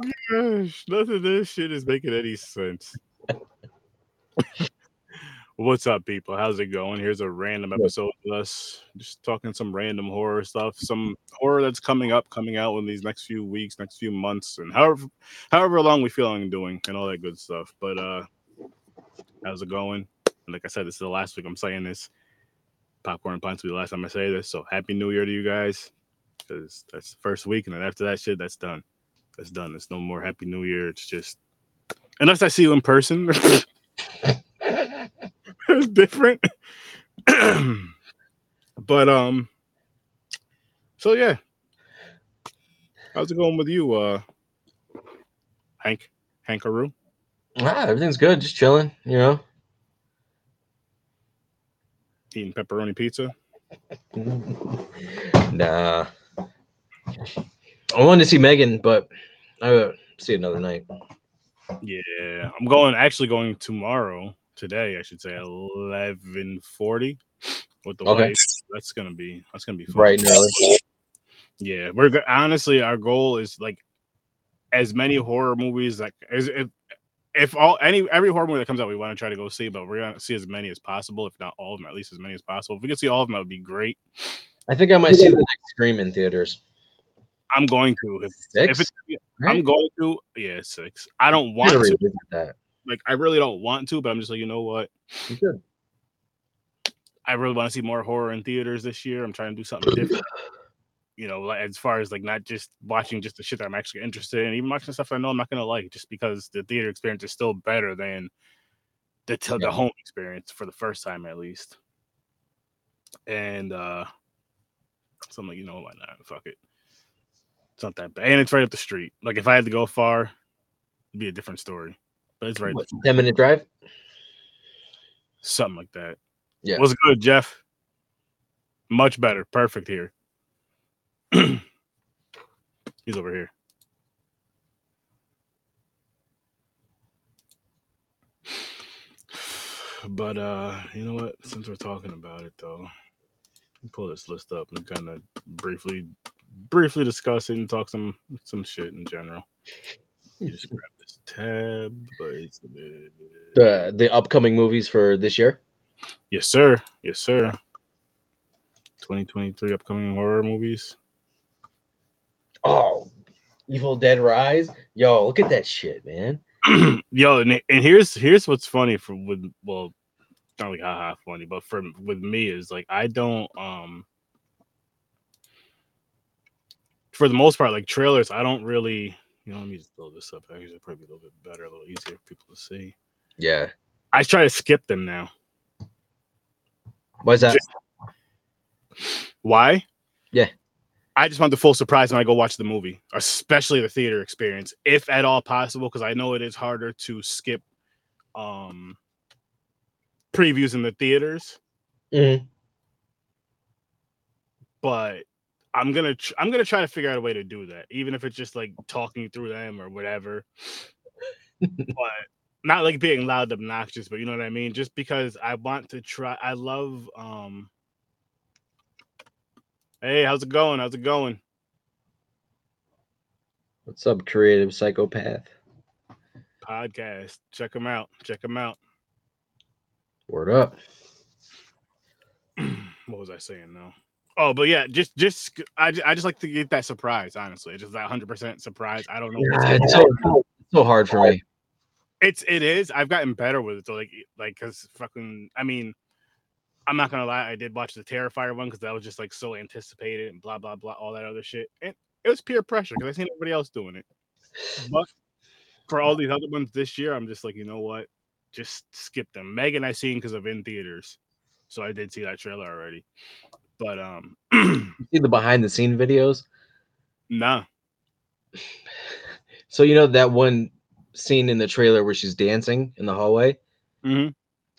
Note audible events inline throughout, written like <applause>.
gosh, none of this shit is making any sense. <laughs> What's up, people? How's it going? Here's a random episode of us just talking some random horror stuff, some horror that's coming up, coming out in these next few weeks, next few months, and however however long we feel like doing and all that good stuff. But uh how's it going? And like I said, this is the last week I'm saying this. Popcorn and pints will be the last time I say this. So happy new year to you guys. Because that's the first week, and then after that shit, that's done. That's done. It's no more happy new year. It's just unless I see you in person. <laughs> it's different. <clears throat> but um so yeah. How's it going with you, uh Hank? Hankaroo? Ah, everything's good. Just chilling, you know. Eating pepperoni pizza? <laughs> nah. I wanted to see Megan, but I will see another night. Yeah. I'm going actually going tomorrow, today, I should say, eleven forty with the Okay. wife. That's gonna be that's gonna be fun. Bright and early. Yeah, we're honestly our goal is like as many horror movies like as if if all any every horror movie that comes out we want to try to go see, but we're gonna see as many as possible, if not all of them, at least as many as possible. If we can see all of them, that would be great. I think I might see the next Scream in theaters. I'm going to if, Six. if it's I'm going to yeah six. I don't want gotta to that. like I really don't want to, but I'm just like you know what You. I really want to see more horror in theaters this year. I'm trying to do something different. <sighs> You know, like as far as like not just watching just the shit that I'm actually interested in, even watching stuff I know I'm not gonna like, just because the theater experience is still better than the t- Yeah. the home experience for the first time at least. And uh so I'm like, you know why not? Fuck it. It's not that bad. And it's right up the street. Like if I had to go far, it'd be a different story. But it's right What, Ten minute drive. something like that. Yeah. What's good, Jeff? Much better. Perfect here. <clears throat> He's over here. <sighs> But uh, you know what? Since we're talking about it though, let me pull this list up and kind of briefly briefly discuss it and talk some some shit in general. You just <laughs> grab this tab, but it's a bit The the upcoming movies for this year. Yes, sir. Yes, sir. 2023 upcoming horror movies. Oh, Evil Dead Rise. Yo, look at that shit, man. <clears throat> Yo, and, and here's here's what's funny for with well, not like haha funny, but for with me is like I don't um for the most part like trailers I don't really you know let me just build this up actually probably be a little bit better a little easier for people to see. Yeah. I try to skip them now. Why is that? Why? Yeah. I just want the full surprise when I go watch the movie, especially the theater experience, if at all possible, because I know it is harder to skip um previews in the theaters, Mhm. but I'm gonna tr- I'm gonna try to figure out a way to do that, even if it's just like talking through them or whatever. <laughs> but not like being loud obnoxious, but you know what I mean? Just because I want to try I love um Hey, how's it going? How's it going? What's up, creative psychopath? podcast. Check them out. Check them out. Word up. <clears throat> what was I saying now? Oh, but yeah, just just I, I just like to get that surprise. Honestly, just that hundred percent surprise. I don't know. Yeah, it's so, so hard for me. It's it is. I've gotten better with it. So like like because fucking. I mean, I'm not gonna lie. I did watch the Terrifier one because that was just like so anticipated and blah blah blah all that other shit. And it was peer pressure because I seen everybody else doing it. But for all these other ones this year, I'm just like, you know what? Just skip them. Megan I seen because of in theaters, so I did see that trailer already. But um, See the behind the scene videos. <clears throat> nah. <laughs> So you know that one scene in the trailer where she's dancing in the hallway. hmm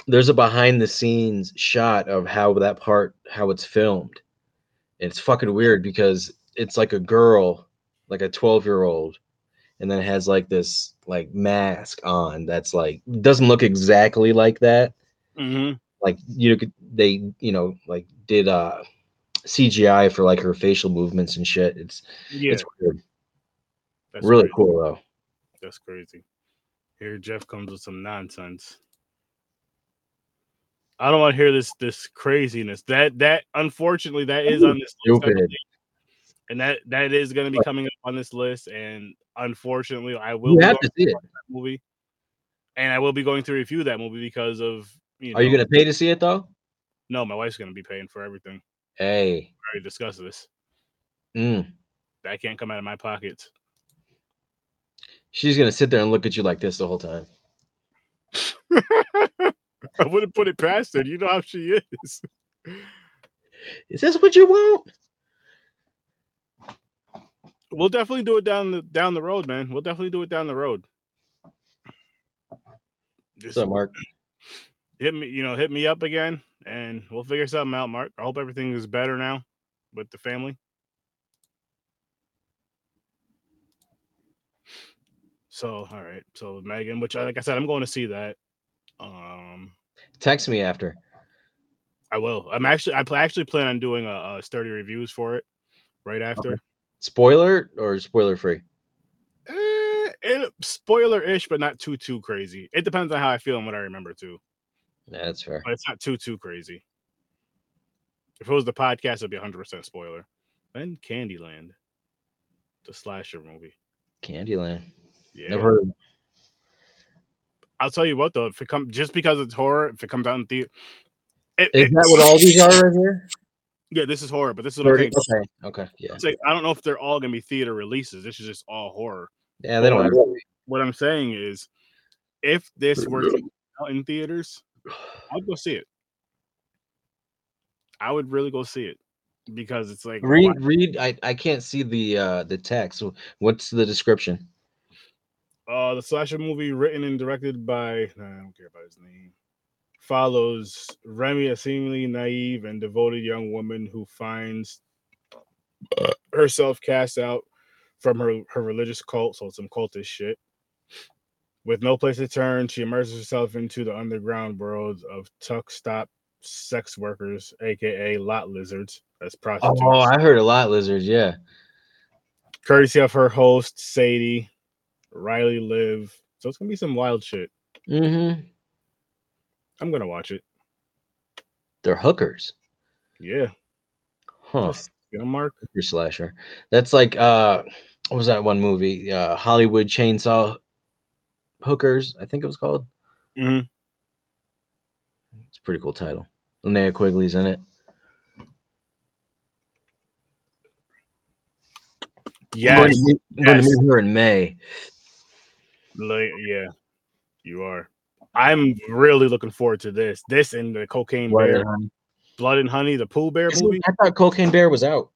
There's a behind the scenes shot of how that part how it's filmed. It's fucking weird because it's like a girl, like a 12 year old, and then has like this like mask on that's like doesn't look exactly like that. hmm Like you could they you know like did uh CGI for like her facial movements and shit. It's Yeah, it's weird. that's really crazy. cool though. That's crazy. Here Jeff comes with some nonsense. I don't want to hear this this craziness. That that unfortunately that is on this list, Stupid. and that that is going to be coming up on this list. And unfortunately, I will have to see it. that movie, and I will be going to review that movie because of you know. Are you gonna pay to see it though? No, my wife's going to be paying for everything. Hey. I already discussed this. Mm. That can't come out of my pockets. She's gonna sit there and look at you like this the whole time. <laughs> I wouldn't put it past her. You know how she is. Is this what you want? We'll definitely do it down the down the road, man. We'll definitely do it down the road. What's up, Mark? Hit me, you know, hit me up again, and we'll figure something out, Mark. I hope everything is better now with the family. So, all right. So, Megan, which, I- like I said, I'm going to see that. Um, Text me after. I will. I'm actually, I actually plan on doing a, a sturdy reviews for it right after. Spoiler or spoiler free? Eh, it, spoiler-ish, but not too too crazy. It depends on how I feel and what I remember too. Yeah, that's fair. But it's not too too crazy. If it was the podcast, it'd be 100 percent spoiler. Then Candyland, the slasher movie. Candyland. Yeah, Never heard. I'll tell you what though, if it comes just because it's horror, if it comes out in theater, it, Is it- that what all these are right here? yeah, this is horror, but this is what. Okay. Okay. Yeah. It's like, I don't know if they're all gonna be theater releases. This is just all horror. Yeah. They don't. Have to What I'm saying is, if this were out in theaters, I'd go see it. I would really go see it because it's like Read. Read. I. I can't see the uh the text. What's the description? Uh, the slasher movie, written and directed by nah, I don't care about his name, follows Remy, a seemingly naive and devoted young woman who finds herself cast out from her her religious cult, so some cultist shit. With no place to turn, she immerses herself into the underground world of tuck stop sex workers, aka lot lizards, as prostitutes. Oh, I heard a lot, lizards. Yeah. courtesy of her host Sadie, Riley Live. So it's gonna be some wild shit. Mm-hmm. I'm gonna watch it. They're hookers. Yeah. Huh. You know, Mark. Hooker slasher. That's like uh, what was that one movie? Uh, Hollywood Chainsaw Hookers. I think it was called. Mhm. It's a pretty cool title. Linnea Quigley's in it. I'm going Yes. I'm going to meet her in May. Like, yeah, you are. I'm really looking forward to this. This and the Cocaine Blood Bear, and. Blood and Honey, the Pooh Bear movie. I thought Cocaine Bear was out.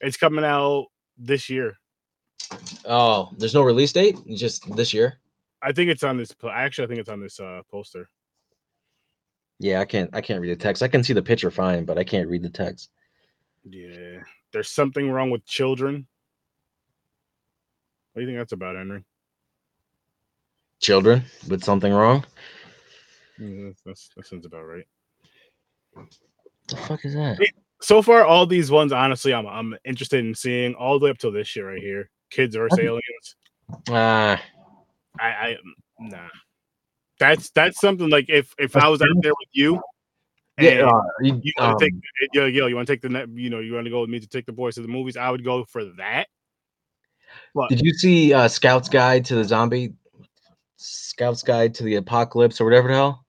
It's coming out this year. Oh, there's no release date. Just this year. I think it's on this. Actually, I think it's on this uh, poster. Yeah, I can't. I can't read the text. I can see the picture fine, but I can't read the text. Yeah. There's something wrong with children. What do you think that's about, Henry? Children with something wrong. Yeah, that's, that's, that sounds about right. The fuck is that? so far all these ones honestly i'm i'm interested in seeing all the way up till this year right here kids versus aliens Ah, i i nah that's that's something like if if i was out there with you yeah. uh, you- you want to um, take yo yo you want to take the net you know you want to go with me to take the boys to the movies i would go for that but Did you see uh, Scout's Guide to the Zombie? Scout's Guide to the Apocalypse or whatever the hell?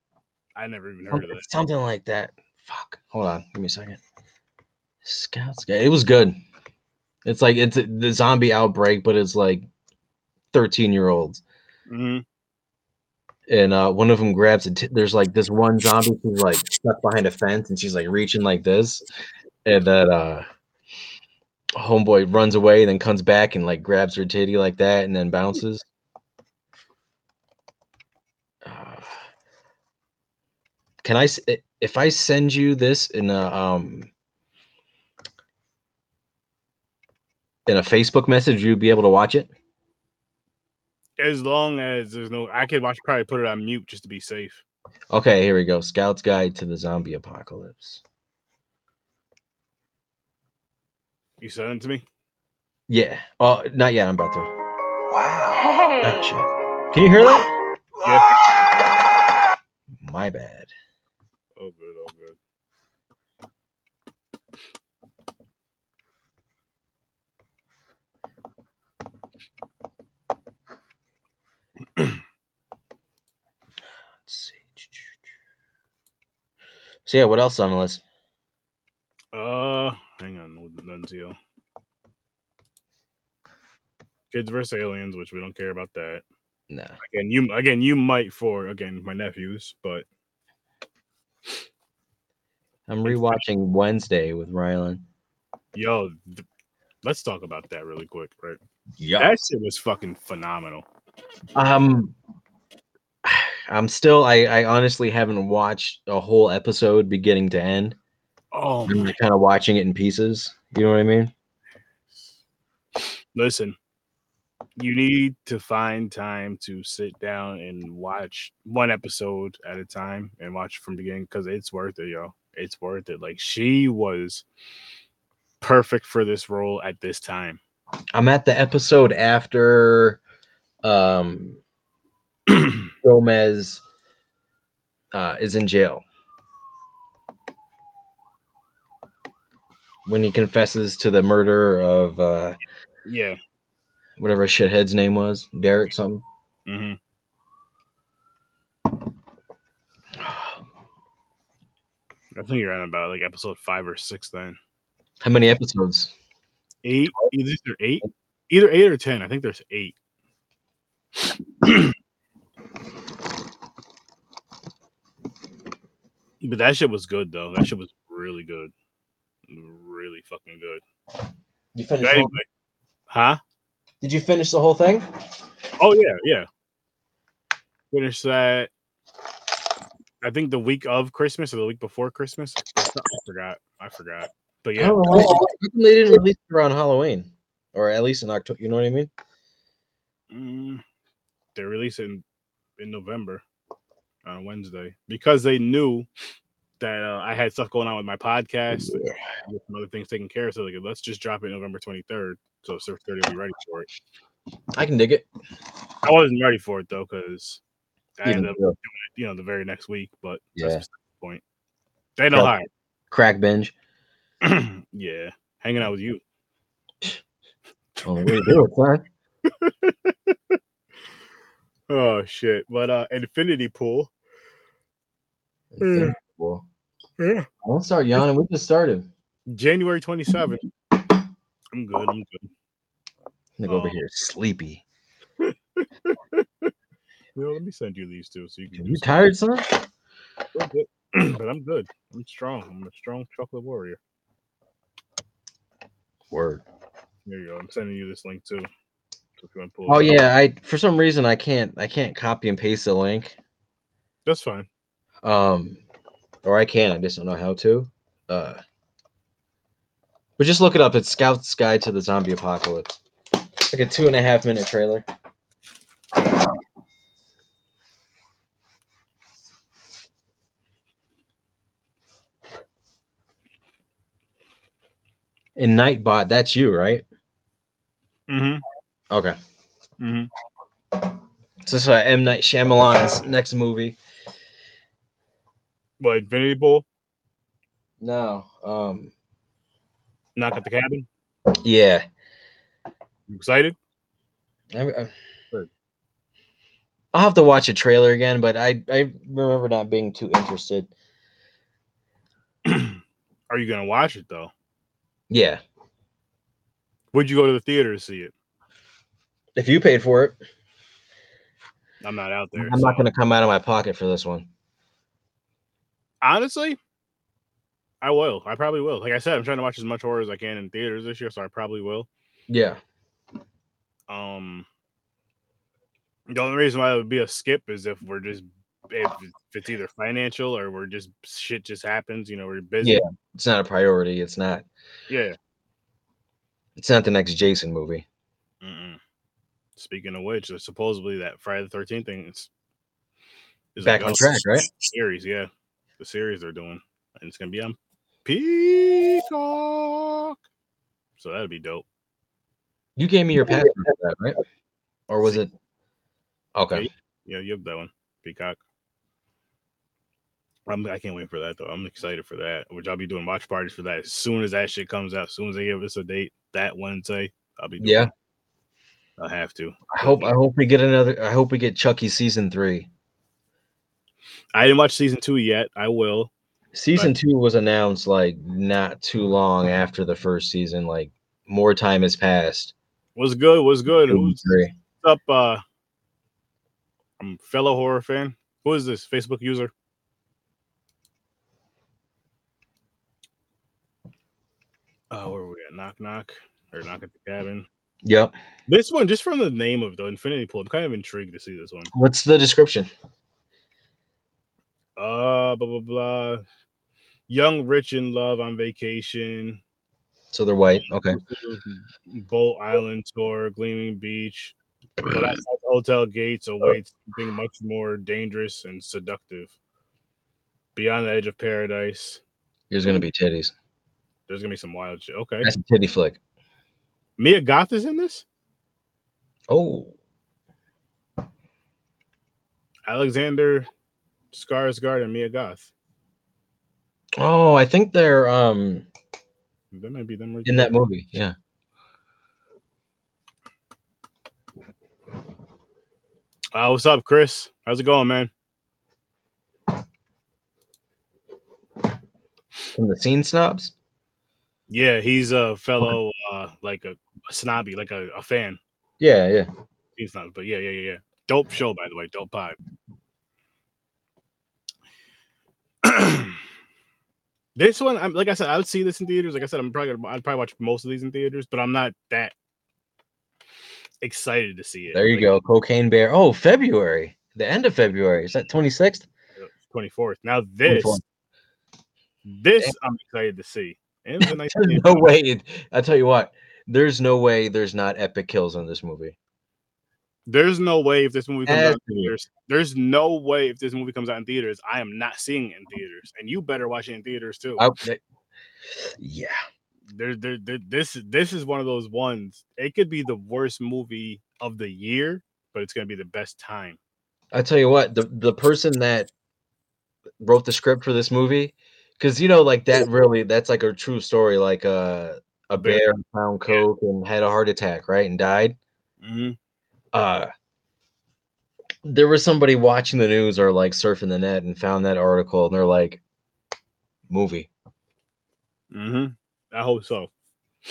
i never even heard of Something, that something like that. Fuck. Hold on. Give me a second. Scout's Guide. It was good. It's like it's a- the zombie outbreak, but it's like 13 year olds. Hmm And uh, one of them grabs it. There's like this one zombie who's like stuck behind a fence and she's like reaching like this. And then uh, homeboy runs away, then comes back and like grabs her titty like that and then bounces. <sighs> Can I if I send you this in a um in a Facebook message, you'd be able to watch it. As long as there's no i could watch probably put it on mute just to be safe Okay, here we go. Scout's Guide to the Zombie Apocalypse. you sent it to me Yeah. Oh, not yet. I'm about to. Wow. Oh, shit. Can you hear that? Yeah. My bad. Oh good, oh good. Let's see. So yeah, what else on the list? Uh, hang on, nothing to you. Kids versus aliens, which we don't care about that. No. Again, you again you might for again my nephews, but I'm rewatching Wednesday with Rylan. yo, th- let's talk about that really quick, right? Yeah. That shit was fucking phenomenal. Um I'm still I, I honestly haven't watched a whole episode beginning to end. Oh, I'm kind of watching it in pieces. You know what I mean? listen, you need to find time to sit down and watch one episode at a time and watch from beginning because it's worth it, yo. It's worth it. Like she was perfect for this role at this time. I'm at the episode after um <clears throat> Gomez uh, is in jail. When he confesses to the murder of uh, yeah. whatever shithead's name was, Derek something. hmm I think you're on about like episode five or six then. How many episodes? Eight, either eight, either eight or ten. I think there's eight. <clears throat> but that shit was good though. That shit was really good, really fucking good. You finished? anyway, huh? Did you finish the whole thing? Oh yeah, yeah. Finished that. I think the week of Christmas or the week before Christmas. I forgot. I forgot. But yeah, don't know. why- how come They didn't release it around Halloween, or at least in October. You know what I mean? Mm, they released it in, in November on Wednesday because they knew that uh, I had stuff going on with my podcast, and other things taken care of. So like, let's just drop it November 23rd, so Surf 30 will be ready for it. I can dig it. I wasn't ready for it though because I Even ended up doing it, you know, the very next week. But Yeah. that's the point. They know how. Crack binge. <clears throat> yeah, hanging out with you. Way to do it, son. <laughs> Oh shit! But uh, Infinity Pool. Mm. Well, Yeah. don't start yawning. We just started. January 27th. I'm good. I'm good. I'm gonna go over Oh. here sleepy. <laughs> Well, let me send you these two so you can. do You some- tired, son? <clears throat> But I'm good. I'm strong. I'm a strong chocolate warrior. Word. There you go. I'm sending you this link too. So if you want to pull Oh it yeah, I for some reason I can't I can't copy and paste the link. that's fine. Um, or I can. I just don't know how to. Uh, but just look it up. It's Scout's Guide to the Zombie Apocalypse. It's like a two and a half minute trailer. And Nightbot, that's you, right? Mm-hmm. Okay. Mm-hmm. So this is uh, M Night Shyamalan's next movie. What Infinity Pool? No. Um. Knock at the cabin. Yeah. You excited? I, I, I'll have to watch a trailer again, but I I remember not being too interested. <clears throat> Are you gonna watch it though? Yeah. Would you go to the theater to see it? If you paid for it, I'm not out there. I'm not going to come out of my pocket for this one. Honestly, I will. I probably will. Like I said, I'm trying to watch as much horror as I can in theaters this year, so I probably will. Yeah. Um, the only reason why it would be a skip is if we're just if it's either financial or we're just shit just happens. You know, we're busy. Yeah. It's not a priority. It's not. Yeah. It's not the next Jason movie. Mm-mm. Speaking of which, supposedly that Friday the Thirteenth thing is, is Back a on track, right? Series, yeah, the series they're doing, and it's gonna be on Peacock. So that'd be dope. You gave me your password for that, right? Or was it? Okay. Yeah, you have that one, Peacock. I'm, I can't wait for that though. I'm excited for that. Which I'll be doing watch parties for that as soon as that shit comes out. As soon as they give us a date that Wednesday, I'll be doing Yeah. it. I have to. I hope I hope we get another. I hope we get Chucky season three. I didn't watch season two yet. I will. Season two was announced like not too long after the first season. Like more time has passed. Was good. Was good. Who's up? Uh, I'm a fellow horror fan. Who is this Facebook user? Oh, where are we at? Knock knock or knock at the cabin. Yep. This one, just from the name of the Infinity Pool, I'm kind of intrigued to see this one. What's the description? Uh, blah blah blah. Young, rich, in love on vacation. So they're white. Okay. Bolt Island tour, Gleaming Beach. But outside the hotel gates awaits something much more dangerous and seductive. Beyond the edge of paradise, There's gonna be titties. there's gonna be some wild shit. Okay, That's a titty flick. Mia Goth is in this. Oh, Alexander Skarsgård and Mia Goth. oh, I think they're um That might be them right in there. that movie. Yeah. Uh, what's up, Chris? How's it going, man? From the scene snobs. Yeah, he's a fellow, uh, like a, a snobby, like a, a fan. Yeah, yeah. He's not, but yeah, yeah, yeah, yeah. Dope show, by the way. Dope vibe. <clears throat> this one, I'm like I said, I would see this in theaters. Like I said, I'm probably gonna, I'd probably watch most of these in theaters, but I'm not that excited to see it. There you Like, go. Cocaine Bear. Oh, February. The end of February. Is that 26th? 24th. Now this, 24th. this I'm excited to see. And it was a nice no way. I tell you what. There's no way there's not epic kills in this movie. There's no way if this movie comes out in theaters. There's no way if this movie comes out in theaters, I am not seeing it in theaters, and you better watch it in theaters too. I- that- yeah. there, there, there, this this is one of those ones. It could be the worst movie of the year, but it's gonna be the best time. I tell you what, the the person that wrote the script for this movie, because you know, like that really, that's like a true story. Like uh, a Bear. bear found coke and had a heart attack, right, and died. Mm-hmm. Uh, there was somebody watching the news or like surfing the net and found that article, and they're like, "Movie." Mm-hmm. I hope so.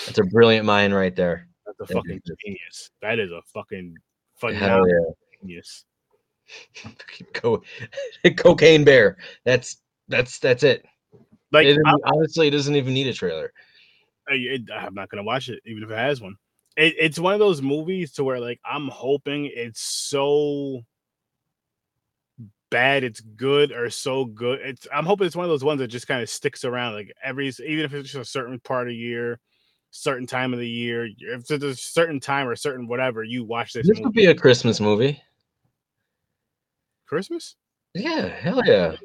It's a brilliant mind right there. That's a fucking genius. That is a fucking Hell phenomenal genius. yeah, <laughs> Co- <laughs> cocaine bear. That's that's that's it. Like It honestly, it doesn't even need a trailer. I- I'm not gonna watch it, even if it has one. It, it's one of those movies to where like I'm hoping it's so bad it's good or so good. It's I'm hoping it's one of those ones that just kind of sticks around like every even if it's just a certain part of year, certain time of the year, if it's a certain time or certain whatever, you watch this, This movie. would be a Christmas movie. Christmas. Yeah, hell yeah.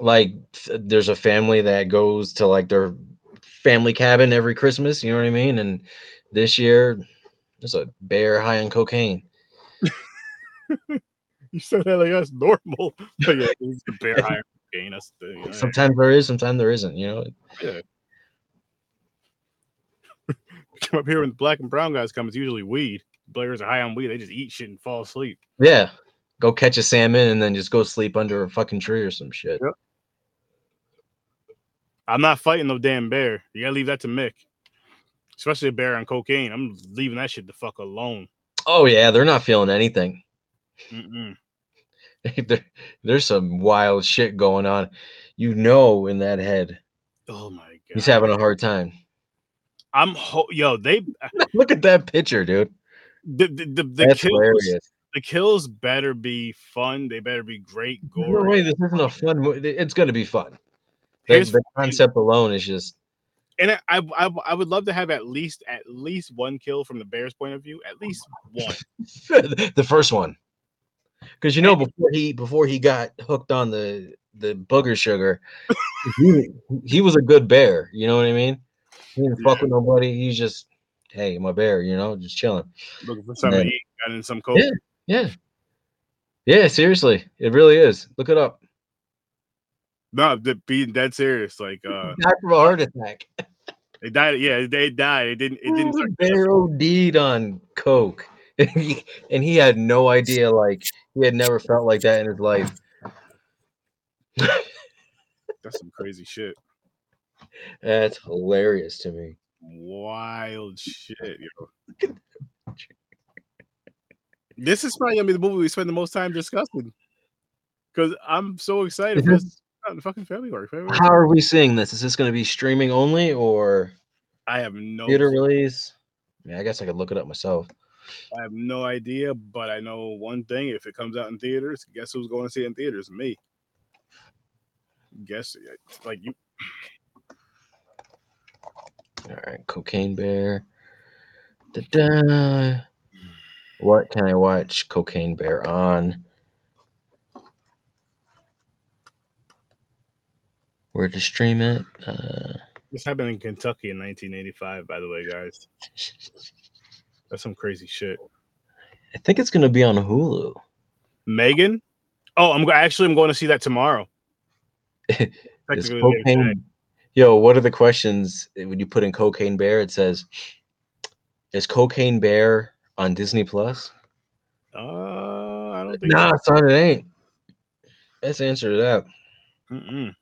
Like there's a family that goes to like their family cabin every Christmas, you know what I mean? And this year there's a bear high on cocaine. <laughs> You said that like that's normal. But yeah, the bear higher gain. That's the you know, Sometimes there is, sometimes there isn't, you know. <laughs> come up here when the black and brown guys come, it's usually weed. Players are high on weed, they just eat shit and fall asleep. Yeah. Go catch a salmon and then just go sleep under a fucking tree or some shit. Yep. I'm not fighting no damn bear. You gotta leave that to Mick. Especially a bear on cocaine. I'm leaving that shit the fuck alone. Oh yeah, they're not feeling anything. <laughs> There, there's some wild shit going on. You know, in that head, Oh my god. he's having a hard time. I'm ho- yo, they <laughs> Look at that picture, dude. the the, the, the That's kills hilarious. the kills better be fun. They better be great No gore. way, this isn't a fun movie. It's to be fun. The, the concept alone is just and I, I I would love to have at least at least one kill from the Bears' point of view. At least one. <laughs> the first one. Because you know, before he before he got hooked on the the booger sugar, he, he was a good bear. You know what I mean? He didn't fuck with nobody. He's just, hey, my bear. You know, just chilling. Looking for something Yeah. to eat, got in some coke. Yeah. Yeah. Yeah, seriously. It really is. Look it up. No, the, being dead serious. Like uh Died from a heart attack. <laughs> they died. Yeah, they died. It didn't. It didn't. start- Bear OD'd on coke, <laughs> and he, and he had no idea. Like he had never felt like that in his life. <laughs> That's some crazy shit. That's hilarious to me. Wild shit, yo. This is probably gonna be the movie we spend the most time discussing. Cause I'm so excited Is this- this uh, fucking February. February. How are we seeing this? Is this going to be streaming only or I have no theater release? Yeah, I guess I could look it up myself. I have no idea, but I know one thing: if it comes out in theaters, guess who's going to see it in theaters? Me. Guess like you. All right, Cocaine Bear. Da-da. What can I watch Cocaine Bear on? Where to stream it? Uh, This happened in Kentucky in 1985. By the way, guys, that's some crazy shit. I think it's gonna be on Hulu. Megan. Oh, I'm actually I'm going to see that tomorrow. Is <laughs> Technically, the day today. cocaine? Yo, what are the questions when you put in Cocaine Bear? It says, "Is Cocaine Bear on Disney Plus?" Uh, I don't think. Nah, son, it ain't. Let's answer that. Mm-mm.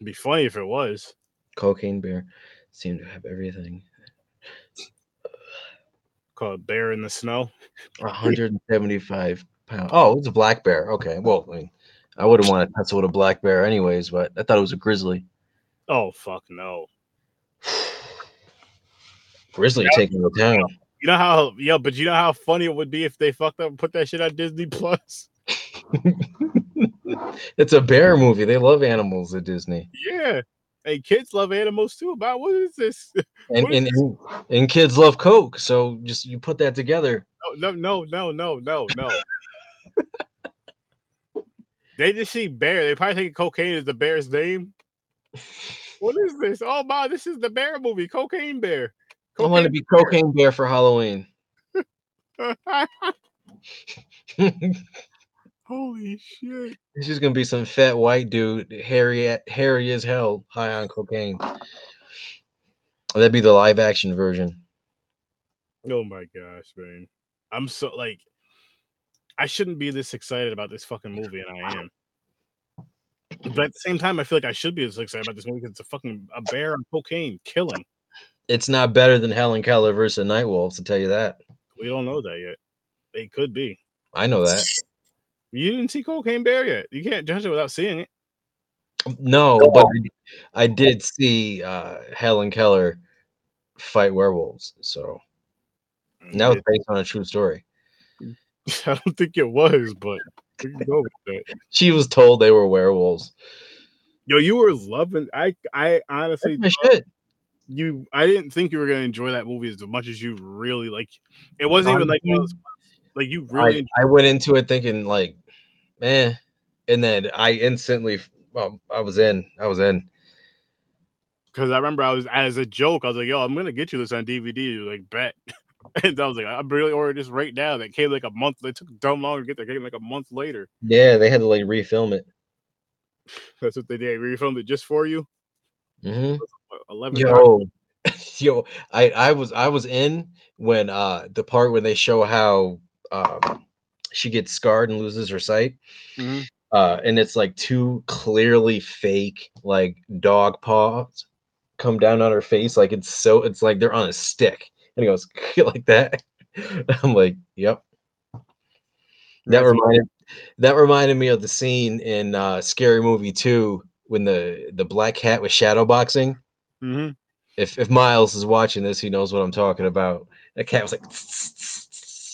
It'd be funny if it was. Cocaine Bear seemed to have everything. Called Bear in the Snow. 175 pounds. Oh, it's a black bear. Okay. Well, I mean, I wouldn't want to tussle with a black bear anyways, but I thought it was a grizzly. Oh fuck no. <sighs> Grizzly taking the town. You know how yeah, but you know how funny it would be if they fucked up and put that shit on Disney Plus. <laughs> it's a bear movie. They love animals at Disney. Yeah. Hey, kids love animals too. About what is this? <laughs> And, is and, and, and kids love Coke. So just you put that together. No, no, no, no, no, no, no. they just see bear. They probably think cocaine is the bear's name. What is this? Oh my, this is the bear movie, Cocaine Bear. I want to be Cocaine Bear for Halloween. <laughs> Holy shit. It's just gonna be some fat white dude, hairy, hairy as hell, high on cocaine. That'd be the live action version. Oh my gosh, man. I'm so like I shouldn't be this excited about this fucking movie, and I am. But at the same time, I feel like I should be this excited about this movie because it's a fucking a bear on cocaine killing. It's not better than Helen Keller versus Nightwolves, to tell you that. We don't know that yet. It could be. I know that. You didn't see Cocaine Bear yet. You can't judge it without seeing it. No, but I did see uh, Helen Keller fight werewolves. So that was based on a true story. <laughs> I don't think it was, but we go with that. She was told they were werewolves. Yo, you were loving. I I honestly That's my shit. you. I didn't think you were gonna enjoy that movie as much as you really like. It wasn't even like one like you really. I, I went into it thinking like, eh, and then I instantly, well, I was in. I was in. because I remember I was as a joke, I was like, "Yo, I'm gonna get you this on DVD." You were like, "Bet," <laughs> and I was like, "I'm really ordering this right now." That came like a month. They took dumb long to get there. Came like a month later. Yeah, they had to like refilm it. <laughs> That's what they did. Refilmed it just for you. hmm Eleven. Yo, <laughs> yo, I I was I was in when uh the part when they show how um she gets scarred and loses her sight. Mhm. Uh, and it's like two clearly fake like dog paws come down on her face, like it's so it's like they're on a stick, and he goes <laughs> like that. <laughs> I'm like, yep. That reminded that reminded me of the scene in uh, Scary Movie 2 when the the black cat was shadowboxing Mhm. if if Miles is watching this, he knows what I'm talking about. That cat was like, <laughs>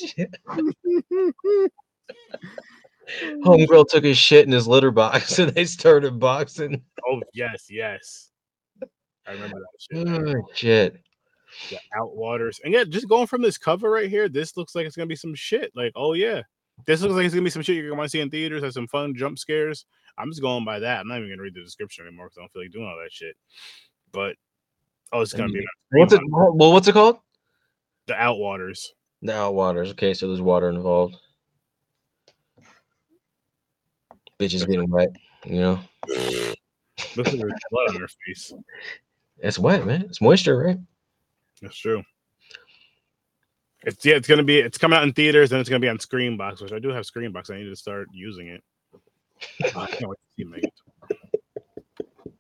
<laughs> homegirl took his shit in his litter box, <laughs> and they started boxing. oh yes, yes. I remember that shit. now. Oh, shit. the Outwaters. And yeah, just going from this cover right here, this looks like it's gonna be some shit. Like, oh yeah, this looks like it's gonna be some shit you're gonna want to see in theaters. have some fun jump scares. I'm just going by that. I'm not even gonna read the description anymore because I don't feel like doing all that shit. But oh, it's gonna be mm-hmm. What's it? Well, what's it called? the Outwaters. Now waters. Okay, so there's water involved. Bitches getting wet, you know. This is blood on her face. It's wet, man. It's moisture, right? That's true. It's yeah, it's gonna be it's coming out in theaters and it's gonna be on Screambox, which I do have Screambox. I need to start using it. <laughs> I can't wait to see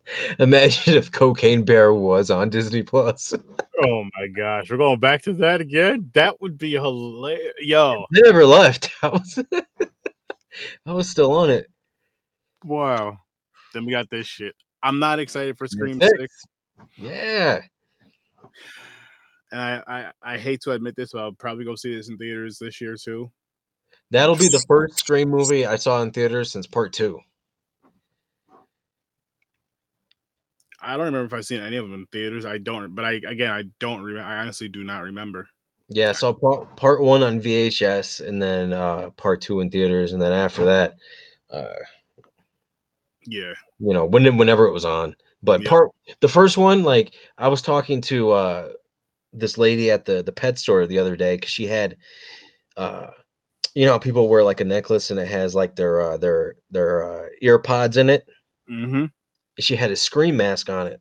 <laughs> Imagine if Cocaine Bear was on Disney Plus. Oh my gosh, we're going back to that again. That would be hilarious. Yo, They never left. <laughs> I was, I was still on it. wow. Then we got this shit. I'm not excited for Scream Six. Six, Yeah. and I, I I hate to admit this, but I'll probably go see this in theaters this year too. That'll be the first Scream movie I saw in theaters since part two. I don't remember if I've seen any of them in theaters. I don't, but I again I don't remember. I honestly do not remember. Yeah, saw part, part one on VHS and then uh, part two in theaters. And then after that, uh, Yeah, you know, when, whenever it was on. But Yeah. part the first one, like I was talking to uh, this lady at the the pet store the other day because she had, uh, you know, people wear like a necklace and it has like their uh, their their uh, ear pods in it. mm-hmm. She had a scream mask on it,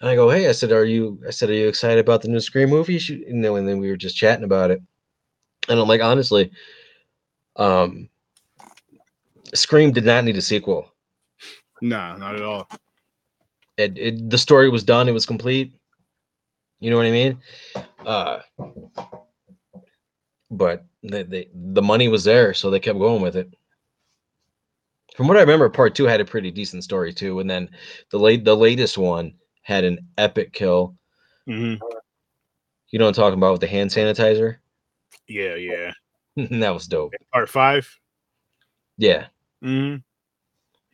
and I go, "Hey," I said, "Are you?" I said, "Are you excited about the new Scream movie?" She, you know, and then we were just chatting about it, and I'm like, honestly, um, Scream did not need a sequel. Nah, not at all. it, it the story was done it was complete you know what i mean uh but the, they the money was there so they kept going with it from what i remember part two had a pretty decent story too and then the late the latest one had an epic kill hmm you know what i'm talking about with the hand sanitizer Yeah, yeah. <laughs> that was dope Part five. yeah hmm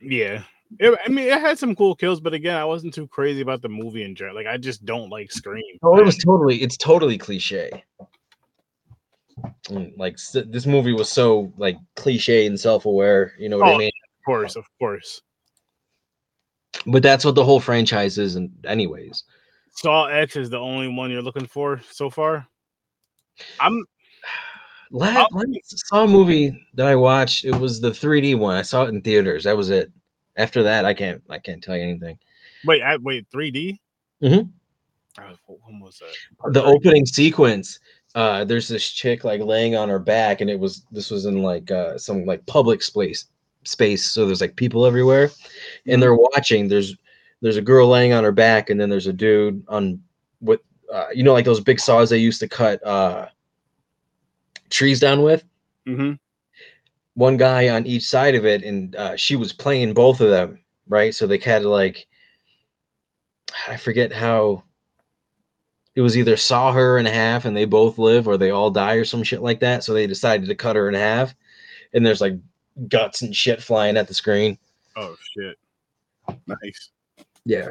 Yeah. It, I mean, it had some cool kills, but again, I wasn't too crazy about the movie in general. Like, I just don't like Scream. oh it was totally it's totally cliche Mm, like this movie was so like cliche and self-aware you know what i Oh, mean Of course, of course. But that's what the whole franchise is, and anyways. Saw X is the only one you're looking for so far. I'm Last, Saw movie that I watched, it was the 3D one. I saw it in theaters. That was it. After that, I can't I can't tell you anything. wait, I wait, 3D. Mhm. Uh, wh- when was that? The opening sequence, uh, there's this chick like laying on her back, and it was this was in like uh, some like public space space. So there's like people everywhere, and they're watching. There's there's a girl laying on her back, and then there's a dude on with uh, you know like those big saws they used to cut uh, trees down with. hmm one guy on each side of it, and uh, she was playing both of them, right? So they had to like, I forget how. It was either saw her in half and they both live, or they all die, or some shit like that. So they decided to cut her in half, and there's like guts and shit flying at the screen. Oh shit. Nice. Yeah,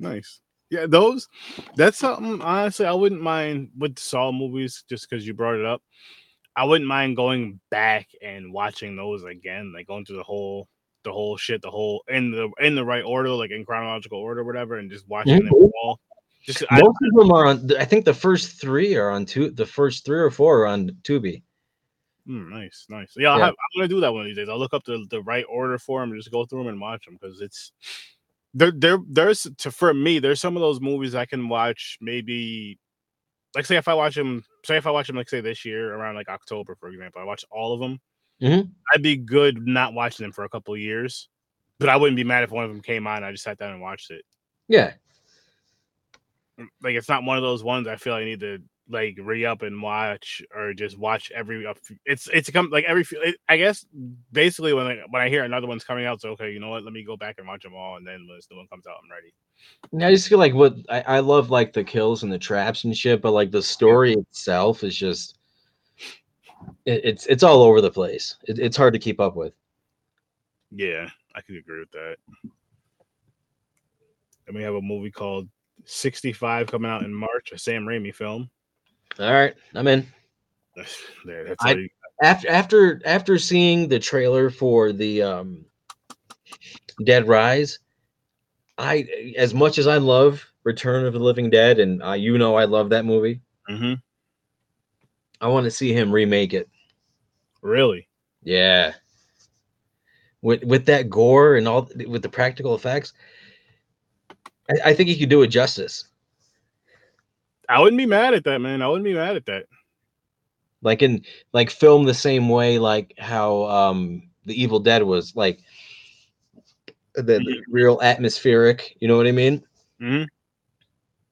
Nice. Yeah, those that's something honestly I wouldn't mind with the Saw movies just because you brought it up. I wouldn't mind going back and watching those again, like going through the whole the whole shit, the whole in the in the right order, like in chronological order, whatever, and just watching them Mhm. all. Just I, most of them are on. I think the first three are on two. The first three or four are on Tubi. Mm, nice, nice. Yeah, have, I'm gonna do that one of these days. I'll look up the, the right order for them and just go through them and watch them because it's there. There, there's to for me. There's some of those movies I can watch maybe like say if I watch them, say if I watch them like say this year around like October, for example, I watch all of them. Mhm. I'd be good not watching them for a couple of years, but I wouldn't be mad if one of them came on. and I just sat down and watched it. Yeah, Like it's not one of those ones I feel I need to like re up and watch or just watch every. It's it's come like every. few- It, I guess basically when I, when I hear another one's coming out, so okay, you know what? Let me go back and watch them all, and then when this new one comes out, I'm ready. I just feel like what I, I love like the kills and the traps and shit, but like the story itself is just it, it's it's all over the place. It, it's hard to keep up with. Yeah, I could agree with that. And we have a movie called 65 coming out in March, a Sam Raimi film. All right, I'm in. <sighs> That's I- you- After after after seeing the trailer for the um Dead Rise, I as much as I love Return of the Living Dead, and you know I love that movie. Mhm. I want to see him remake it. Really? Yeah. with with that gore and all with the practical effects. I, I think he could do it justice. I wouldn't be mad at that, man. I wouldn't be mad at that. Like in like film the same way, like how um the Evil Dead was like the, the Mm-hmm. real atmospheric. You know what I mean? Mm-hmm.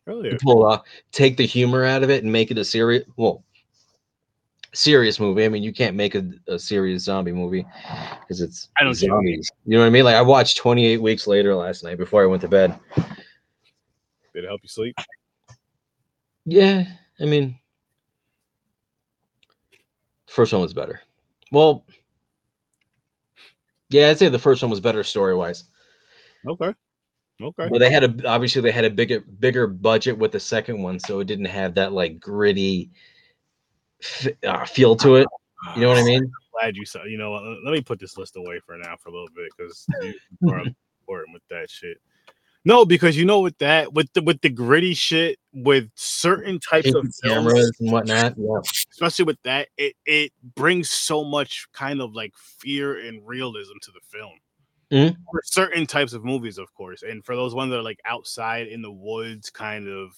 Really? To pull off, take the humor out of it and make it a serious. Well, serious movie. I mean, you can't make a, a serious zombie movie because it's I don't see what you mean. zombies. You know what I mean? Like I watched 28 Weeks Later last night before I went to bed. Did it help you sleep? Yeah, I mean, first one was better. Well, yeah, I'd say the first one was better story wise. Okay. Okay. But they had a obviously they had a bigger bigger budget with the second one, so it didn't have that like gritty f- uh, feel to it. You know what I mean? Glad you saw. You know, let me put this list away for now for a little bit because you are <laughs> important with that shit. No, because you know with that with the with the gritty shit with certain types of cameras and whatnot. Yeah. especially with that, it it brings so much kind of like fear and realism to the film. Mhm. For certain types of movies, of course, and for those ones that are like outside in the woods, kind of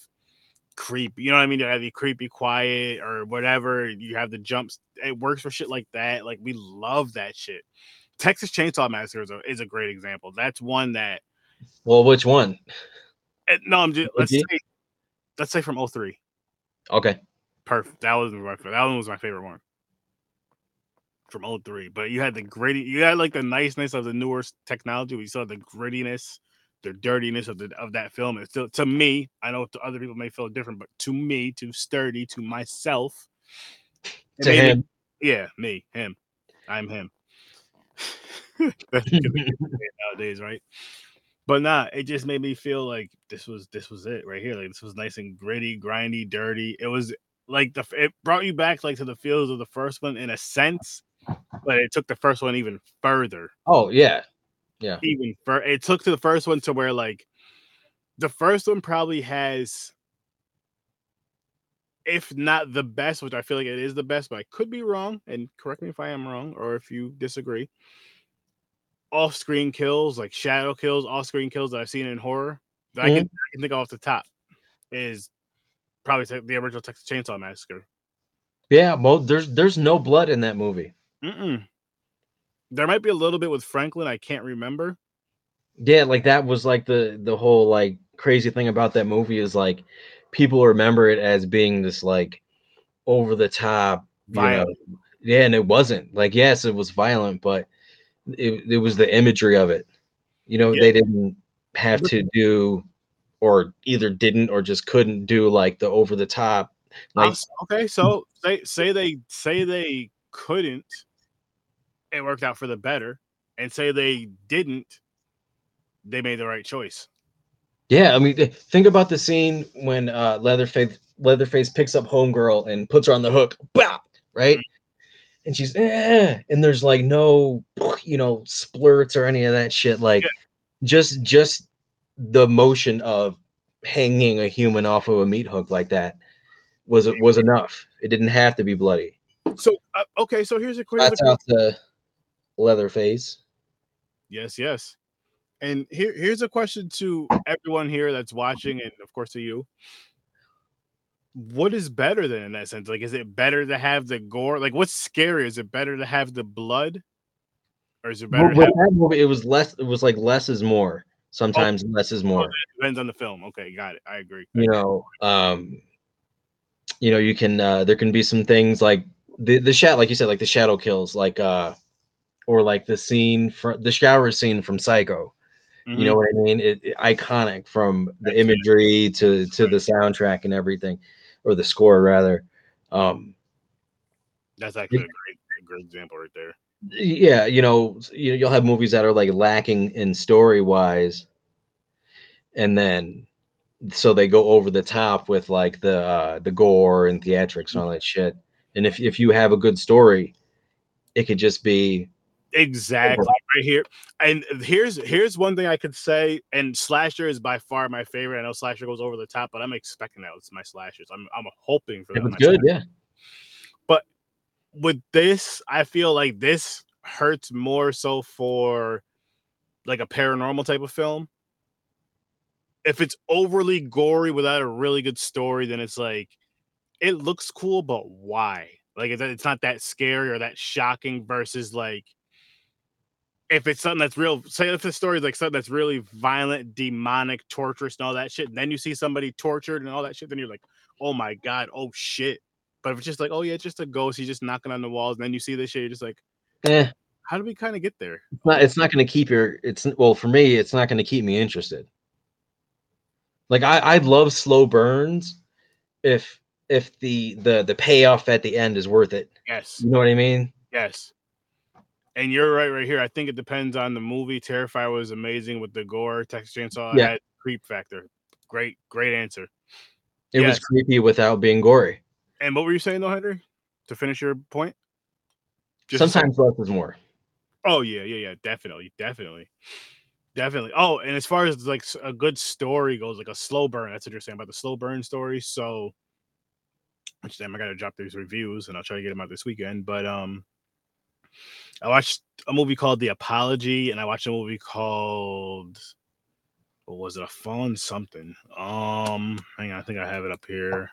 creepy. You know what I mean? You have the creepy, quiet, or whatever. You have the jumps. It works for shit like that. Like we love that shit. Texas Chainsaw Massacre is a, is a great example. That's one that. Well, which one? eh, No, I'm just let's Okay. say, let's say from 03. Okay. Perfect. That was my that one was my favorite one from 03. But you had the gritty, you had like the niceness of the newer technology. We saw the grittiness, the dirtiness of the of that film. It's still to me, I know to other people may feel different, but to me, to sturdy, to myself, To me- him. yeah, me, him, I'm him. <laughs> That's a good way to say it nowadays, right? But nah, it just made me feel like this was this was it right here. Like this was nice and gritty, grindy, dirty. It was like the it brought you back like to the feels of the first one in a sense, but it took the first one even further. Oh yeah. Yeah. Even fur it took to the first one to where like the first one probably has if not the best, which I feel like it is the best, but I could be wrong, and correct me if I am wrong or if you disagree. Off-screen kills, like shadow kills, off-screen kills that I've seen in horror that I, mm-hmm. can, I can think off the top is probably the original Texas Chainsaw Massacre. Yeah. Well, there's there's no blood in that movie. Mm-mm. There might be a little bit with Franklin. I can't remember. Yeah, like that was like the the whole like crazy thing about that movie is like people remember it as being this like over the top you know, Violent. yeah, and it wasn't. Like yes, it was violent, but it, it was the imagery of it. You know, Yeah. they didn't have to do or either didn't or just couldn't do like the over the top like okay, so say say they say they couldn't, it worked out for the better, and say they didn't, they made the right choice. Yeah, I mean, think about the scene when uh, Leatherface Leatherface picks up Homegirl and puts her on the hook, bop, right? And she's, eh, and there's like no, you know, splurts or any of that shit. Like, Yeah. just just the motion of hanging a human off of a meat hook like that was was enough. It didn't have to be bloody. So uh, okay, so here's a question That's out to Leatherface. Yes, yes. And here, here's a question to everyone here that's watching, and of course to you. What is better than in that sense? Like, is it better to have the gore? Like, what's scary? Is it better to have the blood, or is it better? To have, that movie, it was less. It was like less is more. Sometimes less is more. depends on the film. Okay, got it. I agree. you know um you know you can uh there can be some things like the the shadow like you said like the shadow kills like uh or like the scene from the shower scene from psycho you know Mhm. what i mean it, it- iconic from the imagery to to the soundtrack and everything or the score rather. Um that's actually a great, a great example right there. yeah you know you, you'll have movies that are like lacking in story wise and then so they go over the top with like the uh the gore and theatrics and all that shit. And if if you have a good story it could just be Exactly right here. And here's here's one thing I could say. And slasher is by far my favorite. I know slasher goes over the top, but I'm expecting that with my slashers. I'm I'm hoping for it was good yeah But with this, I feel like this hurts more so for like a paranormal type of film. If it's overly gory without a really good story, then it's like it looks cool, but why? Like it's not that scary or that shocking versus like if it's something that's real, say if the story is like something that's really violent, demonic, torturous, and all that shit, and then you see somebody tortured and all that shit, then you're like, oh my god, oh shit. But if it's just like, oh yeah, it's just a ghost, he's just knocking on the walls, and then you see this shit, you're just like, Eh, how do we kind of get there? it's not, it's not going to keep your. It's well for me. It's not going to keep me interested. Like I, I love slow burns, if if the the the payoff at the end is worth it. Yes, You know what I mean? yes. And you're right, right here. I think it depends on the movie. Terrifier was amazing with the gore. Texas Chainsaw Yeah. had creep factor. Great, great answer. It was creepy without being gory. And what were you saying though, Henry? To finish your point? Just Sometimes less is more. Oh yeah, yeah, yeah, definitely, definitely, definitely. Oh, and as far as like a good story goes, like a slow burn, that's what you're saying about the slow burn story. So, which damn, I gotta drop these reviews, and I'll try to get them out this weekend. But um, I watched a movie called The Apology, and I watched a movie called what was it? A Fallen Something. Um, hang on, I think I have it up here.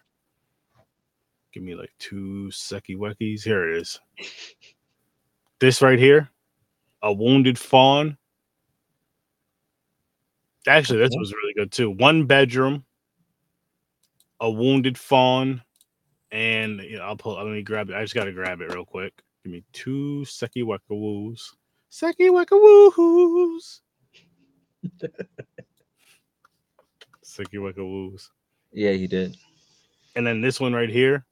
Give me like two secky weckies. Here it is. This right here a wounded fawn. Actually, this was really good too. One bedroom, a wounded fawn, and you know, I'll pull. Let me grab it. I just gotta grab it real quick. Give me two seki weka woos. Seki weka woos. Seki <laughs> weka woos. Yeah, he did. And then this one right here,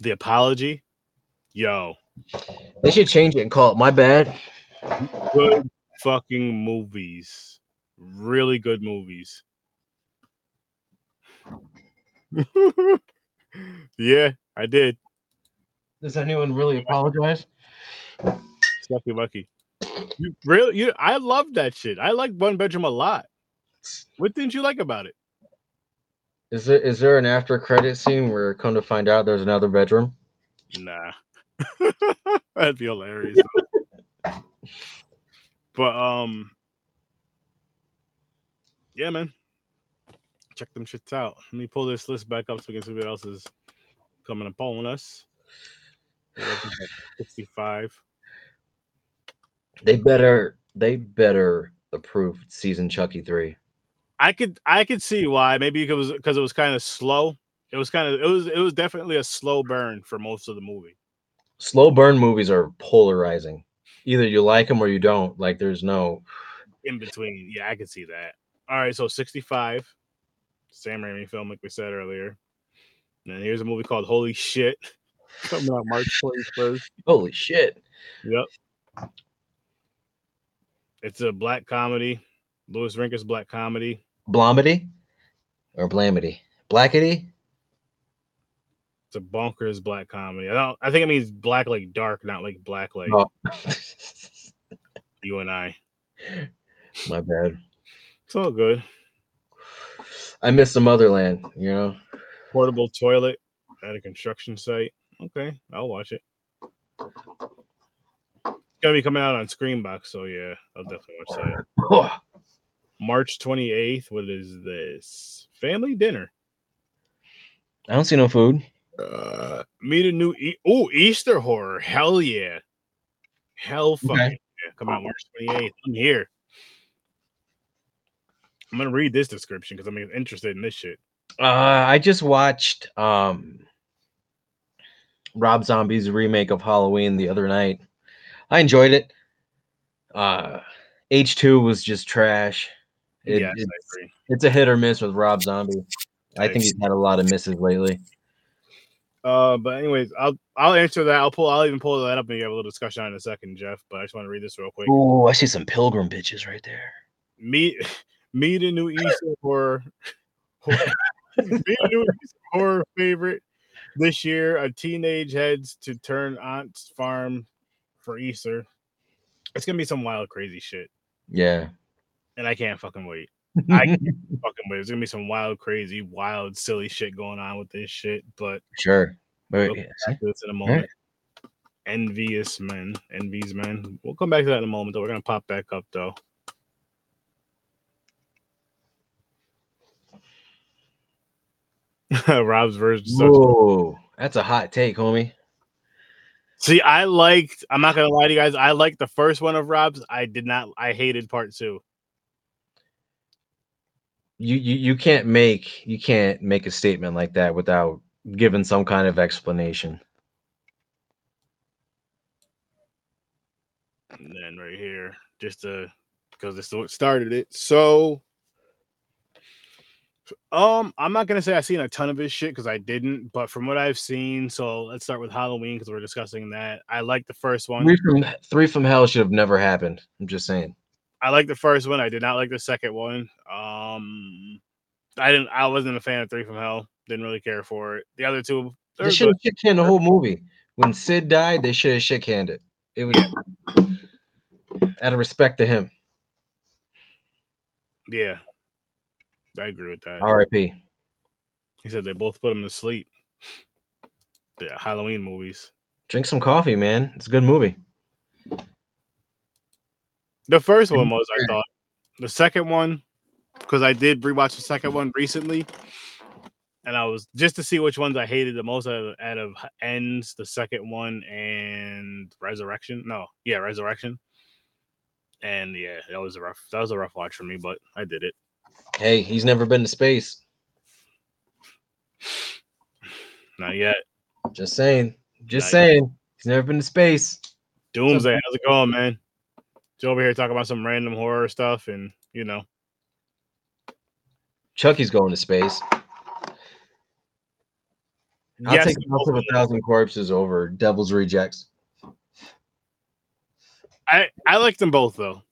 the apology. Yo, They should change it and call it "My Bad." good fucking movies. Really good movies. <laughs> yeah, I did. Does anyone really apologize? Lucky Lucky. You really you I love that shit. I like one bedroom a lot. What didn't you like about it? Is there is there an after credit scene where come to find out there's another bedroom? Nah. <laughs> That'd be hilarious. but um yeah, man. Check them shits out. Let me pull this list back up so we can see what else is coming upon us. We're looking at 65. They better they better approve season Chucky three. I could I could see why. Maybe it was because it was kind of slow. It was kind of it was it was definitely a slow burn for most of the movie. Slow burn movies are polarizing. Either you like them or you don't. Like there's no in between. Yeah, I can see that. All right, so 65. Sam Raimi film, like we said earlier. And here's a movie called Holy Shit. Coming out March 21st. holy shit. Yep. It's a black comedy. Louis Rinkus black comedy. Blomedy or Blamity? Blackity? It's a bonkers black comedy. I don't I think it means black like dark, not like black like Oh. you and I. <laughs> My bad. It's all good. I miss the motherland, you know. Portable toilet at a construction site. Okay, I'll watch it. It's gonna be coming out on Screambox, so yeah, I'll definitely watch that. <sighs> March 28th. What is this? Family dinner. I don't see no food. Uh, meet a new e- oh Easter horror. Hell yeah. Hell fucking Okay. yeah. Coming out March 28th. I'm here. I'm gonna read this description because I'm interested in this shit. Uh, I just watched um Rob Zombie's remake of Halloween the other night. I enjoyed it. Uh H2 was just trash. It- yes, it's, it's a hit or miss with Rob Zombie. I think he's had a lot of misses lately. Uh, but anyways, I'll I'll answer that. I'll pull. I'll even pull that up and you have a little discussion on it in a second, Jeff. But I just want to read this real quick. Oh, I see some pilgrim bitches right there. Meet meet a new Easter horror. <laughs> meet a new Easter horror favorite this year. A teenage heads to turn aunt's farm for Easter. It's gonna be some wild, crazy shit, Yeah. and I can't fucking wait. I <laughs> can't fucking wait. There's gonna be some wild, crazy, wild, silly shit going on with this shit. But sure. Wait, we'll yeah, this in a moment. Envious men, envies men. We'll come back to that in a moment. Though we're gonna pop back up though. <laughs> Rob's version. Whoa, that's a hot take, homie. See, I liked. I'm not gonna lie to you guys. I liked the first one of Rob's. I did not. I hated part two. You, you you can't make you can't make a statement like that without giving some kind of explanation. And then right here, just to because this is what started it. So, um, I'm not gonna say I've seen a ton of his shit because I didn't, but from what I've seen, so let's start with Halloween because we're discussing that. I like the first one. Three from three from hell should have never happened. I'm just saying. I like the first one. I did not like the second one. Um, I didn't. I wasn't a fan of Three from Hell. Didn't really care for it. The other two, They should have shit canned the whole movie. When Sid died, they should have canned it. It was out of respect to him. yeah, I agree with that. R.I.P. He said they both put him to sleep. The Halloween movies. Drink some coffee, man. It's a good movie. The first one was, I thought. The second one, because I did rewatch the second one recently, and I was just to see which ones I hated the most out of, out of Ends, the second one, and Resurrection. No, yeah, Resurrection. And yeah, that was a rough. That was a rough watch for me, but I did it. Hey, he's never been to space. Not yet. Just saying. Just Nice. saying. He's never been to space. Doomsday, how's it going, man? Joe over here talking about some random horror stuff, and you know, Chucky's going to space. I'll yes, take House of a Thousand Corpses over Devil's Rejects. I I like them both though.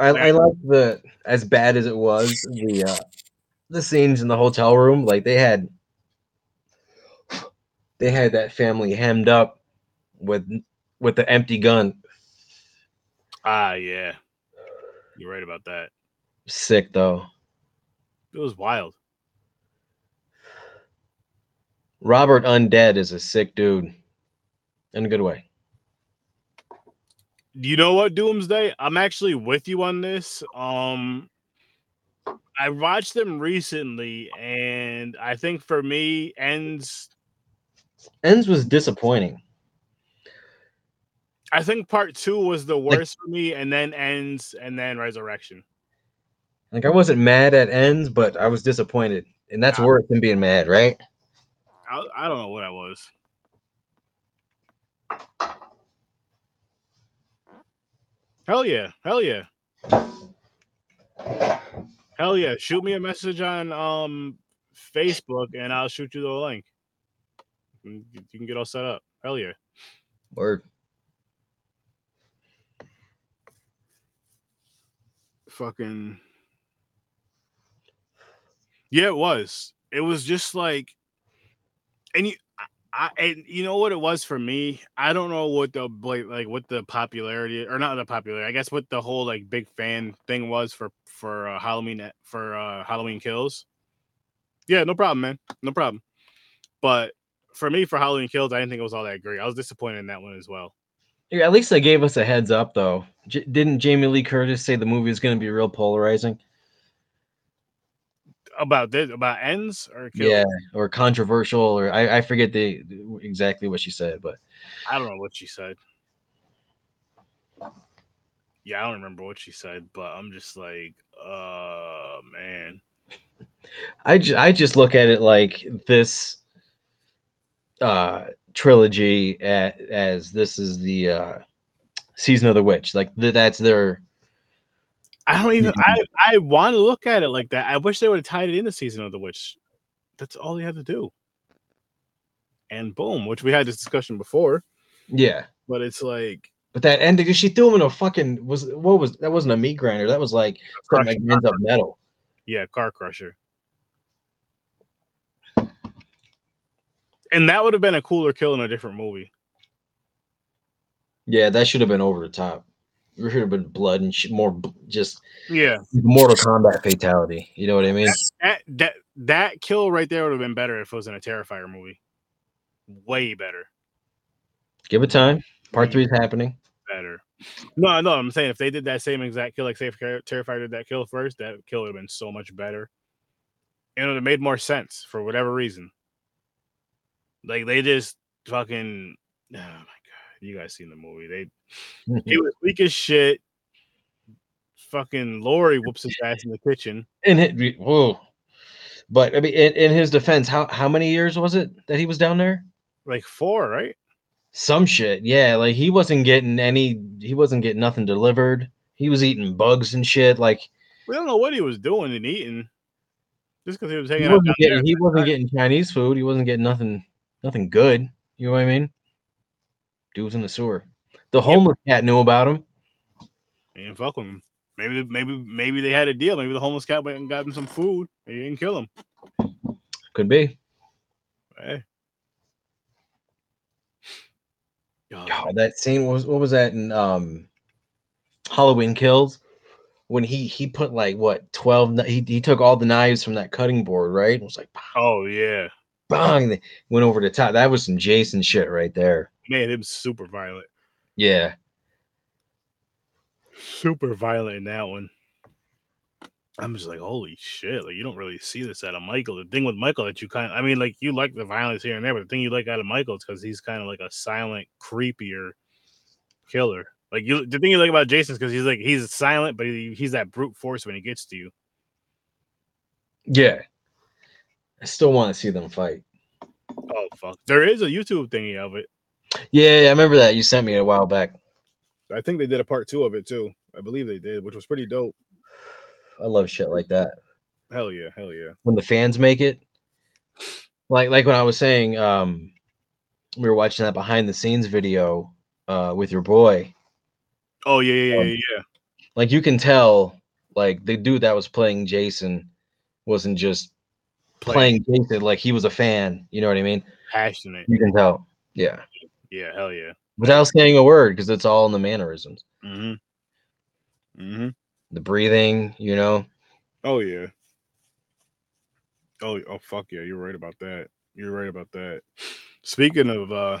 I, I like the as bad as it was the uh, the scenes in the hotel room. Like they had they had that family hemmed up with with the empty gun. Ah, yeah, you're right about that. Sick though. It was wild. Robert Undead is a sick dude in a good way. You know what, Doomsday? I'm actually with you on this. Um, I watched them recently, and I think for me, ends. Ends was disappointing. I think part two was the worst for me, and then ends, and then resurrection. Like I wasn't mad at Ends, but I was disappointed, and that's Ah. worse than being mad, right? I, I don't know what I was. Hell yeah. Hell yeah. Hell yeah. Shoot me a message on um Facebook and I'll shoot you the link. You can get all set up. Hell yeah. Word. Fucking Yeah, it was. It was just like and you I, and you know what it was for me? I don't know what the like, like what the popularity or not the popularity. I guess what the whole like big fan thing was for for uh, Halloween for uh Halloween Kills. Yeah, no problem, man. No problem. But for me, for Halloween Kills, I didn't think it was all that great. I was disappointed in that one as well. Yeah, at least they gave us a heads up, though. J- didn't Jamie Lee Curtis say the movie is going to be real polarizing? About this, about ends or kills? Yeah, or controversial, or I, I forget the exactly what she said, but I don't know what she said. Yeah, I don't remember what she said, but I'm just like, uh, man. I, ju- I just look at it like this uh trilogy a as this is the uh season of the witch like th- that's their I don't even. I I want to look at it like that. I wish they would have tied it in the season of the witch. That's all they had to do. And boom, which we had this discussion before, yeah but it's like but that ending she threw him in a fucking was what was that wasn't a meat grinder that was like ends up metal yeah, car crusher. And that would have been a cooler kill in a different movie. yeah that should have been over the top there should have been blood and sh- more just Yeah, mortal kombat fatality you know what i mean that that that kill right there would have been better if it was in a Terrifier movie. Way better. Give it time. Part three is happening. better. No, no, I'm saying if they did that same exact kill, like say if Terrifier did that kill first, that kill would have been so much better. And it would have made more sense for whatever reason. Like they just fucking oh my you guys seen the movie. They mm-hmm. he was weak as shit. Fucking Laurie whoops his ass in the kitchen. in it, whoa. But I mean, in, in his defense, how how many years was it that he was down there? Like four, right? Some shit, yeah. Like he wasn't getting any. He wasn't getting nothing delivered. He was eating bugs and shit. Like We don't know what he was doing and eating. Just because he was he hanging out down wasn't there. getting. He wasn't getting Chinese food. He wasn't getting nothing. Nothing good. You know what I mean? Dude was in the sewer. The homeless cat knew about him. And fuck with him. Maybe, maybe, maybe they had a deal. Maybe the homeless cat went and got him some food. And he didn't kill him. Could be. Hey. God. That scene was what was that in um Halloween Kills when he he put like what twelve he he took all the knives from that cutting board right it was like Oh yeah, bang they went over the top that was some Jason shit right there man, it was super violent. yeah Super violent in that one. I'm just like, holy shit! Like you don't really see this out of Michael. The thing with Michael that you kind of, I mean, like you like the violence here and there, but the thing you like out of Michael is because he's kind of like a silent, creepier killer. Like you, the thing you like about Jason is because he's like he's silent, but he, he's that brute force when he gets to you. yeah I still want to see them fight Oh fuck! There is a YouTube thingy of it. Yeah I remember that you sent me a while back I think they did a part two of it too. I believe they did, which was pretty dope. I love shit like that Hell yeah, hell yeah. when the fans make it like like when I was saying um we were watching that behind the scenes video uh with your boy Oh yeah, yeah, yeah, Um, yeah. yeah. like you can tell like the dude that was playing Jason wasn't just playing Jason like he was a fan, you know what I mean? Passionate. You can tell. Yeah. Yeah, hell yeah. Without saying a word because it's all in the mannerisms. Mm-hmm. Mm-hmm. The breathing, you know. Oh yeah. Oh, oh fuck yeah, you're right about that. You're right about that. Speaking of uh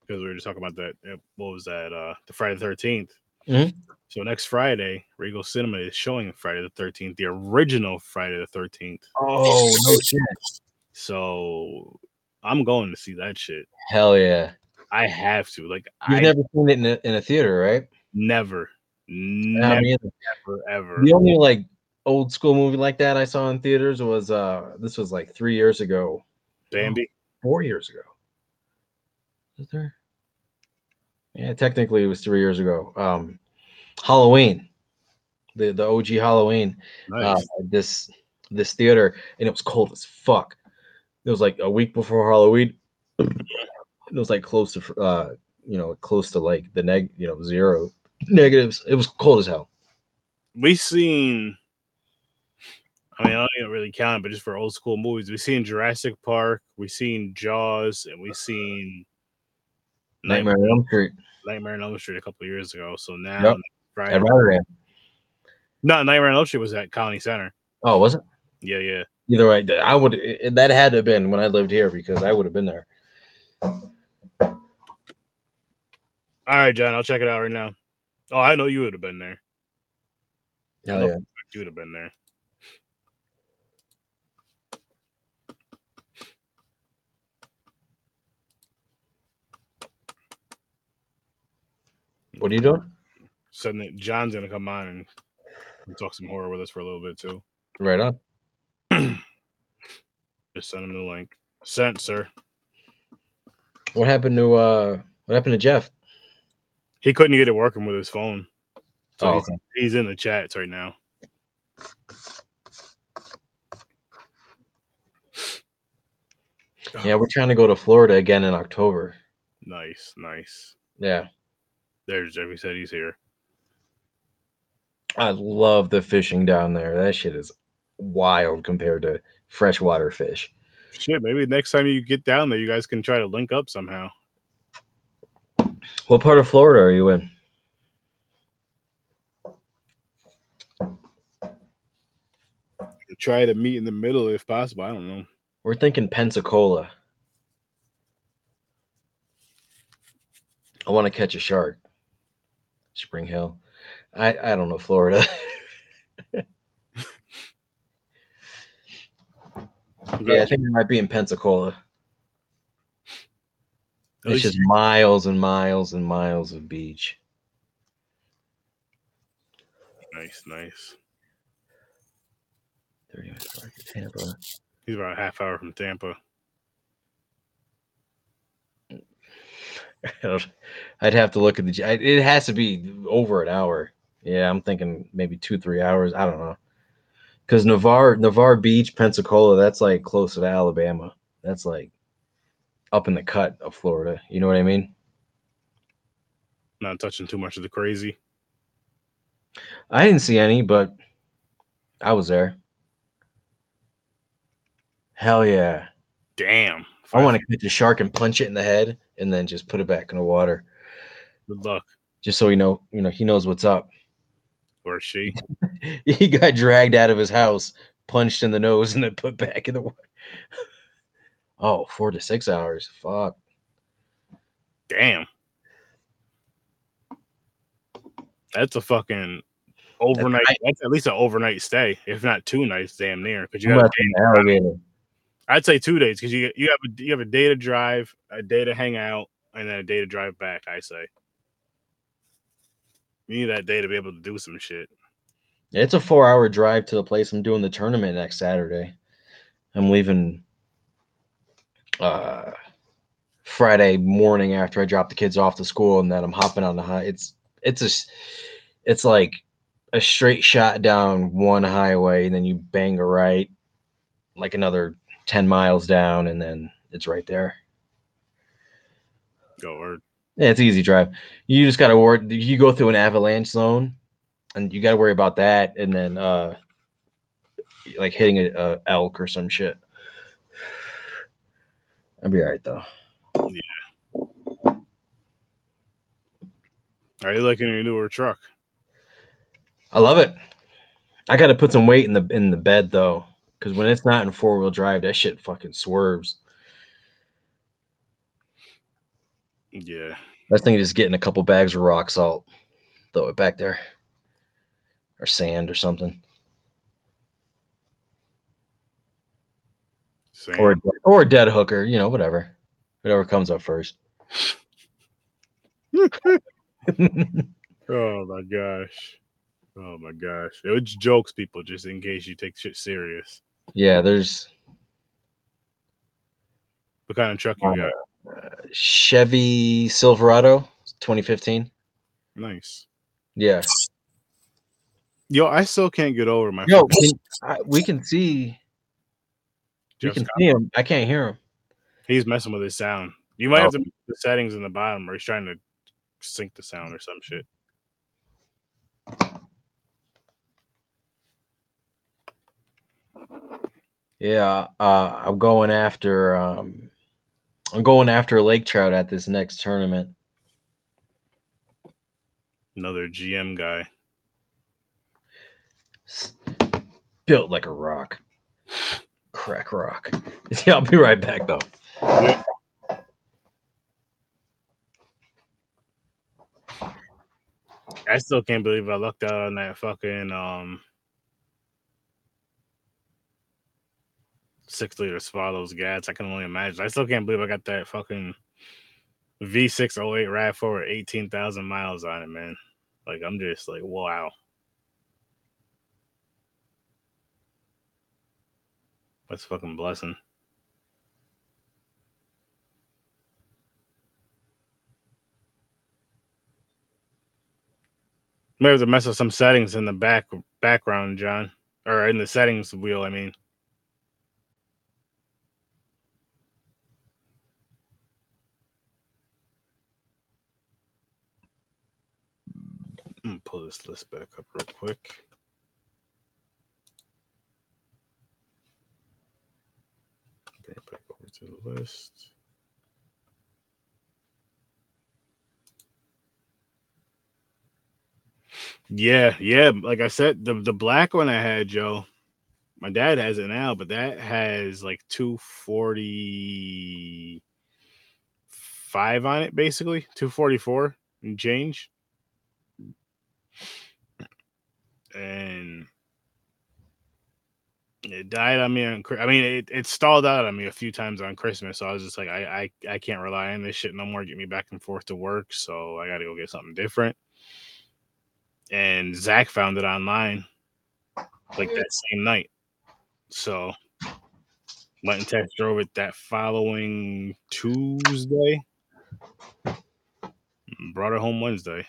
because we were just talking about that uh, what was that? Uh the Friday the 13th. Mhm. So next Friday, Regal Cinema is showing Friday the 13th, the original Friday the 13th. Oh no shit. So I'm going to see that shit. Hell yeah. I have to. Like You've I never seen it in a, in a theater, right? never, Nah, never, ever. The only like old school movie like that I saw in theaters was uh this was like three years ago. Bambi. Four years ago. Is there? Yeah, technically it was three years ago. Um Halloween. The the OG Halloween. uh, Nice. this this theater and it was cold as fuck. It was like a week before Halloween. It was like close to uh you know close to like the neg you know zero negatives. It was cold as hell. we seen I mean, I don't really count it, but just for old school movies, we seen Jurassic Park, we seen Jaws, and we seen Nightmare on Elm Street Nightmare on Elm Street a couple of years ago. So now, Yep. Friday, at Rotterdam. no, Nightmare on Elm Street was at Colonie Center. Oh, was it? Yeah, yeah. Either way, I would that had to have been when I lived here because I would have been there. All right, John, I'll check it out right now. Oh, I know you would have been there. Yeah. You would have been there. What are you doing? That John's gonna come on and, and talk some horror with us for a little bit too. Right on. <clears throat> Just send him the link. Sent, sir. What happened to uh what happened to Jeff? He couldn't get it working with his phone. So Oh, he's, okay. he's in the chats right now. Yeah, we're trying to go to Florida again in October. Nice, nice. Yeah. There's. He said he's here. I love the fishing down there. That shit is wild compared to freshwater fish. Shit, maybe next time you get down there, you guys can try to link up somehow. What part of Florida are you in? Try to meet in the middle if possible. I don't know. We're thinking Pensacola. I want to catch a shark. Spring Hill. I I don't know Florida. <laughs> <laughs> yeah, I think it might be in Pensacola. It's least just miles and miles and miles of beach. nice, nice. 30 minutes north of Tampa. He's about a half hour from Tampa. <laughs> I'd have to look at the. It has to be over an hour. Yeah, I'm thinking maybe two, three hours. I don't know. Because Navarre, Navarre Beach, Pensacola, that's like close to Alabama. That's like up in the cut of Florida. You know what I mean? Not touching too much of the crazy. I didn't see any, but I was there. Hell yeah. Damn. I want to catch a shark and punch it in the head and then just put it back in the water. Good luck. Just so you know, you know, he knows what's up. Or she. <laughs> he got dragged out of his house, punched in the nose, and then put back in the water. <laughs> Oh, four to six hours. Fuck. Damn. That's a fucking overnight. I- That's, at least an overnight stay, if not two nights, damn near. Because you got, alligator. I'd say two days because you you have a, you have a day to drive, a day to hang out, and then a day to drive back. I say. You need that day to be able to do some shit. It's a four hour drive to the place I'm doing the tournament next Saturday. I'm leaving uh Friday morning after I drop the kids off to school and then I'm hopping on the high. It's it's a it's like a straight shot down one highway and then you bang a right like another 10 miles down and then it's right there. Go or Yeah, it's easy drive. You just gotta worry. You go through an avalanche zone, and you gotta worry about that, and then uh, like hitting a, a elk or some shit. I'll be all right though. Yeah. Are you liking your newer truck? I love it. I gotta put some weight in the in the bed though, because when it's not in four wheel drive, that shit fucking swerves. Yeah. That thing just getting a couple bags of rock salt, throw it back there, or sand or something, Same. or or dead hooker. You know, whatever, whatever comes up first. <laughs> Oh my gosh. Oh my gosh. It's jokes, people, just in case you take shit serious. yeah, there's What kind of truck you got? Uh, Chevy Silverado 2015. Nice. Yeah. Yo, I still can't get over my Yo, we can see. Just can see him. I can't hear him. He's messing with his sound. You might have Oh. to put the settings in the bottom or he's trying to sync the sound or some shit. Yeah, uh, I'm going after. Um, I'm going after a lake trout at this next tournament. Another GM guy. Built like a rock, crack rock. <laughs> Yeah, I'll be right back though. I still can't believe I lucked out on that fucking um six liter swallows gas. I can only imagine. I still can't believe I got that fucking V608 RAV4 with 18,000 miles on it, man. Like, I'm just like, wow. That's a fucking blessing. May have to mess with some settings in the back background, John, or in the settings wheel. I mean, I'm pull this list back up real quick. Back over to the list. Yeah, yeah. Like I said, the the black one I had, Joe. My dad has it now, but that has like 240 245 on it, basically 244 and change. And it died on me on. I mean, it, it stalled out on me a few times on Christmas. So I was just like, I, I I can't rely on this shit no more. Get me back and forth to work, so I got to go get something different. And Zach found it online, like that same night. So went and test drove it that following Tuesday. Brought it home Wednesday.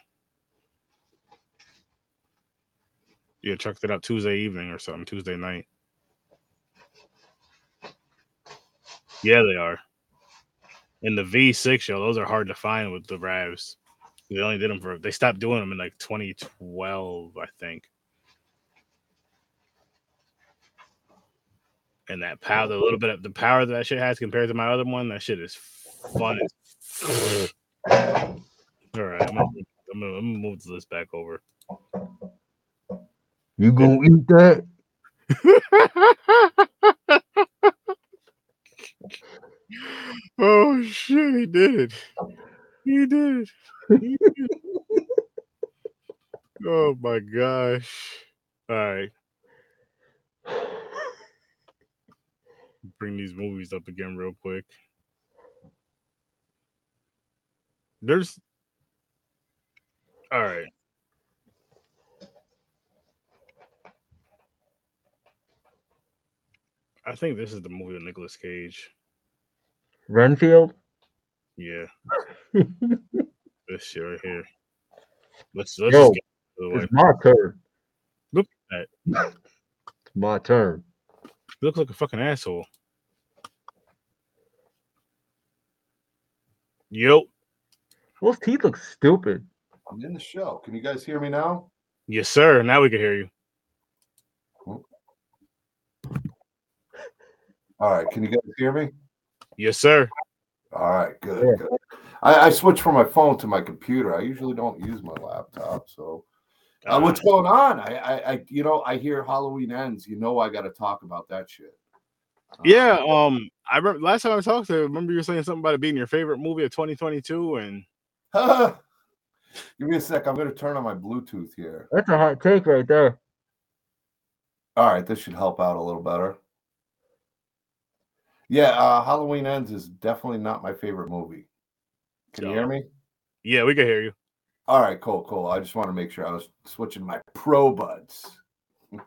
Yeah, chucked it out Tuesday evening or something, Tuesday night. Yeah, they are. In the V6 show, those are hard to find with the Ravs. They only did them for they stopped doing them in like 2012, I think. And that power, the little bit of the power that, that shit has compared to my other one, that shit is fun. All right, I'm gonna, I'm, gonna, I'm gonna move this back over. You gonna eat that? <laughs> oh shit, he did it. He did. He did. <laughs> oh my gosh. All right. Bring these movies up again real quick. There's all right. I think this is the movie with Nicolas Cage. Renfield? Yeah. <laughs> this shit right here. Let's let's Yo, just get it out of the way. It's my turn. Look at that. It's <laughs> my turn. He looks like a fucking asshole. Yo. Those teeth look stupid. I'm in the show. Can you guys hear me now? Yes, sir. Now we can hear you. All right. Can you guys hear me? Yes, sir. All right. Good. Yeah. good. I, I switched from my phone to my computer. I usually don't use my laptop. So, uh, what's going on? I, I, I, you know, I hear Halloween ends. You know, I got to talk about that shit. Uh, Yeah, um, I remember last time I talked to you, remember you were saying something about it being your favorite movie of 2022, and <laughs> Give me a sec. I'm going to turn on my Bluetooth here. That's a hot take right there. All right, this should help out a little better. Yeah, uh, Halloween Ends is definitely not my favorite movie. Can you hear me? yeah, we can hear you. All right, cool, cool. I just want to make sure I was switching my Pro Buds. <laughs>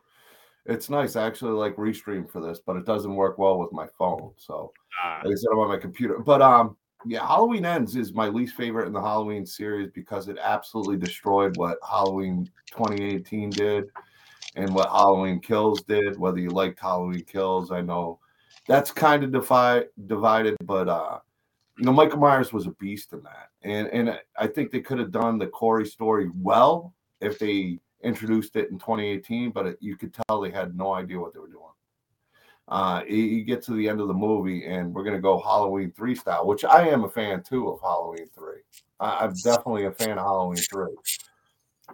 It's nice. I actually like Restream for this, but it doesn't work well with my phone. So Ah, like I said, I'm on my computer. But um, yeah, Halloween Ends is my least favorite in the Halloween series because it absolutely destroyed what Halloween 2018 did and what Halloween Kills did. Whether you liked Halloween Kills, I know that's kind of defi- divided, but uh, you know, Michael Myers was a beast in that, and and I think they could have done the Corey story well if they introduced it in 2018, but it, you could tell they had no idea what they were doing. Uh, you, get to the end of the movie, and we're gonna go Halloween three style, which I am a fan too of Halloween three. I, I'm definitely a fan of Halloween three.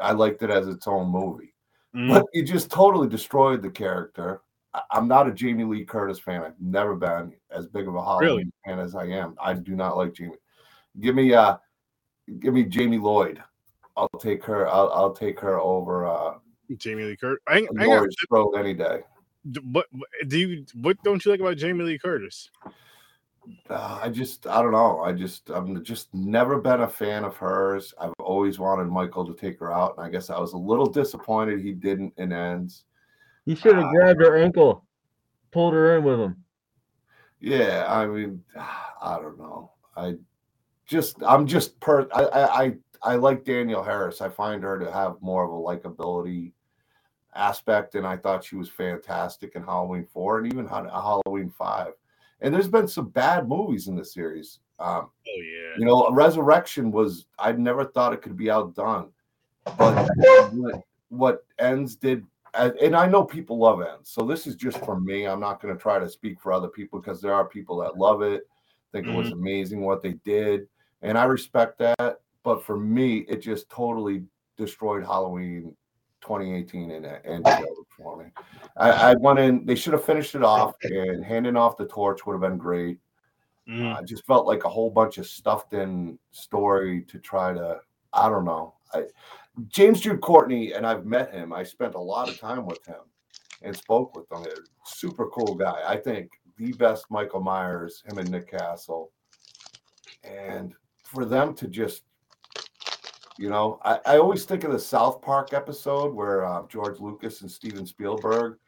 I liked it as its own movie, mm, but you just totally destroyed the character. I'm not a Jamie Lee Curtis fan. I've never been as big of a Halloween fan as I am. I do not like Jamie. Give me uh give me Jamie Lloyd. I'll take her. I'll, I'll take her over uh Jamie Lee Curtis. I, I ain't got- Strode any day. what what- do you what don't you like about Jamie Lee Curtis? Uh, I just I don't know. I just I'm just never been a fan of hers. I've always wanted Michael to take her out, and I guess I was a little disappointed he didn't in ends. He should have Ah. grabbed her ankle, pulled her in with him. Yeah, I mean, <sighs> I don't know. I just I'm just per I I I, I like Danielle Harris. I find her to have more of a likability aspect, and I thought she was fantastic in Halloween four and even Ha- Halloween five. And there's been some bad movies in the series. Um, Oh yeah. you know, Resurrection was I never thought it could be outdone, but what, what Ends did, and and I know people love Ends, so this is just for me. I'm not going to try to speak for other people because there are people that love it, think it was amazing what they did, and I respect that. But for me, it just totally destroyed Halloween 2018 and and for me. I, I went in. They should have finished it off, and handing off the torch would have been great. Uh, it just felt like a whole bunch of stuffed in story to try to. I don't know. I, James Jude Courtney, and I've met him. I spent a lot of time with him and spoke with him. Super cool guy. I think the best Michael Myers, him and Nick Castle. And for them to just, you know, I, I always think of the South Park episode where uh, George Lucas and Steven Spielberg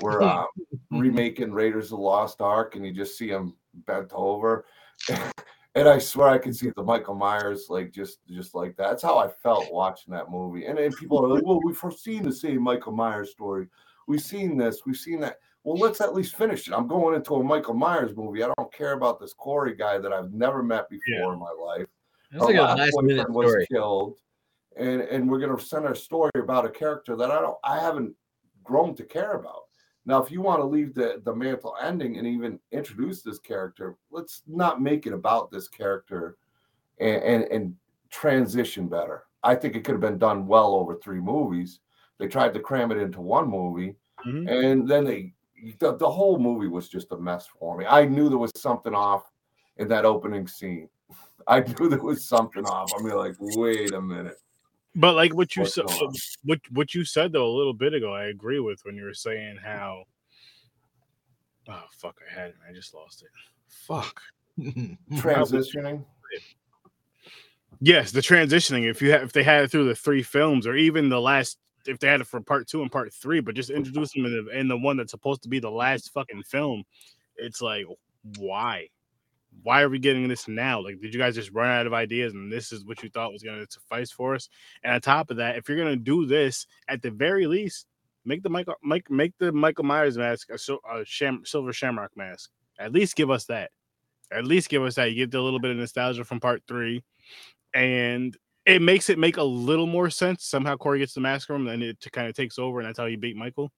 were uh, remaking Raiders of the Lost Ark, and you just see him bent over. <laughs> And I swear I could see the Michael Myers like just just like that. That's how I felt watching that movie. And then people are like, "Well, we've foreseen the same Michael Myers story. We've seen this. We've seen that. Well, let's at least finish it. I'm going into a Michael Myers movie. I don't care about this Corey guy that I've never met before Yeah. in my life. Was like a last minute was story. killed, and and we're gonna send our story about a character that I don't, I haven't grown to care about. Now, if you want to leave the the mantle ending and even introduce this character, let's not make it about this character, and and, and transition better. I think it could have been done well over three movies. They tried to cram it into one movie, Mhm. and then they the, the whole movie was just a mess for me. I knew there was something off in that opening scene. <laughs> I knew there was something off. I mean, like, wait a minute. But like what you said, going on? what what you said though a little bit ago, I agree with when you were saying how. Oh fuck! I had it. I just lost it. Fuck. <laughs> Transitioning. Yes, the transitioning. If you have, if they had it through the three films, or even the last, if they had it for part two and part three, but just introduce them in the in the one that's supposed to be the last fucking film, it's like why? Why are we getting this now? Like, did you guys just run out of ideas and this is what you thought was going to suffice for us? And on top of that, if you're going to do this, at the very least, make the Michael, Mike, make the Michael Myers mask a, a sham, silver shamrock mask. At least give us that. At least give us that. You get a little bit of nostalgia from part three, and it makes it make a little more sense. Somehow Corey gets the mask from him, and it kind of takes over, and that's how you beat Michael.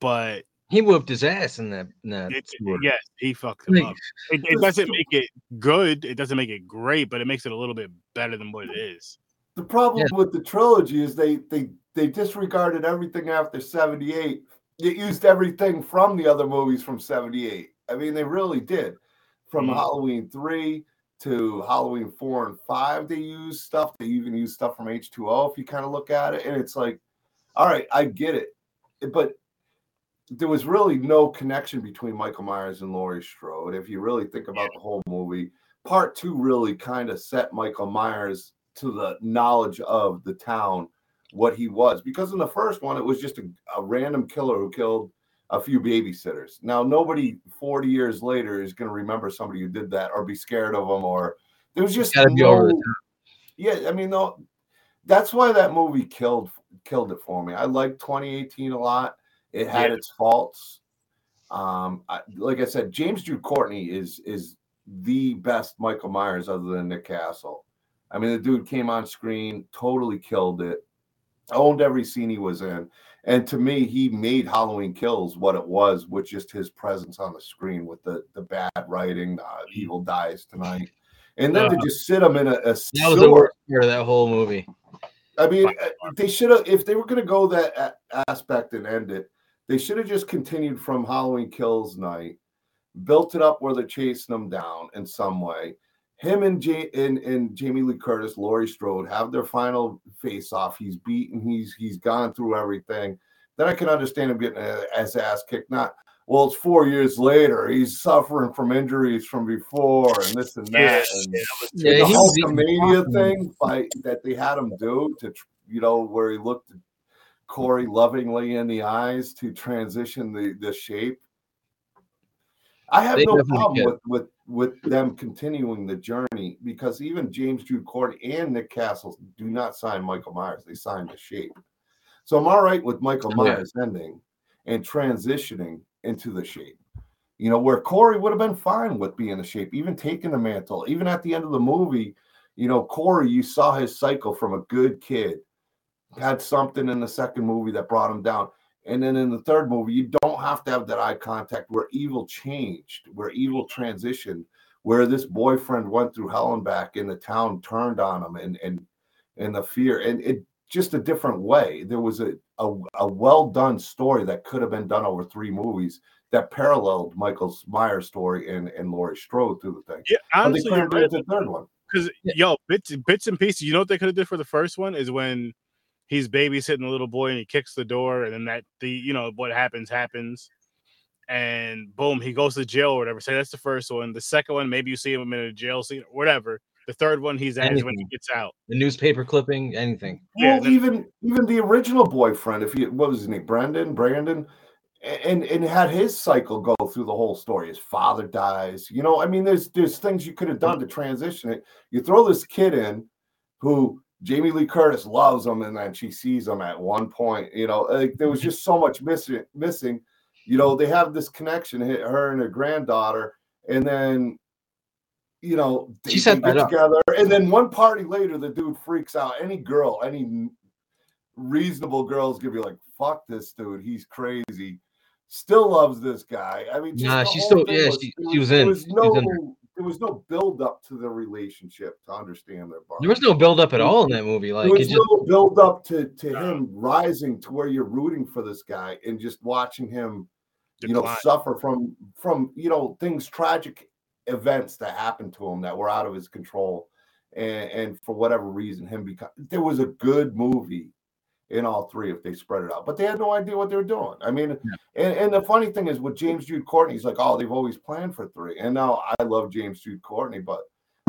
But He whooped his ass in that. In that it's tour. yes, he fucked him up. It, it doesn't make it good. It doesn't make it great, but it makes it a little bit better than what it is. The problem with the trilogy is they they they disregarded everything after 78. It used everything from the other movies from 78. I mean, they really did. From Mhm. Halloween 3 to Halloween 4 and 5, they used stuff. They even used stuff from H2O if you kind of look at it. And it's like, all right, I get it. But there was really no connection between Michael Myers and Laurie Strode. If you really think about the whole movie, part two really kind of set Michael Myers to the knowledge of the town what he was. Because in the first one, it was just a, a random killer who killed a few babysitters. Now, nobody 40 years later is going to remember somebody who did that or be scared of them or there was just gotta be over the no, yeah, I mean, no, that's why that movie killed killed it for me. I like 2018 a lot. It had Yeah. its faults. Um, I, like I said, James Jude Courtney is is the best Michael Myers other than Nick Castle. I mean, the dude came on screen, totally killed it, owned every scene he was in, and to me, he made Halloween Kills what it was with just his presence on the screen with the the bad writing, uh, evil dies tonight, and then to just sit him in a, a That was the sewer- worst part of that whole movie. I mean, uh, they should have if they were going to go that aspect and end it. They should have just continued from Halloween Kills night, built it up where they're chasing them down in some way. Him and, ja- and and Jamie Lee Curtis, Laurie Strode have their final face off. He's beaten. He's he's gone through everything. Then I can understand him getting his ass kicked. Not well. It's four years later. He's suffering from injuries from before and this and that. and, Yeah, the he was Hulkamania thing by, that they had him do to you know where he looked Corey lovingly in the eyes to transition the the shape. I have They no problem with with with them continuing the journey because even James Jude Courtney and Nick Castle do not sign Michael Myers; they signed the shape. So I'm all right with Michael yeah. Myers ending and transitioning into the shape. You know, where Corey would have been fine with being the shape, even taking the mantle, even at the end of the movie. You know, Corey, you saw his cycle from a good kid, had something in the second movie that brought him down. And then in the third movie, you don't have to have that eye contact where evil changed, where evil transitioned, where this boyfriend went through hell and back and the town turned on him and and and the fear. And it just a different way. There was a, a, a well done story that could have been done over three movies that paralleled Michael Myers' story and, and Laurie Strode through the thing. Yeah, But they honestly, couldn't do you're it the third one. because yo, bits bits and pieces. You know what they could have did for the first one is when he's babysitting the little boy and he kicks the door, and then that the you know what happens happens, and boom, he goes to jail or whatever. Say that's the first one. The second one, maybe you see him in a jail scene, or whatever. The third one, he's at is when he gets out. The newspaper clipping, anything. Yeah, Well, then- even even the original boyfriend, if you what was his name, brandon Brandon, and and had his cycle go through the whole story. His father dies. You know, I mean, there's there's things you could have done to transition it. You throw this kid in, who Jamie Lee Curtis loves him, and then she sees him at one point. You know, like there was mm-hmm. just so much missing. Missing. You know, they have this connection, her and her granddaughter, and then. You know, they, She set they get up. together, and then one party later, the dude freaks out. Any girl, any reasonable girls gonna be like, "Fuck this dude, he's crazy." Still loves this guy. I mean, just Nah, the she's still- yeah, was- she- there she was in. There was She was no, in there. there was no build up to the relationship to understand their bond. There was no build up at all in that movie. Like there it was just no build up to to No. him rising to where you're rooting for this guy and just watching him, you know, suffer from from you know things tragic events that happened to him that were out of his control, and and for whatever reason, him become there was a good movie in all three if they spread it out, but they had no idea what they were doing. I mean, and, and the funny thing is with James Jude Courtney, he's like, oh, they've always planned for three, and now I love James Jude Courtney, but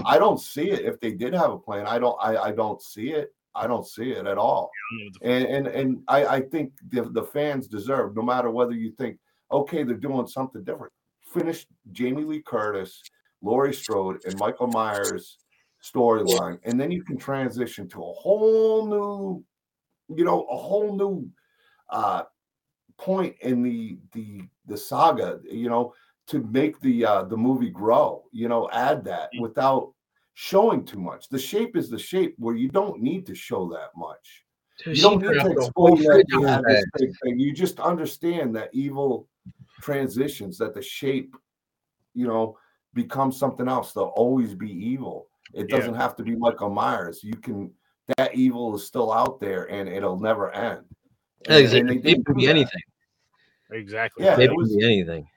I don't see it. If they did have a plan, I don't. I, I don't see it. I don't see it at all. I don't know what the And and and I, I think the, the fans deserve, no matter whether you think, okay, they're doing something different. Finish Jamie Lee Curtis, Laurie Strode, and Michael Myers storyline, and then you can transition to a whole new, you know, a whole new uh point in the the the saga, you know, to make the uh the movie grow, you know, add that Mm. without showing too much. The shape is the shape where you don't need to show that much. Dude, You don't need to explain that you have this big thing. You just understand that evil transitions, that the shape, you know, becomes something else. They'll always be evil. It doesn't have to be Michael Myers. You can that evil is still out there and it'll never end. Yeah, And- It, and it could do be that. anything. exactly. Yeah, It it could was- be anything.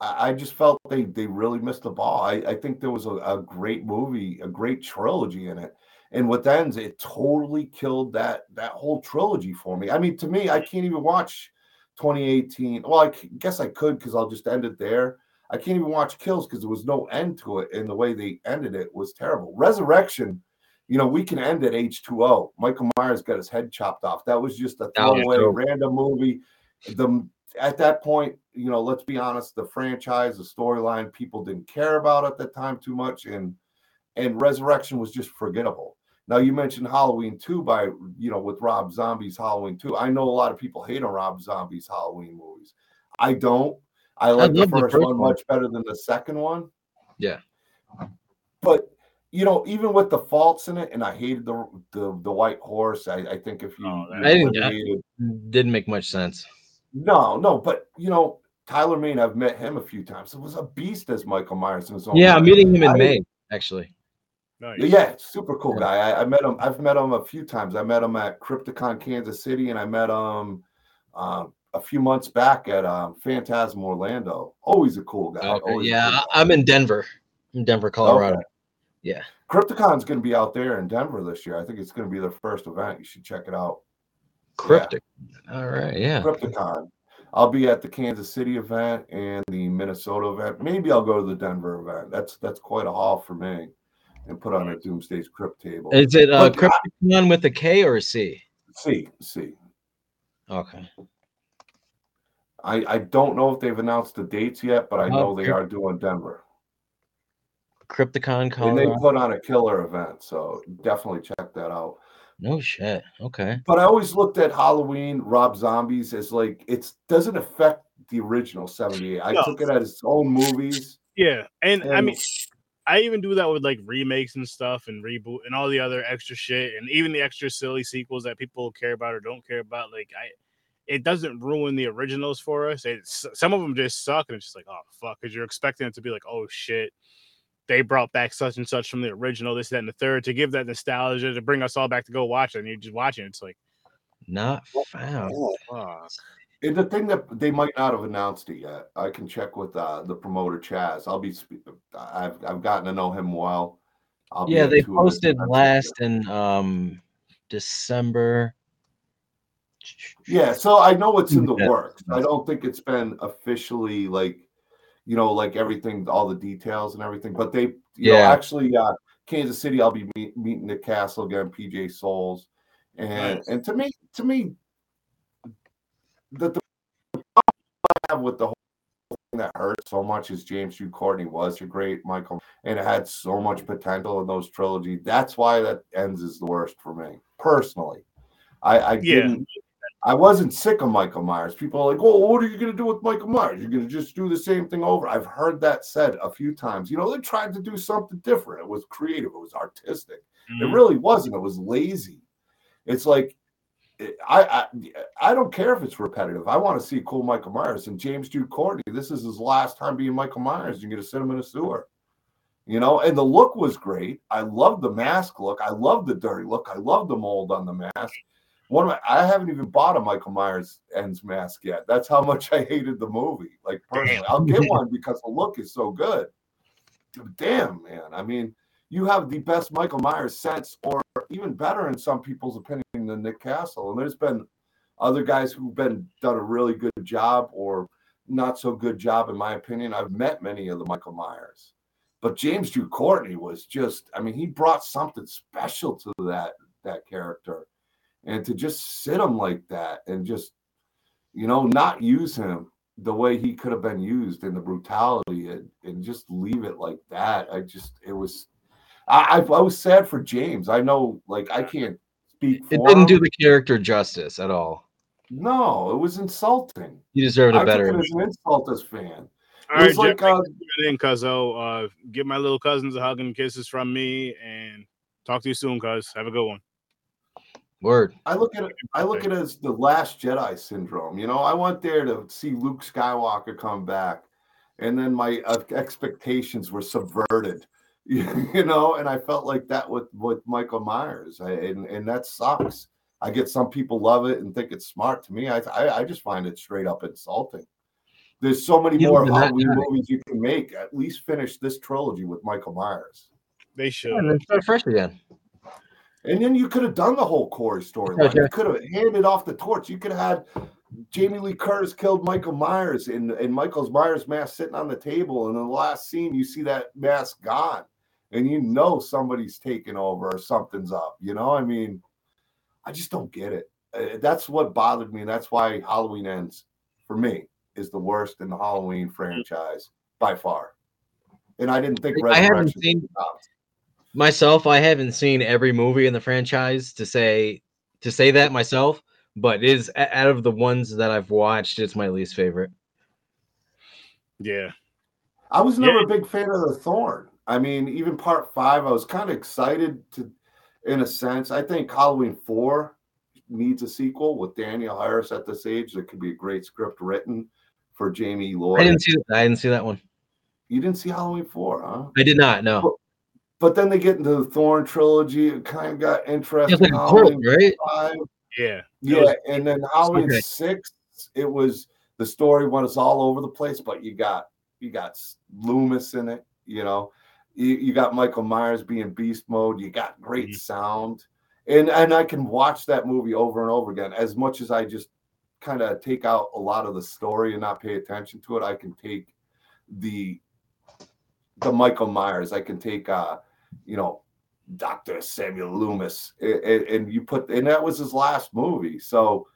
I I just felt they they really missed the ball. I, I think there was a, a great movie, a great trilogy in it. And with ends, it totally killed that that whole trilogy for me. I mean, to me, I can't even watch 2018. Well, I c- guess I could because I'll just end it there. I can't even watch Kills because there was no end to it, and the way they ended it was terrible. Resurrection, you know, we can end at H2O. Michael Myers got his head chopped off. That was just a throwaway, random movie. The at that point, you know, let's be honest, the franchise, the storyline, people didn't care about at the time too much, and and Resurrection was just forgettable. Now you mentioned Halloween 2 by you know with Rob Zombie's Halloween 2. I know a lot of people hate on Rob Zombie's Halloween movies. I don't. I like the love the first, first one one. much better than the second one. Yeah. But you know, even with the faults in it, and I hated the the, the white horse. I, I think if you, Oh, I didn't- eliminated- Didn't make much sense. no, no, but you know, Tyler Mane, I've met him a few times. It was a beast as Michael Myers in his own. Yeah, I'm meeting him in I- May, actually. Nice. Yeah, super cool Yeah. guy. I, I met him. I've met him a few times. I met him at Crypticon Kansas City, and I met him um, a few months back at um, Phantasm Orlando. Always a cool guy. Okay, yeah, cool I- I'm in Denver. In Denver, Colorado. Okay. Yeah. Crypticon's going to be out there in Denver this year. I think it's going to be their first event. You should check it out. Cryptic. All right, yeah. Crypticon. I'll be at the Kansas City event and the Minnesota event. Maybe I'll go to the Denver event. That's that's quite a haul for me. And put on a Doomsday's Crypt table. Is it uh, But I- Crypticon with a K or a C? see, see. Okay. I, I don't know if they've announced the dates yet, but I Oh, know they are doing Denver. Crypticon, And they put on a killer event, so definitely check that out. No shit. Okay. But I always looked at Halloween, Rob Zombies as like it doesn't affect the original 78. I No. took it as its own movies. Yeah, and I mean, I even do that with like remakes and stuff, and reboot and all the other extra shit, and even the extra silly sequels that people care about or don't care about. Like I, it doesn't ruin the originals for us. It's some of them just suck, and it's just like, oh fuck, because you're expecting it to be like, oh shit, they brought back such and such from the original, this, that, and the third to give that nostalgia to bring us all back to go watch it. And you're just watching, it's like not found. fuck. And the thing that they might not have announced it yet, I can check with uh, the promoter Chaz. I'll be. spe- I've I've gotten to know him well. I'll Yeah, at they two of his posted events. last in um December. Yeah, so I know it's in the Yeah. works. I don't think it's been officially like, you know, like everything, all the details and everything. But they, you know, actually, uh, Kansas City, I'll be meet, meeting Nick Castle again, PJ Soles, and Nice. and to me, to me, the, the problem I have with the whole thing that hurt so much is James Jude Courtney was a great Michael, and it had so much potential in those trilogy. That's why that ends is the worst for me personally. I, I Yeah. didn't. I wasn't sick of Michael Myers. People are like, "Oh, what are you going to do with Michael Myers? You're going to just do the same thing over." I've heard that said a few times. You know, they tried to do something different. It was creative. It was artistic. It Mhm. really wasn't. It was lazy. It's like I, I I don't care if it's repetitive. I want to see cool Michael Myers and James Jude Courtney. This is his last time being Michael Myers. You're going to sit him in a sewer, you know. And the look was great. I love the mask look. I love the dirty look. I love the mold on the mask. One of my, I haven't even bought a Michael Myers ends mask yet. That's how much I hated the movie. Like personally, I'll get <laughs> one because the look is so good. Damn, man. I mean, you have the best Michael Myers sense, or even better in some people's opinion than Nick Castle. And there's been other guys who've been done a really good job or not so good job, in my opinion. I've met many of the Michael Myers, but James Jude Courtney was just, I mean, he brought something special to that that character. And to just sit him like that and just, you know, not use him the way he could have been used in the brutality and, and just leave it like that. I just it was I, I I was sad for James. I know like I can't speak for It didn't him. do the character justice at all. no, it was insulting. You deserved I a took better. it as an insult as fan. All It right, was like Jeff, uh, get in, cuzzo. Uh, give my little cousins a hug and kisses from me, and talk to you soon, cuz. Have a good one. Word. I look at it. I look at it as the Last Jedi syndrome. You know, I went there to see Luke Skywalker come back, and then my uh, expectations were subverted. <laughs> You know, and I felt like that with with Michael Myers, I, and and that sucks. I get some people love it and think it's smart. To me, I I, I just find it straight up insulting. There's so many Yeah, more but Halloween movies you can make. At least finish this trilogy with Michael Myers. They should. And then start fresh again. And then you could have done the whole Corey storyline. <laughs> You could have handed off the torch. You could have had Jamie Lee Curtis killed Michael Myers and, and Michael's Myers mask sitting on the table. And in the last scene, you see that mask gone. And you know somebody's taking over or something's up. You know, I mean, I just don't get it. Uh, That's what bothered me. And that's why Halloween ends for me is the worst in the Halloween franchise by far. And I didn't think I haven't Resurrection seen- was top. Myself, I haven't seen every movie in the franchise to say to say that myself, but it is a- out of the ones that I've watched, it's my least favorite. Yeah. I was Yeah. never a big fan of the Thorn. I mean, even part five, I was kind of excited to, in a sense. I think Halloween four needs a sequel with Danielle Harris at this age. There could be a great script written for Jamie Lloyd. I didn't see that. I didn't see that one. you didn't see Halloween four, huh? I did not. No. But then they get into the Thorn trilogy. It kind of got interesting. It's like a cult, right? five, Yeah. Yeah, was- and then Halloween Okay. six, it was the story was all over the place, but you got you got Loomis in it, you know, you, you got Michael Myers being beast mode, you got great Mhm. sound, and and I can watch that movie over and over again. As much as I just kind of take out a lot of the story and not pay attention to it, I can take the the Michael Myers. I can take uh, you know, Dr. Samuel Loomis, and, and you put, and that was his last movie. So,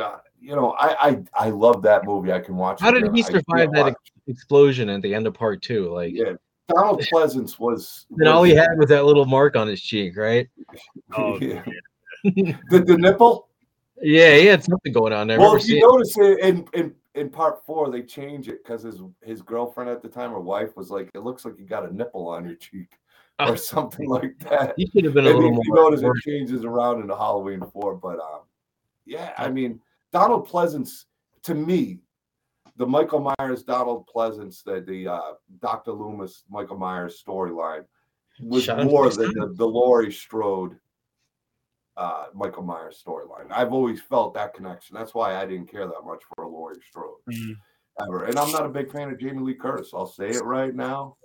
uh, you know, I, I I love that movie. I can watch. How it did again. he survive that watch- explosion at the end of part two? Like, Yeah, Donald Pleasence was. <laughs> and all he had was that little mark on his cheek, right? <laughs> Oh, yeah. the, the nipple. Yeah, he had something going on there. Well, if you seeing- notice it in in in part four, they change it because his his girlfriend at the time, or wife, was like, "It looks like you got a nipple on your cheek." <laughs> Or something like that. he should have been a and little you, you more. notice it changes around in the Halloween four, but um, yeah, I mean Donald Pleasence to me, the Michael Myers, Donald Pleasence, the the uh, Dr. Loomis, Michael Myers storyline was more than the, the Laurie Strode, uh, Michael Myers storyline. I've always felt that connection. That's why I didn't care that much for Laurie Strode Mhm. ever. And I'm not a big fan of Jamie Lee Curtis. I'll say it right now.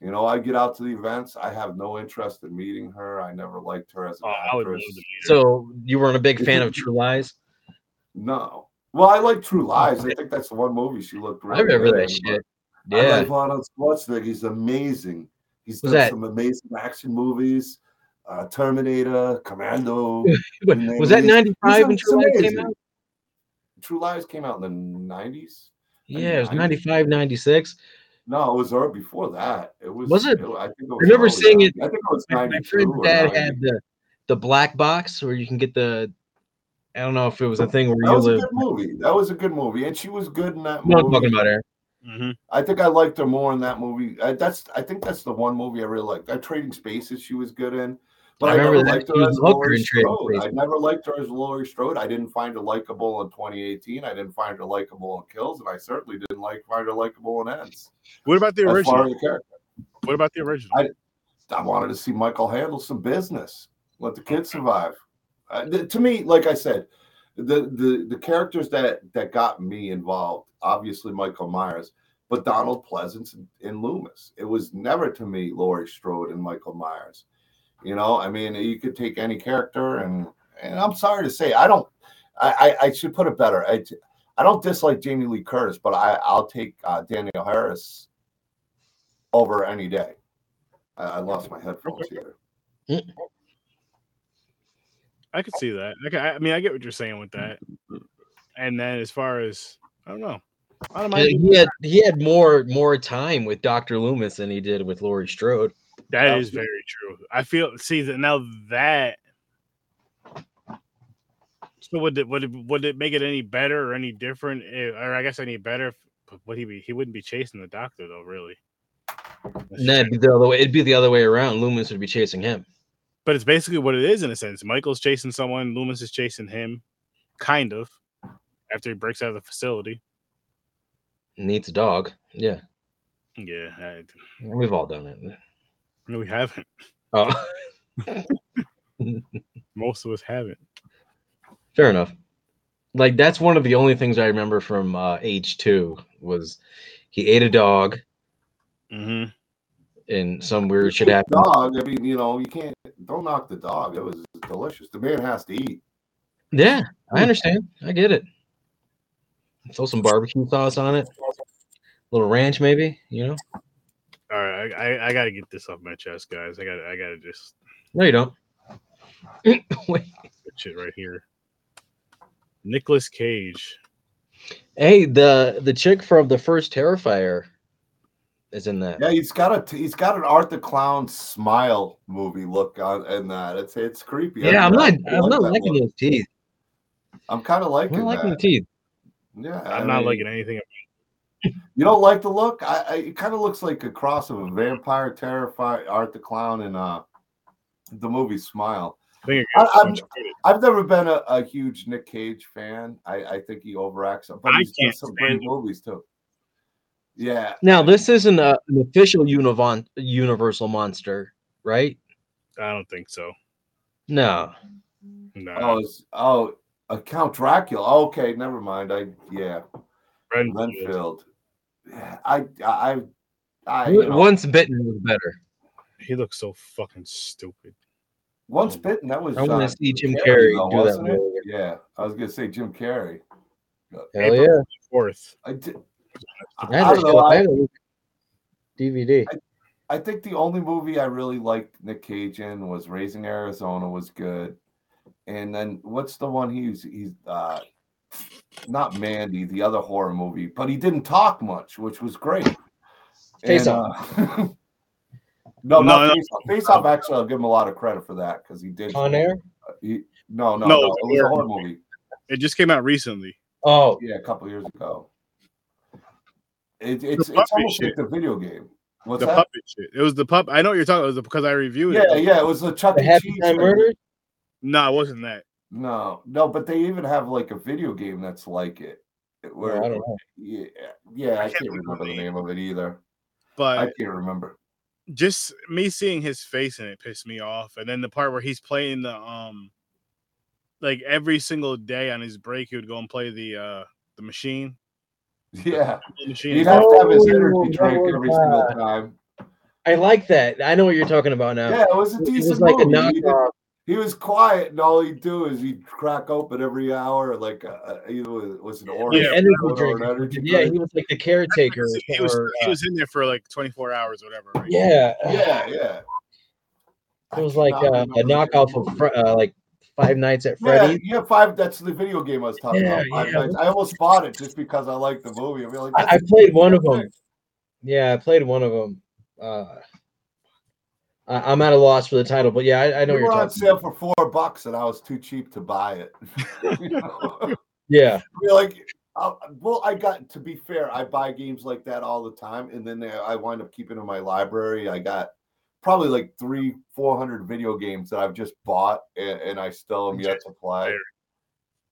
You know, I get out to the events. I have no interest in meeting her. I never liked her as an Oh, I would love actress. to meet her. So you weren't a big fan of True Lies? No. Well, I like True Lies. I think that's the one movie she looked really I remember good that in, shit. but I Yeah. like Arnold Schwarzenegger. He's amazing. He's Was done that- some amazing action movies. Uh, Terminator, Commando. <laughs> But was that 95 when True Lies came out? True Lies came out in the nineties. Yeah, it was 90s. 95, 96. No, it was er- before that. It was. Was it? I think it was I remember seeing it- I think it was My, my friend's dad had the, the black box where you can get the. I don't know if it was a thing where That you was a good movie. That was a good movie, and she was good in that What movie. I'm talking about here. Mhm. I think I liked her more in that movie. I, that's I think that's the one movie I really liked. That Trading Places she was good in. But I I, remember never that liked she her was as hooker Laurie in Trading Strode. I never liked her as Laurie Strode. I didn't find her likable in 2018. I didn't find her likable in Kills, and I certainly didn't like find her likable in Ends. What about the As far original? as the character, What about the original? I- I wanted to see Michael handle some business, let the kids survive. Uh, th- to me, like I said, the the the characters that that got me involved, obviously Michael Myers, but Donald Pleasence and, and Loomis. It was never to me Laurie Strode and Michael Myers. You know, I mean, you could take any character, and and I'm sorry to say, I don't. I I, I should put it better. I I don't dislike Jamie Lee Curtis, but I I'll take uh, Danielle Harris over any day. I, I lost my headphones here. I could see that. Okay, I I mean, I get what you're saying with that. And then as far as I don't know, I don't Yeah, mind. He had he had more more time with Dr. Loomis than he did with Laurie Strode. That is very true. I feel see that now that. So would it would it would it make it any better or any different, eh, or I guess any better? If, would he be? He wouldn't be chasing the doctor though, really. No, it'd be the other way. It'd be the other way around. Loomis would be chasing him. But it's basically what it is in a sense. Michael's chasing someone, Loomis is chasing him, kind of, after he breaks out of the facility. Needs a dog. Yeah, Yeah, I, we've all done it. No, we haven't. Oh, <laughs> Most of us haven't. fair enough. Like that's one of the only things I remember from uh, age two was he ate a dog Mm-hmm. and some weird shit happened. Dog. I mean, you know, you can't don't knock the dog. It was delicious. The man has to eat. Yeah, I understand. I get it. Throw some barbecue sauce on it. A little ranch, maybe. You know? All right, I, I, I got to get this off my chest, guys. I got I got to just No, you don't. <laughs> Wait. shit right here. Nicolas Cage. Hey, the the chick from the first Terrifier is in that. Yeah, he's got a he's got an Art the Clown smile movie look on in that. It's it's creepy. Yeah, I'm not. I I'm not that liking look. those teeth. I'm kind of liking, I'm liking not the teeth. Yeah, I'm I not liking anything. You don't like the look? I, I it kind of looks like a cross of a vampire, terrified Art the Clown, and uh the movie Smile. I think it I- gets so I'm- much credit. I've never been a, a huge Nick Cage fan. I, I think he overacts, but I he's done some great him. movies too. Yeah. Now, this isn't a, an official Univon Universal monster, right? I don't think so. No. No, Oh, it's, oh, uh, Count Dracula. Okay, never mind. I yeah, Renfield. Renfield. Yeah, I I I you know, Once bitten was better. He looks so fucking stupid. once bitten. That was. I want uh, to see Jim Carrey, Carrey do that. movie. Yeah, I was gonna say Jim Carrey. Hell April yeah! Fourth. I did. I, I, I don't know. shit. I I, DVD. I think the only movie I really liked Nick Cage in was Raising Arizona was good, and then what's the one he's he's uh not Mandy, the other horror movie, but he didn't talk much, which was great. Face And, Off. uh, no, <laughs> No, not no. Face Off. Face Off. Actually, I'll give him a lot of credit for that because he did. On air? He, no, no, No, no, it was a horror horror movie. It just came out recently. Oh, Yeah, a couple years ago. It, it's puppet it's almost shit. like the video game. What's the that? puppet shit. It was the pup. I know what you're talking. It was because I reviewed Yeah, it. yeah, yeah. it was the Chuck the E. Happy Cheese Time thing. No, it wasn't that. No, no, but they even have like a video game that's like it. Where, I don't know. Yeah, yeah, I, I can't can't remember the the name. name of it either. But I can't remember. just me seeing his face and it pissed me off. And then the part where he's playing the um like every single day on his break he would go and play the uh the machine. <laughs> Yeah, The machine. he'd have to have his Oh, energy that drink was, every single time. I like that. I know what you're talking about now. Yeah, it was a it decent was like a movie. He, did- knockoff. He was quiet, and all he'd do is he'd crack open every hour, like uh, either was, was an orange Yeah, energy soda or drink. an energy Yeah, drink. he was like the caretaker. <laughs> he was or, he uh, was in there for like 24 hours or whatever. Right? yeah, yeah, yeah. It was like uh, a knockoff of uh, like Five Nights at Yeah, Freddy's. yeah, five. That's the video game I was talking Yeah, about. Five yeah. Nights. I almost bought it just because I liked the movie. I mean, like, I, I played one of them. Yeah, I played one of them. Uh, I, I'm at a loss for the title, but yeah, I, I know They you're were on talking. sale for four bucks, and I was too cheap to buy it. <laughs> Yeah, You're like, uh, well, I got to be fair. I buy games like that all the time, and then I wind up keeping in my library. I got probably like three, four hundred video games that I've just bought, and, and I still am yet to play.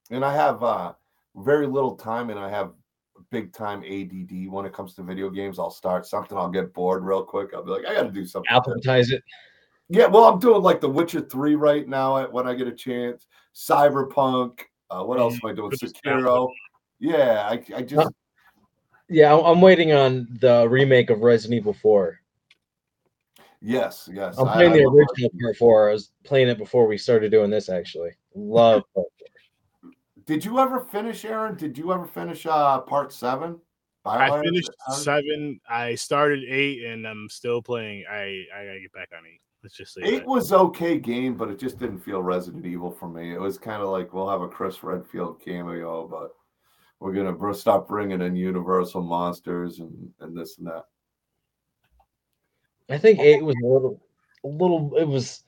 And I have uh, very little time, and I have big time ADD when it comes to video games. I'll start something, I'll get bored real quick. I'll be like, I got to do something. alphabetize it. Yeah, well, I'm doing like The Witcher 3 right now when I get a chance. Cyberpunk. Uh, what else am I doing? Sekiro. Yeah, I, I just Huh. Yeah, I'm, waiting on the remake of Resident Evil 4. yes, yes. I'm playing I the love original part 4. I was playing it before we started doing this. Actually, love. <laughs> part four. Did you ever finish, Aaron? Did you ever finish uh part seven? I finished seven. I started eight, and I'm still playing. I I gotta get back on eight. Let's just say Eight that. was okay game, but it just didn't feel Resident Evil for me. It was kind of like we'll have a Chris Redfield cameo, but we're gonna br- stop bringing in Universal monsters and and this and that. I think eight was a little, a little. It was.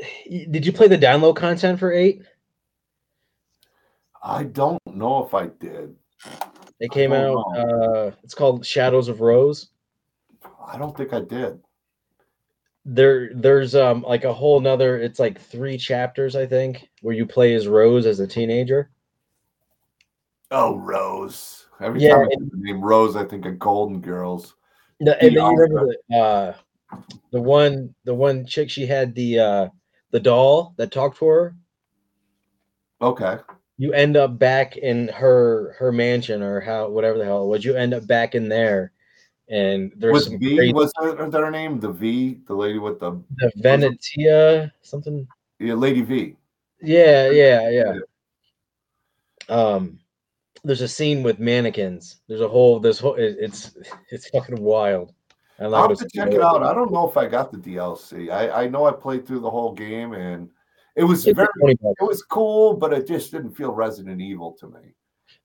<sighs> Did you play the download content for eight? I don't know if I did. It came out. Uh, it's called Shadows of Rose. I don't think I did. There, there's um like a whole nother. It's like three chapters, I think, where you play as Rose as a teenager. Oh, Rose. Every Yeah, time I hear the name Rose, I think of Golden Girls. No, and then you remember the uh, the one the one chick she had the uh the doll that talked for her. Okay. You end up back in her her mansion or how whatever the hell it was. You end up back in there, and there's Was some V crazy, was her, her name? The V, the lady with the the Venetia something. yeah, Lady V. Yeah, yeah, yeah. Um, there's a scene with mannequins. There's a whole this whole it, it's it's fucking wild. I I'll have to check it out. I don't know if I got the DLC. I, I know I played through the whole game and it was It's very like 20 bucks. it was cool, but it just didn't feel Resident Evil to me.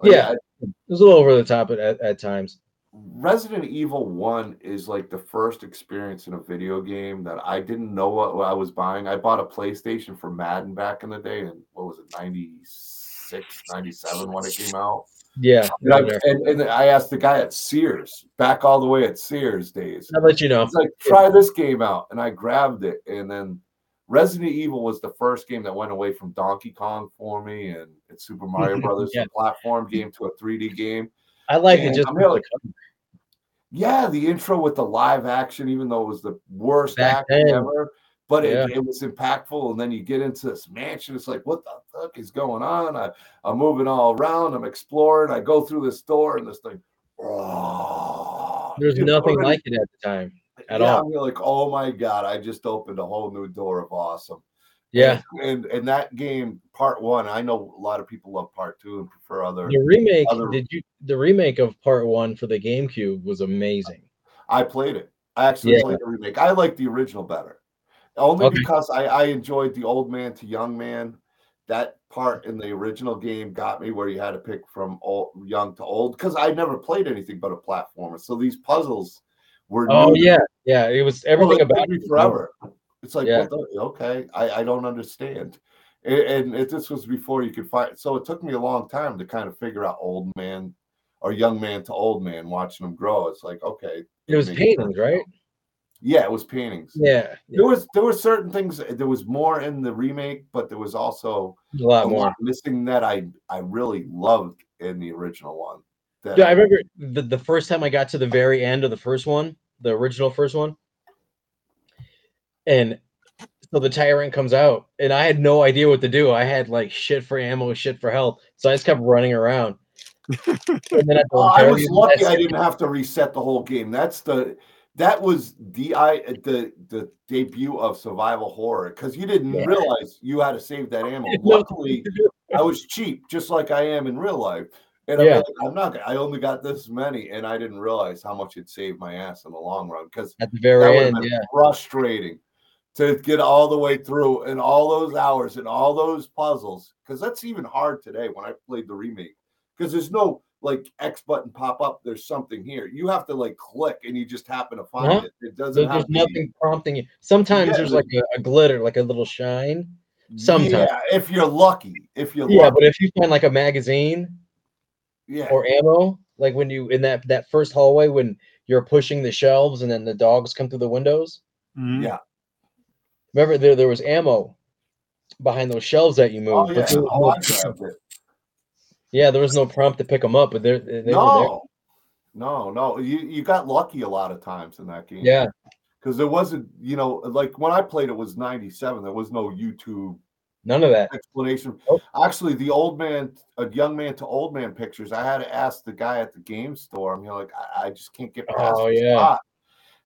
Yeah. It was a little over the top at, at, at times. Resident Evil 1 is like the first experience in a video game that I didn't know what, what I was buying. I bought a PlayStation for Madden back in the day, and what was it, 96, 97 when it came out? Yeah, And I, and, and I asked the guy at Sears, back all the way at Sears days. I'll let you know. It's like, try this game out. And I grabbed it. And then Resident Evil was the first game that went away from Donkey Kong for me. And it's Super Mario mm-hmm. Brothers Yeah. platform game to a 3D game. I like it just really-. Yeah, the intro with the live action, even though it was the worst Back acting then. ever, but it, Yeah. it was impactful. And then you get into this mansion, it's like, what the fuck is going on? I, I'm moving all around, I'm exploring. I go through this door, and this thing, oh, There's nothing and- like it at the time. At yeah, all. I'm like, oh my god, I just opened a whole new door of awesome. Yeah, and and that game, part one, I know a lot of people love part two and prefer other. the remake. Other- Did you? The remake of Part One for the GameCube was amazing. I played it. I actually Yeah. played the remake. I like the original better, only Okay. because I, I enjoyed the old man to young man. That part in the original game got me where you had to pick from old, young to old because I never played anything but a platformer. So these puzzles were Oh new. yeah, yeah. It was Well, everything it about it forever. It's like, Yeah. okay, I, I don't understand. And, and it, this was before you could find. So it took me a long time to kind of figure out old man or young man to old man, watching them grow. It's like, okay, It was paintings, sense right? Yeah, it was paintings. Yeah, There was there were certain things. There was more in the remake, but there was also a lot a more. lot missing that I I really loved in the original one. That- Yeah, I remember the, the first time I got to the very end of the first one, the original first one. And so the tyrant comes out, and I had no idea what to do. I had like shit for ammo, shit for health. So I just kept running around. <laughs> and then Oh, I was lucky I didn't have to reset the whole game. That's the that was the I the the debut of survival horror because you didn't Yeah. realize you had to save that ammo. Luckily, I was cheap, just like I am in real life. And I'm, Yeah. like, I'm not. I only got this many, and I didn't realize how much it saved my ass in the long run because at the very end, yeah. frustrating to get all the way through and all those hours and all those puzzles because that's even hard today when I played the remake because there's no like X button pop up. There's something here. You have to like click and you just happen to find Uh-huh. it. It doesn't there's to be- nothing prompting you. Sometimes Yeah, there's like a, a glitter, like a little shine. sometimes. Yeah, if you're lucky. If you're Yeah, lucky. but if you find like a magazine yeah. or ammo, like when you in that that first hallway when you're pushing the shelves and then the dogs come through the windows. Mhm. Yeah. Remember there there was ammo behind those shelves that you Oh moved. yeah. there Oh, was I no- yeah, there was no prompt to pick them up, but they're, they were there. No. No, no. You you got lucky a lot of times in that game. Yeah, Because there wasn't, you know, like when I played it was 97. There was no YouTube none of that. explanation. Nope. Actually, the old man, a young man to old man pictures, I had to ask the guy at the game store. I'm know, like, I, I just can't get past Oh, yeah. spot.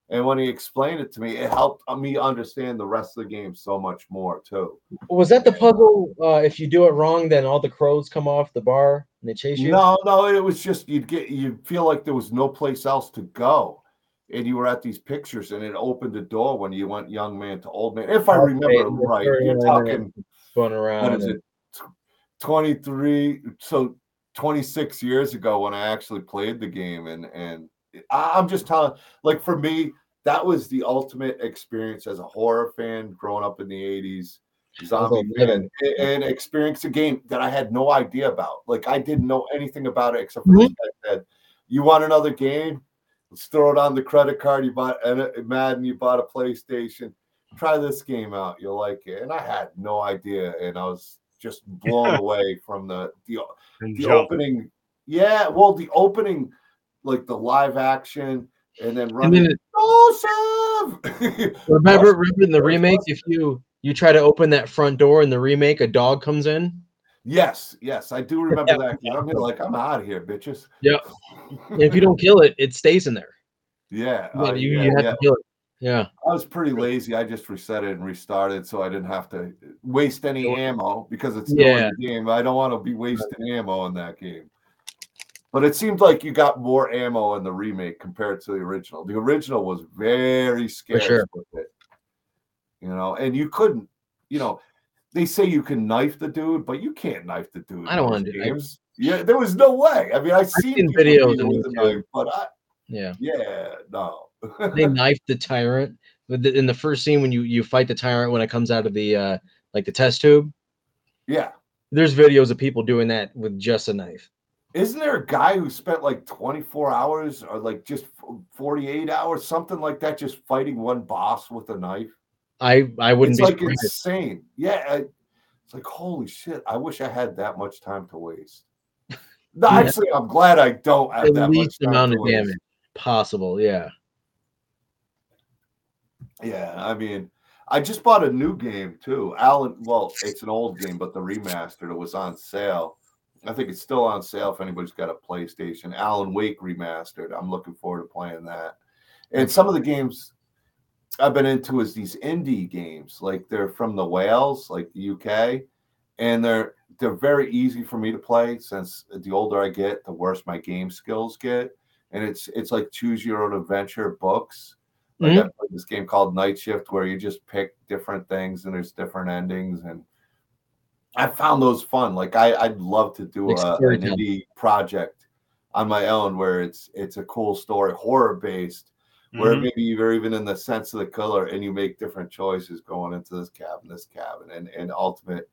And when he explained it to me, it helped me understand the rest of the game so much more too. Was that the puzzle? Uh, if you do it wrong, then all the crows come off the bar and they chase you. No, no, it was just you'd get you'd feel like there was no place else to go. And you were at these pictures, and it opened the door when you went young man to old man. If I remember right, you're talking Going around. what is and- it? 23 so 26 years ago when i actually played the game and and I- i'm just telling like for me that was the ultimate experience as a horror fan growing up in the 80s zombie fan and, and experience a game that i had no idea about. Like i didn't know anything about it except for Mhm. this guy said you want another game? Let's throw it on the credit card you bought and madden you bought a playstation try this game out you'll like it and i had no idea and i was just blown <laughs> away from the the, the opening yeah well the opening like the live action and then And running then it- <laughs> remember, remember in the remake, if you you try to open that front door in the remake, a dog comes in. yes yes i do <laughs> remember Yeah. that i'm like i'm out of here bitches And if you don't kill it, it stays in there. yeah You, uh, you, yeah, you have yeah. to kill it. Yeah. I was pretty lazy. I just reset it and restarted so I didn't have to waste any ammo because it's still Yeah. the game. I don't want to be wasting ammo in that game. But it seemed like you got more ammo in the remake compared to the original. The original was very scarce sure. with it. You know, and you couldn't, you know, they say you can knife the dude, but you can't knife the dude. I don't wanna those do- I- games. Yeah, there was no way. I mean, I've seen, seen videos do on it with a YouTube. knife, but I, Yeah. yeah, no. They <laughs> knifed the tyrant. In the first scene when you you fight the tyrant when it comes out of the uh like the test tube, yeah. there's videos of people doing that with just a knife. Isn't there a guy who spent like 24 hours or like just 48 hours, something like that, just fighting one boss with a knife? I I wouldn't it's be like surprised. insane. Yeah. I- it's like, holy shit. I wish I had that much time to waste. <laughs> No, Yeah. actually, I'm glad I don't have the that much least time amount of waste. damage possible. Yeah. Yeah. I mean, I just bought a new game too. Alan, well, it's an old game, but the remastered, it was on sale. I think it's still on sale if anybody's got a PlayStation. Alan Wake remastered. I'm looking forward to playing that. And some of the games I've been into is these indie games. Like they're from the Wales, like the UK, and they're they're very easy for me to play since the older I get, the worse my game skills get. And it's it's like choose your own adventure books. Like I played this game called Night Shift where you just pick different things and there's different endings and I found those fun. Like I, I'd love to do a, an indie project on my own where it's it's a cool story, horror based, where Mhm. maybe you're even in the sense of the color and you make different choices going into this cabin, this cabin, and and ultimate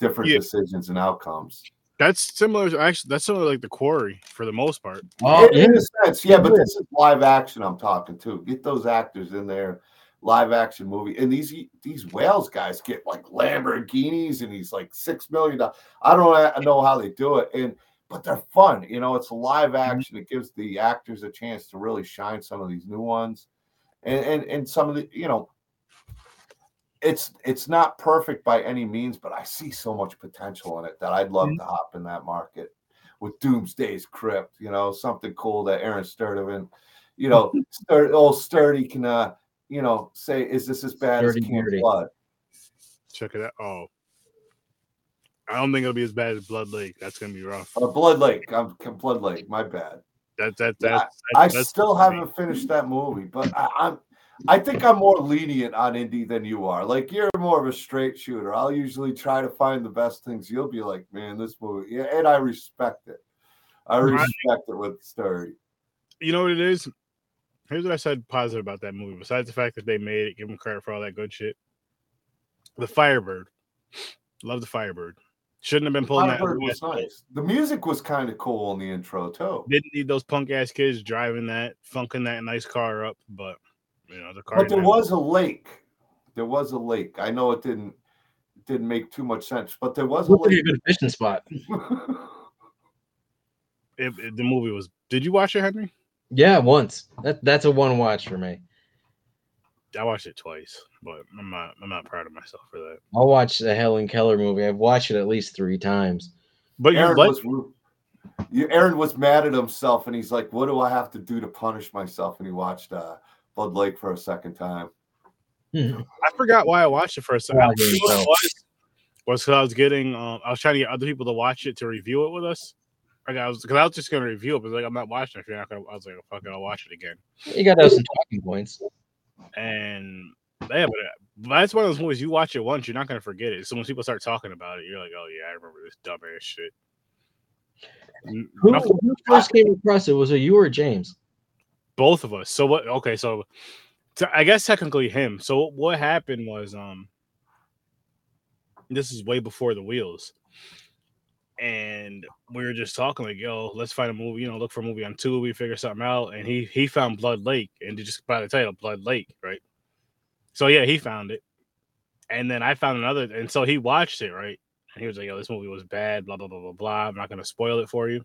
different Yeah. decisions and outcomes. That's similar. to- Actually, that's similar like the quarry for the most part. Oh, in, in a sense, yeah, but this is live action. I'm talking to. Get those actors in there, live action movie, and these these Wales guys get like Lamborghinis and he's like six million dollars. I don't know how they do it, and but they're fun. You know, it's live Mm-hmm. action. It gives the actors a chance to really shine some of these new ones, and and, and some of the you know. It's it's not perfect by any means, but I see so much potential in it that I'd love Mhm. to hop in that market with Doomsday's Crypt. You know, something cool that Aaron Sturdivant, you know, <laughs> Stur- old Sturdy can uh, you know, say, is this as bad Sturdy as Camp Beardy. Blood? Check it out. Oh, I don't think it'll be as bad as Blood Lake. That's gonna be rough. Uh, Blood Lake. I'm Blood Lake. My bad. That that Yeah, that's, I that's still haven't finished that movie, but I, I'm. I think I'm more lenient on indie than you are. Like you're more of a straight shooter. I'll usually try to find the best things. You'll be like, man, this movie, yeah, and I respect it. I Right. respect it with Sturdy. You know what it is? Here's what I said positive about that movie. Besides the fact that they made it, give them credit for all that good shit. The Firebird, love the Firebird. Shouldn't have been pulling that. Was nice. The music was kind of cool in the intro too. Didn't need those punk ass kids driving that, funking that nice car up, but you know the car. But there didn't- was a lake. There was a lake. I know it didn't didn't make too much sense, but there was a Looked like a good fishing spot. <laughs> it, it- the movie was. Did you watch it, Henry? Yeah, once. That that's a one watch for me. I watched it twice, but I'm not. I'm not proud of myself for that. I'll watch the Helen Keller movie. I've watched it at least three times. But you Aaron like was you, Aaron was mad at himself, and he's like, "What do I have to do to punish myself?" And he watched uh, Blood Lake for a second time. I forgot why I watched it for a second. Yeah, I think what yeah. it was was because I was getting, um, I was trying to get other people to watch it to review it with us. Like I was, because I was just gonna review it, but like I'm not watching. it If you're not gonna, I was like, fuck it, I'll watch it again. You got to have some talking points. And yeah, but, but that's one of those movies you watch it once, you're not gonna forget it. So when people start talking about it, you're like, oh yeah, I remember this dumbass shit. Who, who first came across it? Was it you or James? Both of us. So what? Okay, so, I guess technically him. So what happened was, um, this is way before the wheels, and we were just talking like, yo, let's find a movie. You know, look for a movie on Tubi, figure something out. And he he found Blood Lake, and just by the title, Blood Lake, right? So yeah, he found it, and then I found another, and so he watched it, right? And he was like, yo, this movie was bad, blah blah blah blah blah. I'm not gonna spoil it for you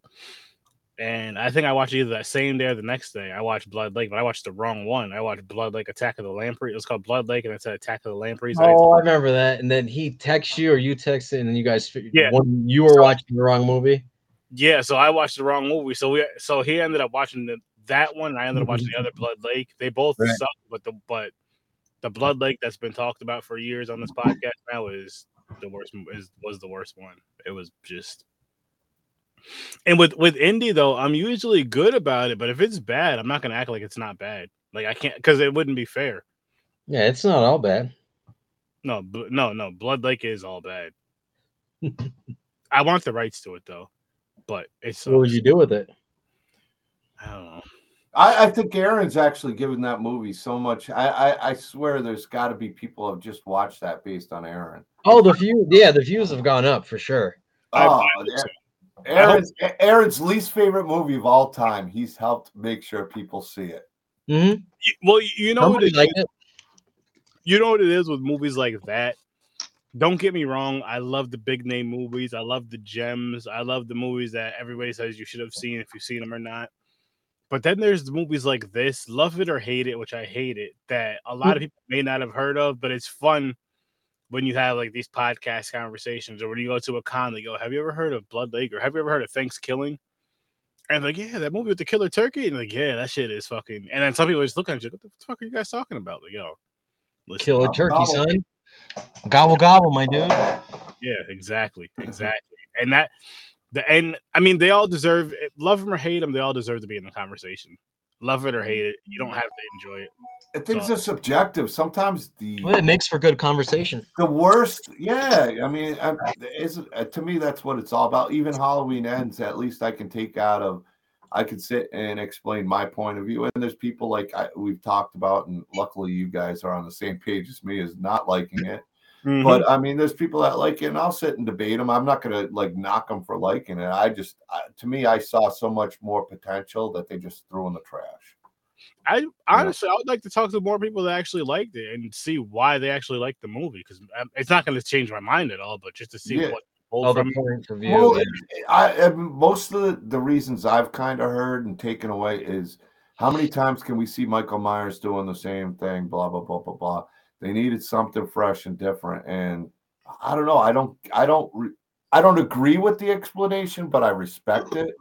and I think I watched either that same day or the next day. I watched Blood Lake, but I watched the wrong one. I watched Blood Lake Attack of the Lamprey. It was called Blood Lake, and it said Attack of the Lampreys. and I- Oh, I remember that. And then he texts you or you text it, and you guys, Yeah. one, you were watching the wrong movie. yeah, so I watched the wrong movie. So we, so he ended up watching the, that one. And I ended up watching the other <laughs> Blood Lake. They both Right. suck, but the but the Blood Lake that's been talked about for years on this podcast now is the worst. Is was the worst one. It was just. And with with indie though, I'm usually good about it, but if it's bad, I'm not gonna act like it's not bad. Like I can't because it wouldn't be fair. Yeah, it's not all bad. No, bl- no, no. Blood Lake is all bad. <laughs> I want the rights to it though, but it's What would you do with it? I don't know. I, I think Aaron's actually given that movie so much. I I, I swear there's got to be people who have just watched that based on Aaron. Oh, the view. Yeah, the views have gone up for sure. Oh, I hope so. Aaron's, Aaron's least favorite movie of all time. He's helped make sure people see it. Mm-hmm. Well, you know what Somebody it like is? it. You know what it is with movies like that. Don't get me wrong. I love the big name movies. I love the gems. I love the movies that everybody says you should have seen if you've seen them or not. But then there's the movies like this, love it or hate it, which I hate it, that a lot of people may not have heard of, but it's fun when you have like these podcast conversations or when you go to a con, they go, Have you ever heard of Blood Lake or have you ever heard of Thanksgiving? And like, yeah, that movie with the killer turkey. And like, yeah, that shit is fucking. And then some people just look at you, what the fuck are you guys talking about? Like, yo, listen, Kill a Gobble, turkey, gobble. son. Gobble gobble, my dude. Yeah, exactly, exactly. And that the and I mean they all deserve love them or hate them. They all deserve to be in the conversation. Love it or hate it, you don't have to enjoy it. I think So- it's subjective. Sometimes the Well, it makes for good conversation. the worst, yeah. I mean, um, is uh, to me that's what it's all about. Even Halloween ends. At least I can take out of. I can sit and explain my point of view. And there's people like I, we've talked about, and luckily you guys are on the same page as me, is not liking it. Mm-hmm. But I mean, there's people that like it, and I'll sit and debate them. I'm not gonna like knock them for liking it. I just, I, to me, I saw so much more potential that they just threw in the trash. I honestly I would like to talk to more people that actually liked it and see why they actually liked the movie because it's not going to change my mind at all. But just to see Yeah. what Pulled Other points of view. Well, yeah. I, I most of the, the reasons I've kind of heard and taken away is how many times can we see Michael Myers doing the same thing? Blah blah blah blah blah. They needed something fresh and different, and I don't know. I don't. I don't. I don't agree with the explanation, but I respect it,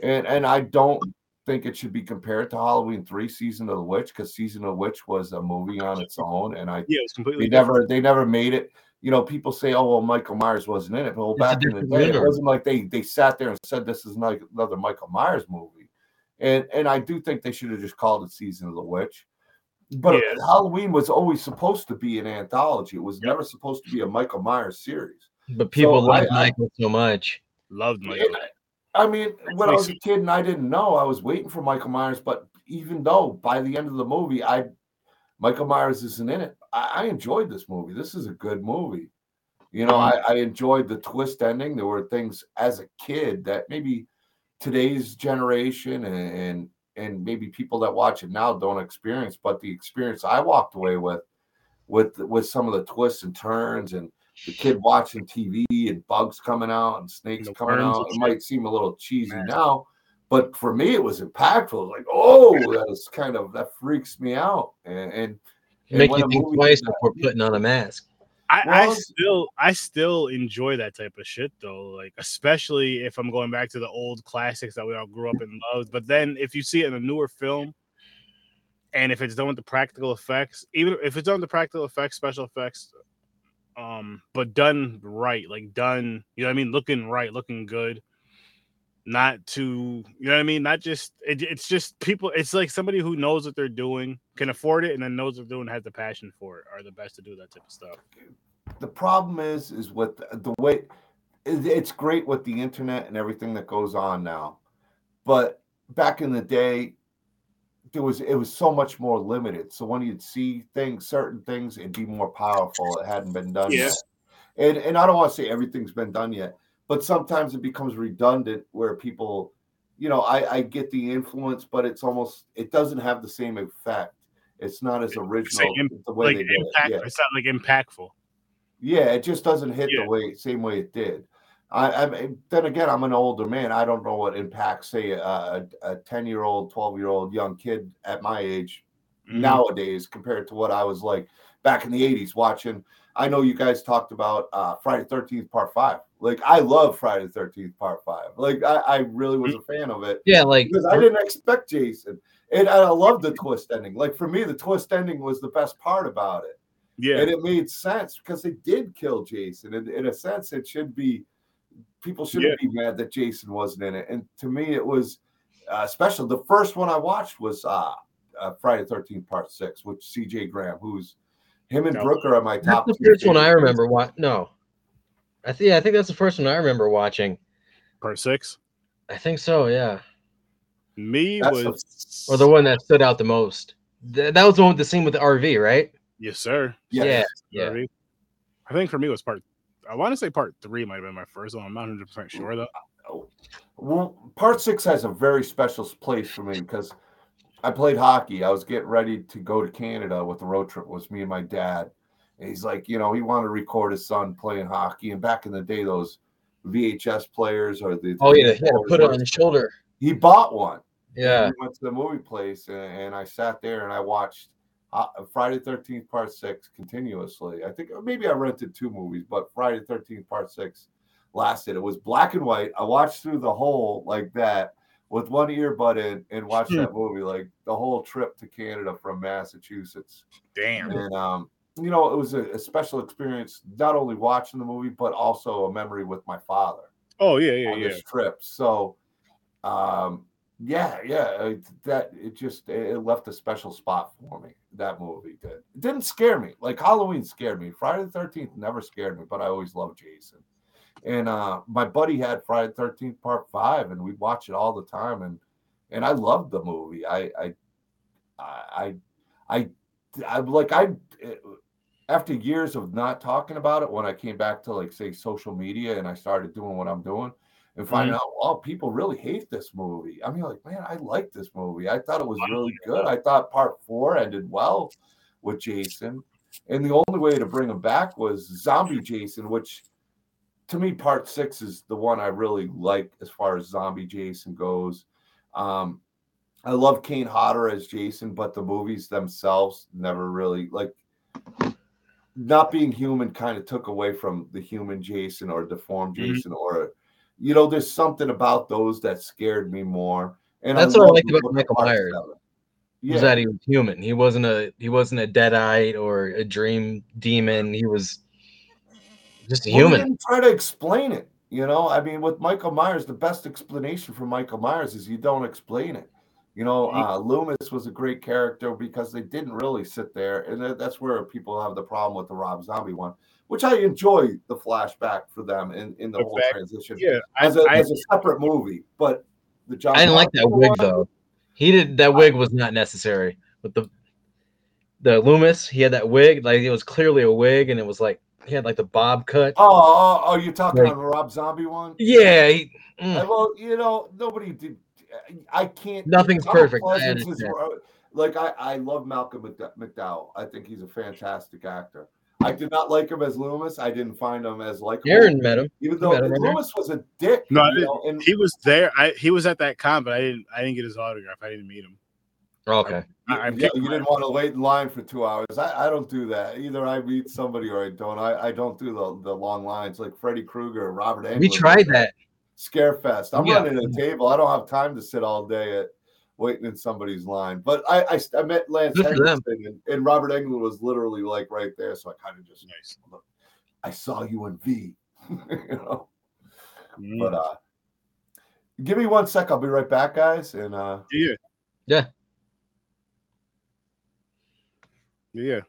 and and I don't think it should be compared to Halloween Three: Season of the Witch because Season of the Witch was a movie on its own, and I Yeah, it's completely they never they never made it. You know, people say, "Oh, well, Michael Myers wasn't in it." Well, back in the different day, it wasn't like they they sat there and said this is like another Michael Myers movie. And and I do think they should have just called it Season of the Witch. But Yeah. Halloween was always supposed to be an anthology. It was Yep. never supposed to be a Michael Myers series. But people So like I- I- Michael so much. loved Michael. And I mean, when I was a kid and I didn't know, I was waiting for Michael Myers. But even though by the end of the movie, I Michael Myers isn't in it, I, I enjoyed this movie. This is a good movie. You know, I, I enjoyed the twist ending. There were things as a kid that maybe today's generation and and, and maybe people that watch it now don't experience, but the experience I walked away with with with some of the twists and turns and the kid watching TV and bugs coming out and snakes the coming out. It might seem a little cheesy Man. now, but for me, it was impactful. Like, oh, that is kind of that freaks me out. And, and, and Make when you think twice before putting on a mask. I, I still I still enjoy that type of shit though. Like especially if I'm going back to the old classics that we all grew up and loved. But then if you see it in a newer film, and if it's done with the practical effects, even if it's done with the practical effects, special effects, um, but done right, like done, you know what I mean, looking right, looking good. Not to you know what I mean? Not just it, it's just people. It's like somebody who knows what they're doing, can afford it, and then knows what they're doing, has the passion for it, are the best to do that type of stuff. the problem is is with the, way it's great with the internet and everything that goes on now but back in the day there was it was so much more limited so when you'd see things certain things it'd be more powerful it hadn't been done Yeah. yet and and i don't want to say everything's been done yet but sometimes it becomes redundant where people you know i i get the influence but it's almost it doesn't have the same effect it's not as original im- the way like they did it yeah. it's not like impactful. Yeah, it just doesn't hit Yeah. the way same way it did. I, I mean, then again, I'm an older man. I don't know what impacts, say, a a ten year old, twelve year old young kid at my age Mhm. nowadays compared to what I was like back in the '80s watching. I know you guys talked about uh, Friday Thirteenth Part Five. Like I love Friday the Thirteenth Part Five. Like I, I really was a fan of it Yeah, like because I didn't expect Jason, and I love the twist ending. Like for me, the twist ending was the best part about it yeah, and it made sense because they did kill Jason. And in a sense, it should be people shouldn't be mad that Jason wasn't in it. And to me, it was uh, special. The first one I watched was uh, uh, Friday Thirteenth Part Six, with C.J. Graham, who's him and No. Brooke are my top. that's the first one I remember. What? No, I think yeah, I think that's the first one I remember watching. part six. I think so. Yeah, Me That's the- was or the one that stood out the most. Th- that was the one with the scene with the RV, right? yes, sir. Yes. Yeah, yeah. I think for me it was part. I want to say part three might have been my first one. I'm not 100 percent sure though. Well, part six has a very special place for me because I played hockey. I was getting ready to go to Canada with the road trip. It was me and my dad. And he's like, you know, he wanted to record his son playing hockey. And back in the day, those VHS players or the Oh yeah, he had to put it on his shoulder. He bought one. Yeah, we went to the movie place and, and I sat there and I watched uh, Friday Thirteenth Part Six continuously. I think maybe I rented two movies, but Friday Thirteenth Part Six lasted. It was black and white. I watched through the whole like that with one earbud in and watched that movie like the whole trip to Canada from Massachusetts. Damn. And um, you know, it was a, a special experience, not only watching the movie, but also a memory with my father Oh yeah, yeah, on yeah. this trip. So, um, yeah, yeah, it, that it just it left a special spot for me. That movie did. It didn't scare me. Like Halloween scared me. Friday the Thirteenth never scared me, but I always loved Jason. And uh, my buddy had Friday the Thirteenth Part Five, and we'd watch it all the time. And and I loved the movie. I I I I, I, like I after years of not talking about it, when I came back to like say social media and I started doing what I'm doing and finding out, oh, people really hate this movie. I mean, like, man, I like this movie. I thought it was really good. I thought part four ended well with Jason. And the only way to bring him back was zombie Jason, which to me, part six is the one I really like as far as zombie Jason goes. Um, I love Kane Hodder as Jason, but the movies themselves never really like not being human kind of took away from the human Jason or deformed Mhm. Jason or you know, there's something about those that scared me more. And That's what I liked about Michael Myers. seven. was that he was human. He wasn't a he wasn't a deadite or a dream demon. He was just a Well, human. didn't try to explain it. You know, I mean, with Michael Myers, the best explanation for Michael Myers is you don't explain it. You know, uh, Loomis was a great character because they didn't really sit there, and that's where people have the problem with the Rob Zombie one, which I enjoy the flashback for them in, in the The whole transition Yeah, as, a, I, as a separate movie. But the John I didn't like that wig one- though. He did that wig was not necessary. With the the Loomis, he had that wig, like it was clearly a wig, and it was like he had like the bob cut. Oh, oh, oh, you're talking Like- on the Rob Zombie one? Yeah, he, mm. Well, you know, nobody did. I can't. Nothing's Donald perfect, I is- like I, I love Malcolm McDowell. I think he's a fantastic actor. I did not like him as Loomis. I didn't find him as likable. Aaron met him. even though met him right there. Loomis was a dick. No, I you know, and he was there. I he was at that con, but I didn't. I didn't get his autograph. I didn't meet him. Okay. I, I'm yeah, you didn't want to wait in line for two hours. I, I don't do that. Either I meet somebody or I don't. I, I don't do the, the long lines like Freddy Krueger or Robert Englund. We tried that. Scarefest. I'm Yeah. running a table. I don't have time to sit all day at waiting in somebody's line. But I I, I met Lance Good for them. Henriksen and, and Robert Englund was literally like right there. So I kind of just Nice. look. I saw you in V. <laughs> you know. Mm, But uh give me one sec. I'll be right back, guys. And uh yeah. Yeah. Yeah.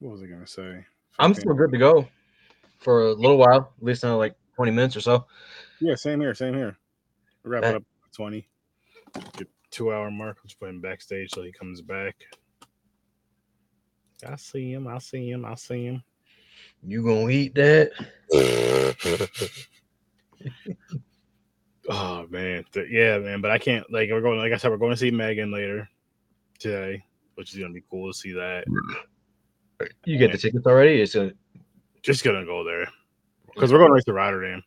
What was I gonna say? I'm still good to go for a little while, at least another like 20 minutes or so. Yeah, same here. Same here. Wrap it up at twenty. Get two hour mark. Let's put him backstage till he comes back. I see him. I see him. I see him. You gonna eat that? <laughs> Oh man, yeah, man. But I can't. Like we're going. Like I said, we're going to see Megan later today, which is gonna be cool to see that. You get the tickets already? It's gonna, Just gonna go there because we're going right to Rotterdam.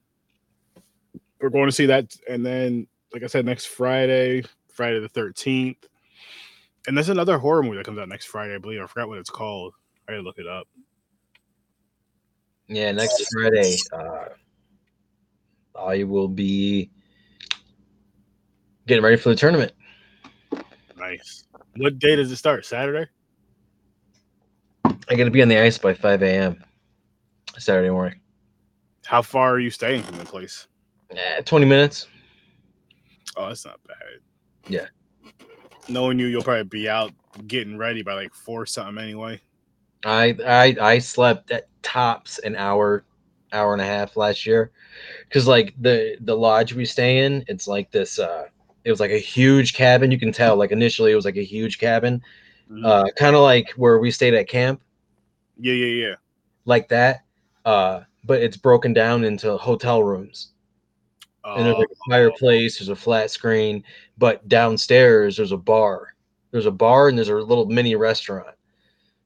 We're going to see that, and then, like I said, next Friday, Friday the thirteenth, and there's another horror movie that comes out next Friday. I believe I forgot what it's called. I gotta look it up. yeah, next Friday. Uh, I will be getting ready for the tournament. Nice. What day does it start? Saturday. I gotta be on the ice by 5 a.m. Saturday morning. How far are you staying from the place? Eh, 20 minutes. Oh, that's not bad. Yeah. Knowing you, you'll probably be out getting ready by like four something anyway. I I I slept at tops an hour, hour and a half last year, because like the the lodge we stay in, it's like this. uh It was like a huge cabin. You can tell, like initially, it was like a huge cabin, Mhm. uh, kind of like where we stayed at camp, yeah, yeah, yeah. like that. Uh, but it's broken down into hotel rooms, and there's a Oh, fireplace. There's a flat screen, but downstairs there's a bar. There's a bar and there's a little mini restaurant.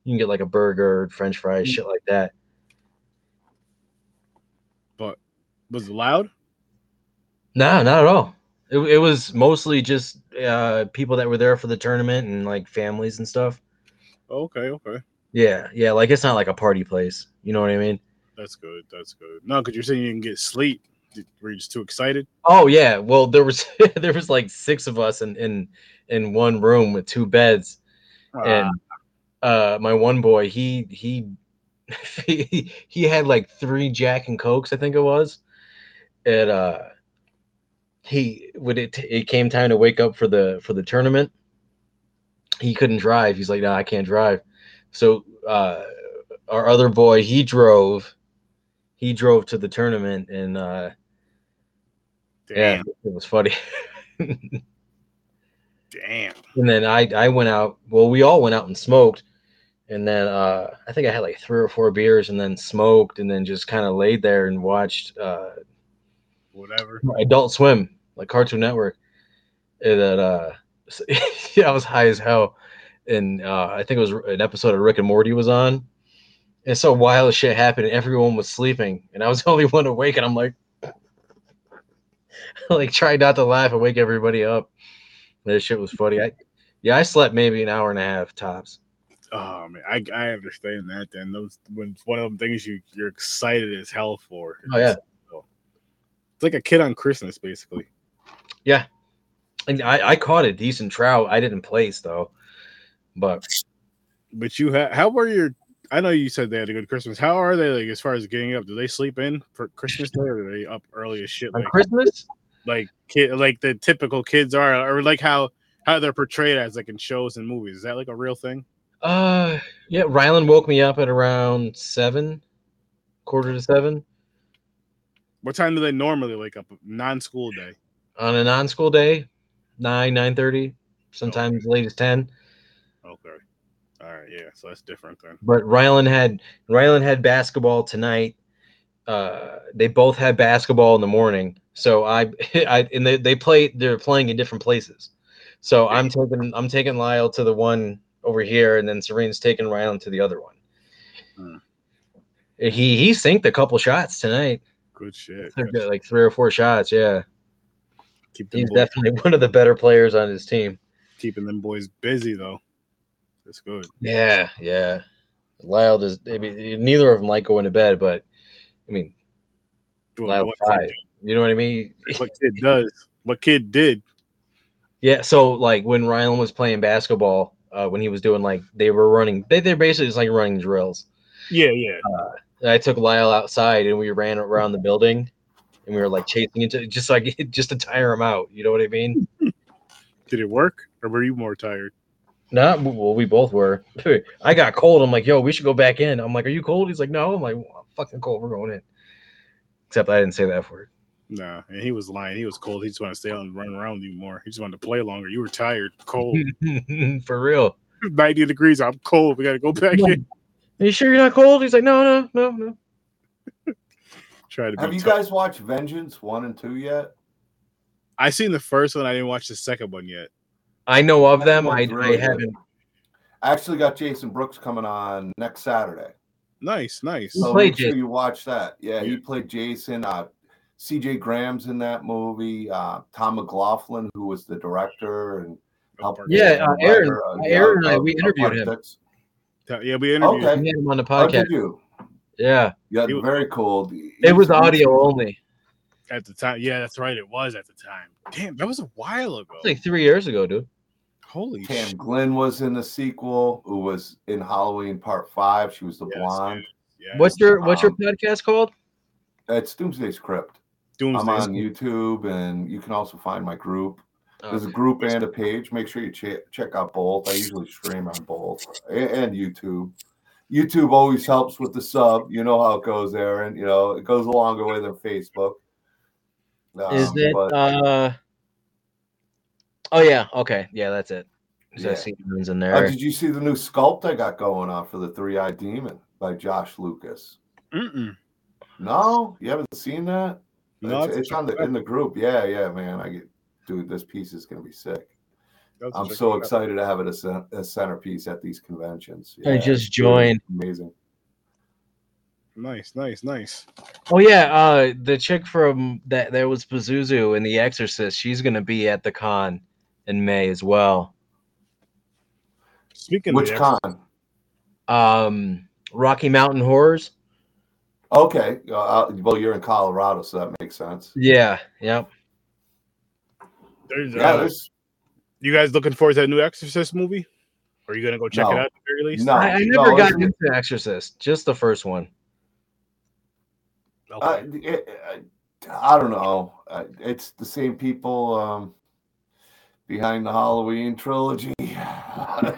You can get like a burger, French fries, Mm. shit like that. But was it loud? No, not at all. It, it was mostly just uh, people that were there for the tournament and like families and stuff. Okay, okay. Yeah, yeah. Like it's not like a party place. You know what I mean? That's good. That's good. No, because you're saying you can get sleep. Were you just too excited? Oh yeah. Well, there was <laughs> there was like six of us in in in one room with two beds, and uh, my one boy he he <laughs> he, he had like three Jack and Cokes, I think it was. And uh he when it it came time to wake up for the for the tournament, he couldn't drive. He's like, no, I can't drive. So uh our other boy, he drove. He drove to the tournament and uh yeah, it was funny. damn. and then I I went out. Well, we all went out and smoked, and then uh, I think I had like three or four beers, and then smoked, and then just kind of laid there and watched uh, Whatever. Adult Swim, like Cartoon Network. And then uh, <laughs> yeah, I was high as hell, and uh, I think it was an episode of Rick and Morty was on, And so wild shit happened, and everyone was sleeping, and I was <laughs> the only one awake, and I'm like, <laughs> like try not to laugh and wake everybody up. That shit was funny. I, yeah, I slept maybe an hour and a half tops. Oh man, I, I understand that. Then those when one of them things you you're excited as hell for. Oh yeah, it's like a kid on Christmas, basically. Yeah, and I, I caught a decent trout. I didn't place though, but but you had how were your? I know you said they had a good Christmas. How are they like as far as getting up? Do they sleep in for Christmas Day, or are they up early as shit? on Like Christmas, like kid, like the typical kids are, or like how how they're portrayed as like in shows and movies. Is that like a real thing? uh, yeah, Rylan woke me up at around seven, quarter to seven What time do they normally wake up? Non-school day. on a non-school day, nine nine thirty, sometimes late as ten. Okay. All right. Yeah. So that's different then. But Rylan had Rylan had basketball tonight. Uh, they both had basketball in the morning. So I, <laughs> I and they, they play. They're playing in different places. So I'm taking I'm taking Lyle to the one over here, and then Serene's taking Rylan to the other one. Hmm. He he synced a couple shots tonight. Good shit. Uh, Like three or four shots. Yeah, Keep them he's boys, definitely one of the better players on his team. keeping them boys busy though. That's good. Yeah, yeah. Lyle does. I mean, neither of them like going to bed, but I mean, Lyle what, five. You know what I mean? what kid does? What kid did? Yeah. So like when Rylan was playing basketball, uh, when he was doing like they were running, they they're basically just like running drills. Yeah. Yeah. And I took Lyle outside and we ran around the building, and we were like chasing into just like <laughs> just to tire him out. You know what I mean? <laughs> Did it work, or were you more tired? No, well, we both were. I got cold. I'm like, yo, we should go back in. I'm like, are you cold? He's like, no. I'm like, well, I'm fucking cold. We're going in. Except I didn't say that word. Nah, and he was lying. He was cold. He just wanted to stay out and run around you more. He just wanted to play longer. You were tired, cold, <laughs> <laughs> For real. 90 degrees. I'm cold. We got to go back in. Are you sure you're not cold? He's like, no, no, no, no. <laughs> Try to Have you tough. guys watched Vengeance one and two yet? I seen the first one. I didn't watch the second one yet. I know of them. I, really I haven't. I actually got Jason Brooks coming on next Saturday. Nice, nice. Who So make sure Jason? you watch that. Yeah, he played Jason. Uh, CJ Graham's in that movie. Uh, Tom McLoughlin, who was the director and helped. Yeah, uh, Aaron- writer, uh, Aaron and I, we interviewed him. Politics. Yeah, we interviewed. Okay. Him on the podcast. did you? Yeah, Yeah, He was- very cool. it was audio only. at the time. Yeah, that's right. It was at the time. Damn, that was a while ago. It's like three years ago, dude. Holy Tam shit. Glynn was in the sequel, who was in Halloween Part Five. She was the Yes, blonde. yes. What's your What's your Um, podcast called? It's Doomsday Script. Doomsday? I'm on YouTube, and you can also find my group. There's a group and a page. Make sure you che- check out both. I usually stream on both and, and YouTube. YouTube always helps with the sub. You know how it goes, Aaron. You know it goes a longer way than Facebook. Is Um, it? but uh Oh yeah. Okay. Yeah, that's it. 'Cause I Yeah. see ones in uh, there. did you see the new sculpt I got going on for the Three Eyed Demon by Josh Lucas? Mm-mm. No, you haven't seen that. No, it's, it's on the in the group. Yeah, yeah, man. I get, dude, this piece is gonna be sick. out. I'm so excited to have it as a, a centerpiece at these conventions. I just joined. Amazing. Nice, nice, nice. Oh yeah, uh the chick from that there was Pazuzu in The Exorcist. She's gonna be at the con in May as well. Speaking Which of the con? Um Rocky Mountain Horrors. Okay. Uh, uh, well, you're in Colorado, so that makes sense. Yeah. Yep. there's, Yeah, uh, there's you guys looking forward to that new Exorcist movie? Or are you gonna go check it out at the very least? no. I, I never no, got it's- into Exorcist, just the first one. Okay. Uh, it- it- I don't know. Uh, it's the same people um, behind the Halloween trilogy. <laughs> uh,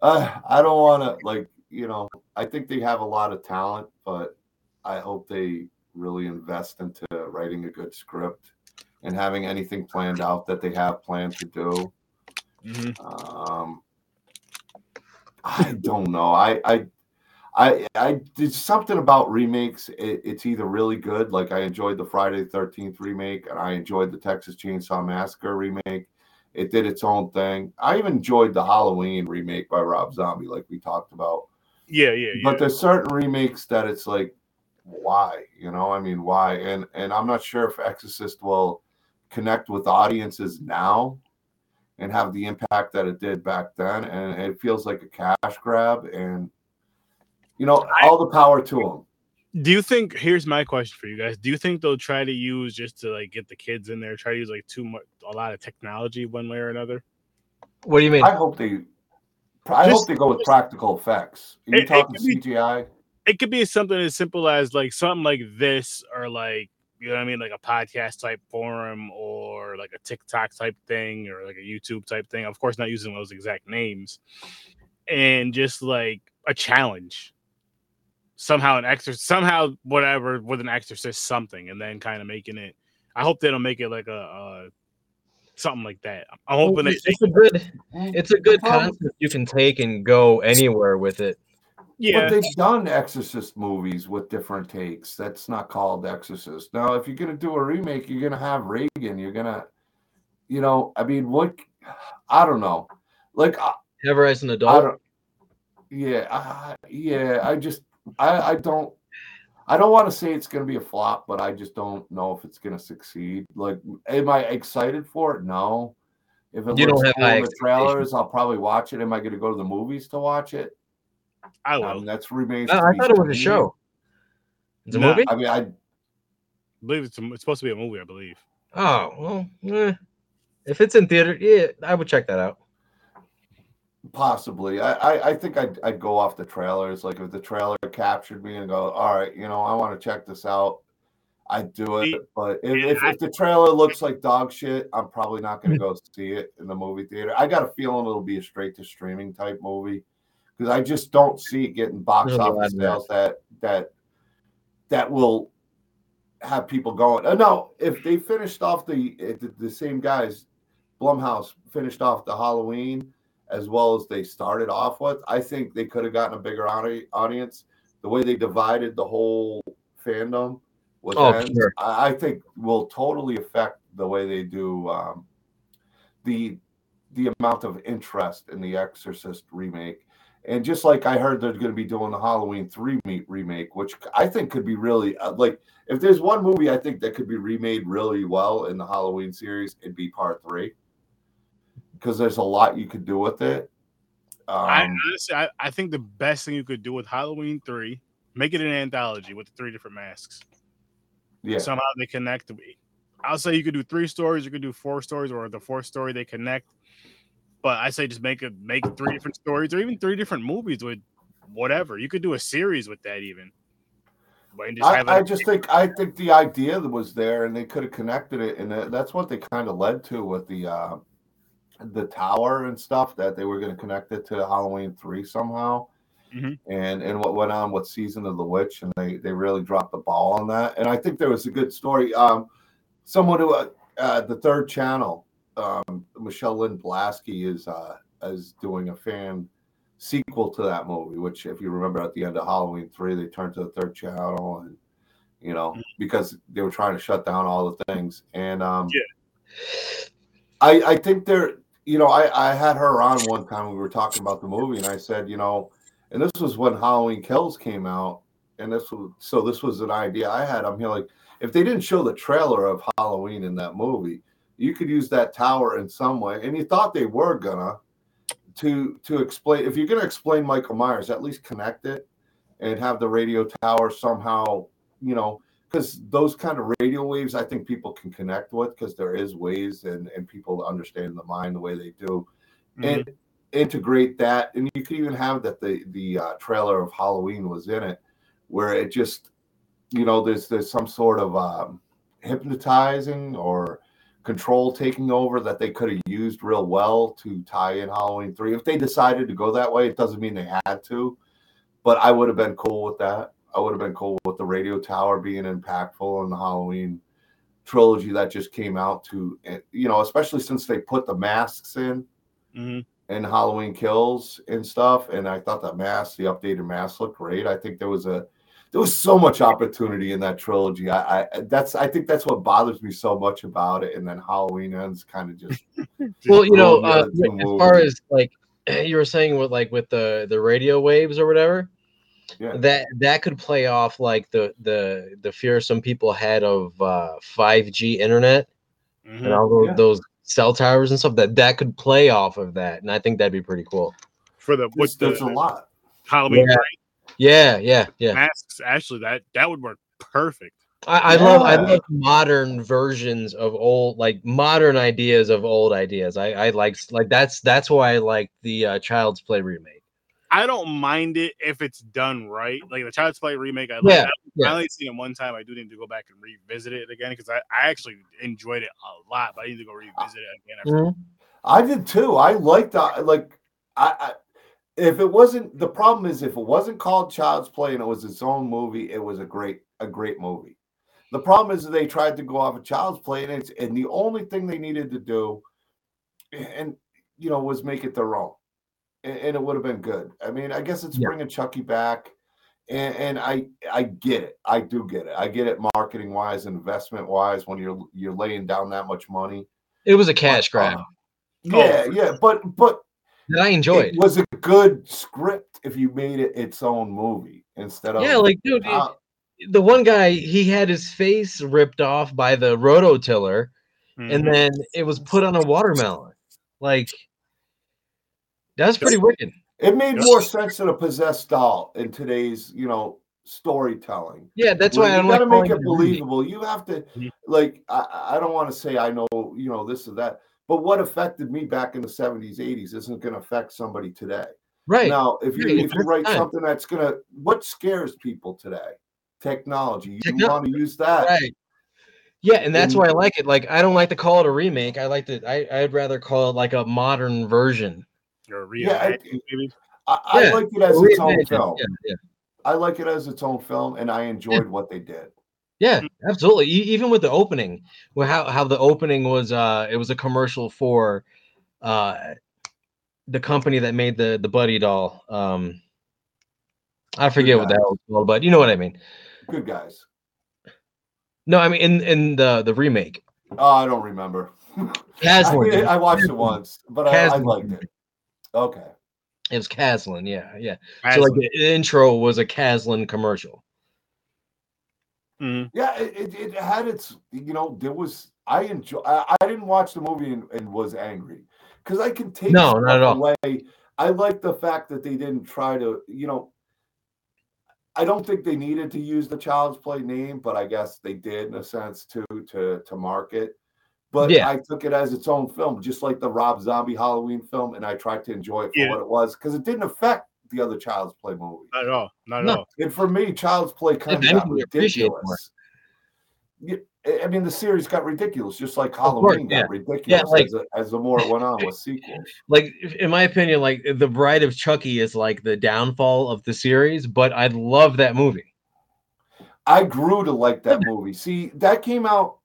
I don't want to like you know. I think they have a lot of talent, but I hope they really invest into writing a good script and having anything planned out that they have planned to do. Mhm. Um, I don't know. I I I I did something about remakes. It, it's either really good, like I enjoyed the Friday the Thirteenth remake, and I enjoyed the Texas Chainsaw Massacre remake. It did its own thing. I even enjoyed the Halloween remake by Rob Zombie, like we talked about. Yeah, yeah, yeah. But there's certain remakes that it's like, why? You know, I mean, why? And and I'm not sure if Exorcist will connect with audiences now and have the impact that it did back then. And it feels like a cash grab. And you know, all the power to them. Do you think? Here's my question for you guys. Do you think they'll try to use just to like get the kids in there? Try to use like too much, a lot of technology, one way or another. What do you mean? I hope they. I Just- hope they go with practical effects. Are you It- it talking be- CGI? It could be something as simple as like something like this, or like you know what I mean, like a podcast type forum, or like a TikTok type thing, or like a YouTube type thing. Of course, not using those exact names, and just like a challenge. Somehow an exorcist, somehow whatever with an exorcist something, and then kind of making it. I hope they don't make it like a, uh something like that. I'm hoping they it's a good it's a good concept you can take and go anywhere with it. yeah. But they've done Exorcist movies with different takes. That's not called Exorcist. Now, if you're gonna do a remake, you're gonna have Regan. You're gonna, you know, I mean, what? I don't know. Like, Ever as an I adult, don't. Yeah, I, yeah. I just, I, I don't. I don't want to say it's gonna be a flop, but I just don't know if it's gonna succeed. Like, am I excited for it? No. If it You don't looks have cool in the trailers, I'll probably watch it. Am I gonna go to the movies to watch it? I will. I mean, that's remains. I, I be thought it was a show. It's a No, movie. I mean, I I believe it's, a, it's supposed to be a movie. I believe. Oh well, eh. if it's in theater, yeah, I would check that out. Possibly. I, I, I think I'd, I'd go off the trailers. Like if the trailer captured me and go, all right, you know, I want to check this out. I'd do it. But if, yeah, if, I- if the trailer looks like dog shit, I'm probably not going to go see it in the movie theater. I got a feeling it'll be a straight to streaming type movie because I just don't see it getting box There's office that. sales that that that will have people going. Uh, no, if they finished off the, uh, the the same guys, Blumhouse finished off the Halloween as well as they started off with, I think they could have gotten a bigger audience. The way they divided the whole fandom with Oh, sure. I, I think will totally affect the way they do um, the the amount of interest in the Exorcist remake. And just like I heard they're going to be doing the Halloween 3 meet remake, which I think could be really uh, like if there's one movie I think that could be remade really well in the Halloween series, it'd be part 3. Because there's a lot you could do with it. I Um, honestly, I, I think the best thing you could do with Halloween three, make it an anthology with the three different masks. yeah. Somehow they connect. I'll say you could do three stories, you could do four stories, or the fourth story they connect. But I say just make it make three different stories, or even three different movies with whatever. You could do a series with that even. Just I, I just think I think the idea that was there and they could have connected it and that's what they kind of led to with the uh the tower and stuff that they were going to connect it to Halloween 3 somehow. Mhm. And and what went on with season of the witch and they they really dropped the ball on that. And I think there was a good story um someone who uh, uh the third channel um Michelle Lynn Blasky is uh is doing a fan sequel to that movie, which if you remember at the end of Halloween three, they turned to the third channel and you know, because they were trying to shut down all the things. And um Yeah. I I think they're you know, I, I had her on one time we were talking about the movie and I said, you know, and this was when Halloween Kills came out, and this was so this was an idea I had. I'm here like if they didn't show the trailer of Halloween in that movie, you could use that tower in some way, and you thought they were gonna to to explain if you're gonna explain Michael Myers, at least connect it and have the radio tower somehow, you know, because those kind of radio waves I think people can connect with because there is ways and and people understand the mind the way they do Mhm. and integrate that and you could even have that the the uh, trailer of halloween was in it where it just you know there's there's some sort of um, hypnotizing or control taking over that they could have used real well to tie in halloween 3 if they decided to go that way it doesn't mean they had to but i would have been cool with that i would have been cool with the radio tower being impactful in the halloween trilogy that just came out to eh, you know especially since they put the masks in Mhm. and Halloween Kills and stuff. And I thought that mask, the updated mask, looked great. I think there was a there was so much opportunity in that trilogy. I, I that's I think that's what bothers me so much about it. And then Halloween ends kind of just <laughs> Well, you know, uh, as far as like you were saying with like with the the radio waves or whatever, Yeah. that that could play off like the the the fear some people had of uh 5G internet Mhm. and all those, Yeah. those cell towers and stuff that that could play off of that and I think that'd be pretty cool. For the There's, with the there's a lot. Halloween Yeah. break Yeah, yeah, yeah. masks, actually, that that would work perfect. I, I love I love modern versions of old like modern ideas of old ideas. I I like like that's that's why I like the uh, Child's Play remake. I don't mind it if it's done right. Like the Child's Play remake, I. Yeah, I, yeah. I only seen it one time. I do need to go back and revisit it again because I, I actually enjoyed it a lot. But I need to go revisit it again. After Mhm. I did too. I liked that. Like, I, I if it wasn't the problem is if it wasn't called Child's Play and it was its own movie, it was a great a great movie. The problem is that they tried to go off of Child's Play and it's and the only thing they needed to do, and you know, was make it their own, and, and it would have been good. I mean, I guess it's Yeah. bringing Chucky back. And, and I I get it. I do get it. I get it marketing wise, investment wise. When you're you're laying down that much money, It was a cash But, grab. uh, yeah, for yeah, but but that I enjoyed. it was a good script if you made it its own movie instead of Yeah, like dude, it- uh, the one guy he had his face ripped off by the rototiller, and Mhm. then it was put on a watermelon. Like that's pretty Just- wicked. it made Yeah. more sense than a possessed doll in today's you know storytelling. Yeah, that's Where why I you don't gotta like make it believable. You have to Mhm. like I, I don't want to say I know you know this or that, but what affected me back in the 70s, 80s isn't gonna affect somebody today. Right. Now, if you Right, if you write fine. something that's gonna what scares people today? Technology. You Techno- want to use that. Right. Yeah, and that's why I like it. Like I don't like to call it a remake. I like to I, I'd rather call it like a modern version. Or a Yeah, I- maybe. I, I Yeah, like it as its own film. Yeah, yeah. I like it as its own film, and I enjoyed what they did. Yeah, absolutely. E- Even with the opening, well, how how the opening was, uh, it was a commercial for, uh, the company that made the the Buddy doll. Um, I forget what the hell it's called, but you know what I mean. Good guys. No, I mean in in the the remake, Oh, I don't remember. <laughs> Kaslan. I, I watched it once, but I, I liked it. Okay. It was Kaslan. Yeah, yeah. So like the intro was a Kaslan commercial. Mhm. Yeah, it, it, it had its, you know, there was, I enjoy, I, I didn't watch the movie and, and was angry because I can take No, not at all. away. I like the fact that they didn't try to, you know, I don't think they needed to use the Child's Play name, but I guess they did in a sense to to to market. But Yeah. I took it as its own film, just like the Rob Zombie Halloween film, and I tried to enjoy it for Yeah. what it was because it didn't affect the other Child's Play movie. Not at all. Not at No. all. And for me, Child's Play kind of got anything, you appreciate it more. ridiculous. I mean, the series got ridiculous, just like course, Halloween yeah. got ridiculous like- as, the- as the more it went on with sequels. <laughs> Like in my opinion, like the Bride of Chucky is like the downfall of the series, but I love that movie. I grew to like that movie. See, that came out.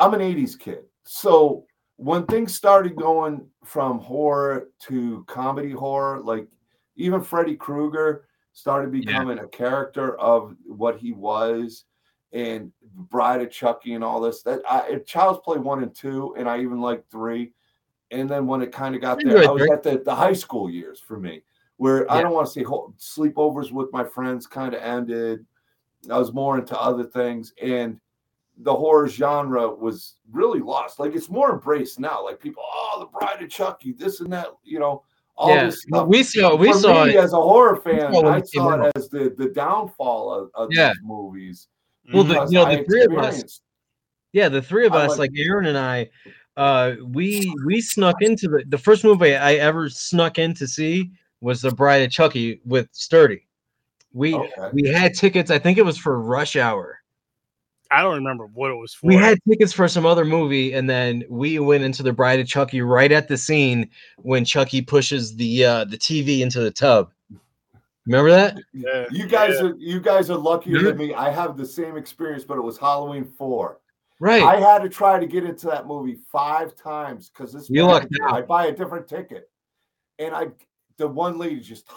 I'm an 80s kid. So when things started going from horror to comedy horror, like even Freddy Krueger started becoming a character of what he was, and Bride of Chucky and all this. That I Child's Play one and two, and I even liked three. And then when it kind of got there, I was at the, the high school years for me, where I don't want to say sleepovers with my friends kind of ended. I was more into other things, and the horror genre was really lost. Like it's more embraced now. Like people, oh, the Bride of Chucky, this and that, you know, all yeah, this stuff. we saw we For saw me, it. as a horror fan, saw I it saw out. it as the the downfall of, of Yeah. these movies. Well, the- you know, I the three of us- Yeah, the three of us, like- like Aaron and I, uh, we we snuck into the the first movie I ever snuck in to see was the Bride of Chucky with Sturdy. We Okay. we had tickets. I think it was for Rush Hour. I don't remember what it was for. We had tickets for some other movie, and then we went into the Bride of Chucky right at the scene when Chucky pushes the uh, the TV into the tub. Remember that? Yeah, You guys yeah. are you guys are luckier Mhm. than me. I have the same experience, but it was Halloween four. Right. I had to try to get into that movie five times because this You lucked out. I buy a different ticket, and I the one lady just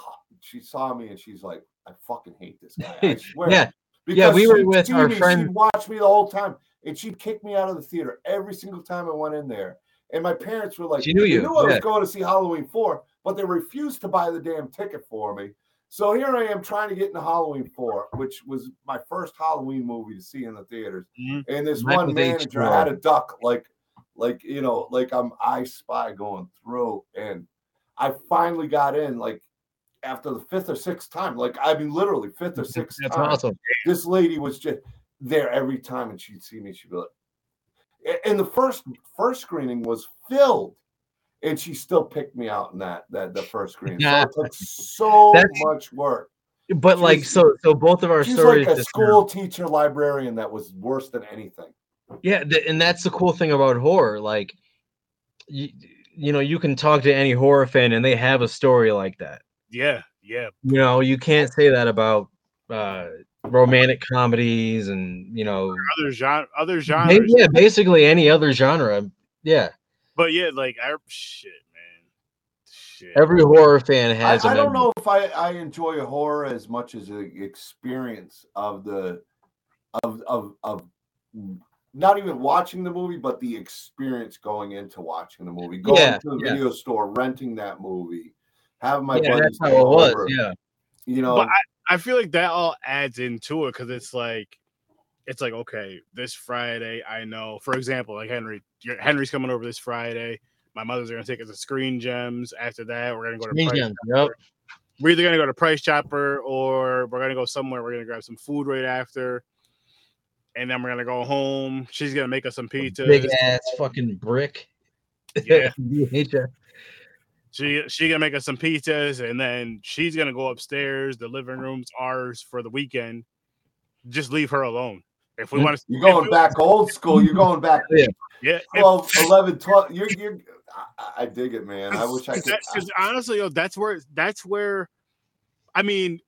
she saw me and she's like, I fucking hate this guy. I <laughs> swear. yeah. Yeah, we were with our me, friend- She watched me the whole time, and she'd kick me out of the theater every single time I went in there. And my parents were like, She knew they you, knew I was going to see Halloween four, but they refused to buy the damn ticket for me. So here I am trying to get into Halloween 4, which was my first Halloween movie to see in the theaters. Mhm. And this Michael one manager Troy. had a duck, like, like you know, like I'm I spy going through. And I finally got in, like after the fifth or sixth time. Like I mean literally fifth or sixth That's time. awesome. This lady was just there every time, and she'd see me, she'd be like, and the first first screening was filled. And she still picked me out in that that the first screening. So it took <laughs> so That's- much work. But like so so both of our She's stories like a school teacher librarian that was worse than anything. Yeah, and that's the cool thing about horror. Like, you, you know, you can talk to any horror fan, and they have a story like that. Yeah, yeah. You know, you can't say that about uh, romantic comedies, and you know, Other genre, other ba- genres. yeah, basically any other genre. Yeah, But yeah, like I shit, man. Shit. every horror fan I, has. a I don't know if I, I enjoy horror as much as the experience of the of of of not even watching the movie, but the experience going into watching the movie, going Yeah, to the yeah. video store, renting that movie, having my Yeah, buddies that's how it was. over, Yeah, You know, But I, I feel like that all adds into it because it's like it's like okay, this Friday I know, for example, like Henry, your- Henry's coming over this Friday. My mother's gonna take us to Screen Gems. After that, we're gonna go to Screen Price Gems, yep. we're either gonna go to Price Chopper or we're gonna go somewhere. We're gonna grab some food right after, and then we're gonna go home. She's gonna make us some pizza. big ass fucking brick. Yeah. <laughs> VHS. She she gonna make us some pizzas, and then she's gonna go upstairs. The living room's ours for the weekend. Just leave her alone. If we want to, you're going back old school. You're going back <laughs> Yeah. yeah. if- 11, 12. You're, you're, I, I dig it, man. I wish I could. Because honestly, yo, that's where that's where, I mean,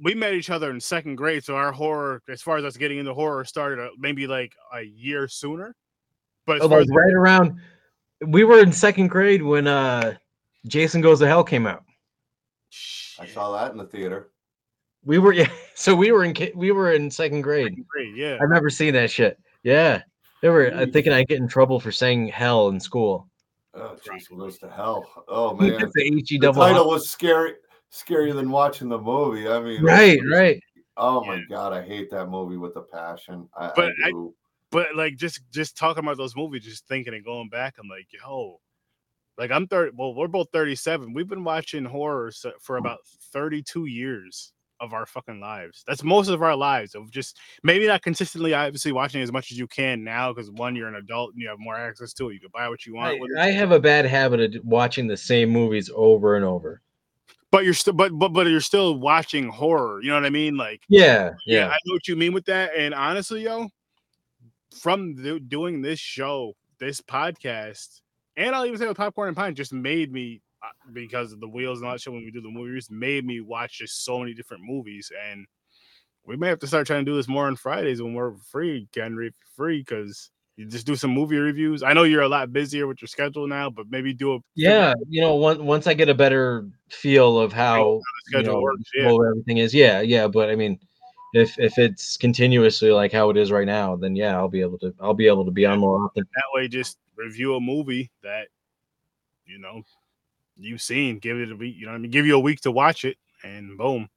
we met each other in second grade, so our horror, as far as us getting into horror, started uh, maybe like a year sooner. But as Oh, far like as right around, we were in second grade when uh, Jason Goes to Hell came out. I saw that in the theater. We were <laughs> yeah, so we were in we were in second grade. second grade, yeah. I remember seeing that shit. Yeah, they were uh, Jeez. thinking I'd get in trouble for saying hell in school. Oh, Jason goes to hell. Oh man, That's the H the double. title was scary, scarier than watching the movie. I mean, Right, it's- right. Oh my Yeah. god, I hate that movie with a passion. I, But I I- do. But like just just talking about those movies, just thinking and going back, I'm like, yo, like I'm 30. Well, we're both 37. We've been watching horror for about 32 years of our fucking lives. That's most of our lives of just maybe not consistently, obviously watching as much as you can now because one, you're an adult and you have more access to it. You can buy what you want. I. I have a bad habit of watching the same movies over and over. but you're still, but but but you're still watching horror. You know what I mean? Like, Yeah, yeah, yeah. I know what you mean with that. And honestly, yo, from do- doing this show, this podcast, and I'll even say with popcorn and pine, just made me uh, because of the wheels and all that shit when we do the movies, made me watch just so many different movies. And we may have to start trying to do this more on Fridays when we're free, Henry, free because you just do some movie reviews. I know you're a lot busier with your schedule now, but maybe do a Yeah, you know, once once I get a better feel of how you schedule know, works. Yeah. everything is, yeah, yeah. But I mean, if if it's continuously like how it is right now, then yeah, I'll be able to I'll be able to be on more often. that way just review a movie that you know you've seen give it a week you know what i mean give you a week to watch it and boom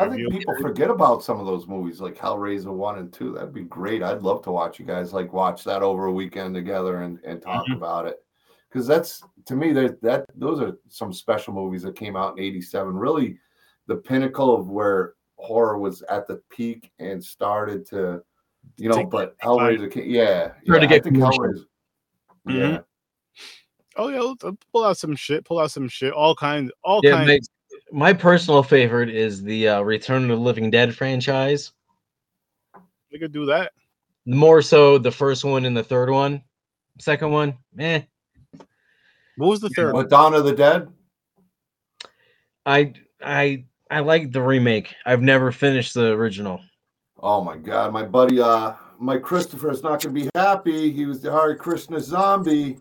I think people forget about some of those movies like Hellraiser one and two. That'd be great. I'd love to watch you guys like watch that over a weekend together and, and talk Mhm. about it. Because that's to me, that that those are some special movies that came out in '87. Really, the pinnacle of where horror was at the peak and started to, you know. Take- But. Hellraiser, came, yeah, Started to yeah, I get think commercial. Hellraiser. Mhm. Yeah, oh yeah uh, pull out some shit pull out some shit all kinds all Yeah, kinds my, my personal favorite is the uh, Return of the Living Dead franchise. we could do that More so the first one and the third one. Second one, eh. what was the third one? Dawn of the Dead. I I I like the remake. I've never finished the original. Oh my god, my buddy uh my Christopher is not gonna be happy. He was the Hare Krishna zombie.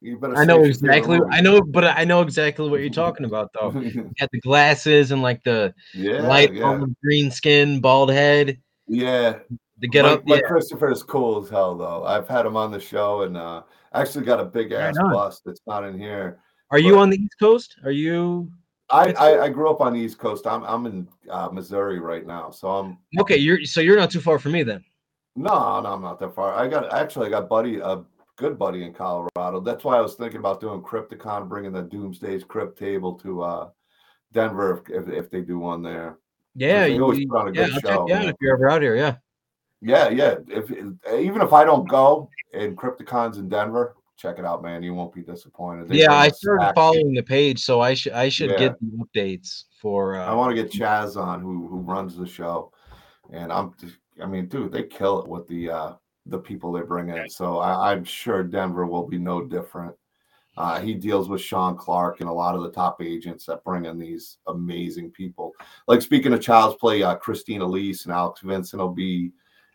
You better I know exactly. I know, but I know exactly what you're talking about, though. <laughs> Got the glasses and like the yeah, light yeah, green skin, bald head. yeah. The get Mike, up. Mike Yeah. Christopher is cool as hell though. I've had him on the show and uh actually got a big ass bust that's not in here. Are you on the East Coast? Are you? I, I I grew up on the East Coast. I'm I'm in uh, Missouri right now, so I'm Okay, you're so you're not too far from me then. no, no, I'm not that far. I got actually I got buddy a good buddy in Colorado. That's why I was thinking about doing Crypticon, bringing the Doomsday's Crypt table to uh Denver if if, if they do one there. Yeah, you, always put on a yeah, good show, man. if you're ever out here. Yeah. Yeah, yeah. If even if I don't go and Crypticon's in Denver, check it out, man. You won't be disappointed. They Yeah, bring I a started stack- following the page, so I should I should Yeah. get the updates for. Uh, I want to get Chaz on, who who runs the show, and I'm. I mean, dude, they kill it with the uh the people they bring in. So I, I'm sure Denver will be no different. Uh, he deals with Sean Clark and a lot of the top agents that bring in these amazing people. Like speaking of Child's Play, uh, Christine Elise and Alex Vincent will be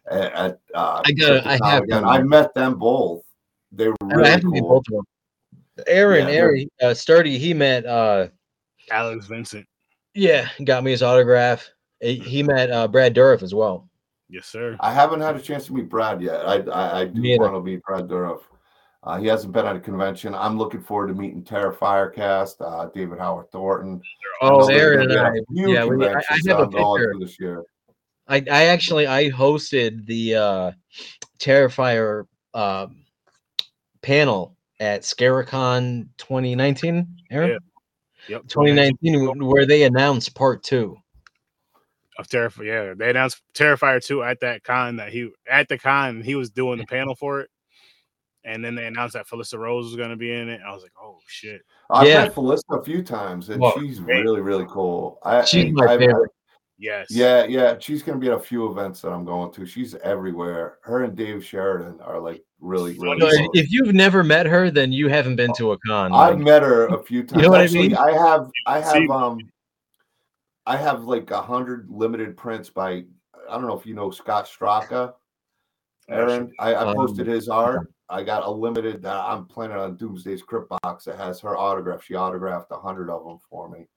at. at uh, I got- I have again. I met them both. They were I really have to meet cool. both of them. Aaron, Yeah, they're- Aaron, uh, Sturdy, he met. uh Alex Vincent. Yeah, got me his autograph. He, he met uh, Brad Dourif as well. Yes, sir. I haven't had a chance to meet Brad yet. I I, I do Me either. want to meet Brad Dourif. Uh, he hasn't been at a convention. I'm looking forward to meeting Terrifier cast, uh, David Howard Thornton. Oh, they're Aaron and I. at a few Yeah, we, I, I have that a I'm going picture. to this year. I, I actually I hosted the uh Terrifier uh, panel at Scaricon 2019. Aaron, Yeah. Yep. 2019, where they announced part two. of Terrifier. Yeah, they announced Terrifier 2 at that con that he at the con he was doing the panel for it. And then they announced that Felissa Rose was going to be in it. I was like, oh shit. I've Yeah. met Felissa a few times, and Well, she's great. really, really cool. I, She's my I've- favorite. Yes. Yeah, yeah, she's gonna be at a few events that I'm going to. She's everywhere. Her and Dave Sheridan are like really, really. So if- close. if you've never met her, then you haven't been to a con. I've like- met her a few times. You know what I mean? I have I See- have um I have like a hundred limited prints by I don't know if you know Scott Straka. Aaron, I, I Um, posted his art. I got a limited. Uh, I'm planning on Doomsday's Crypt box that has her autograph. She autographed a hundred of them for me,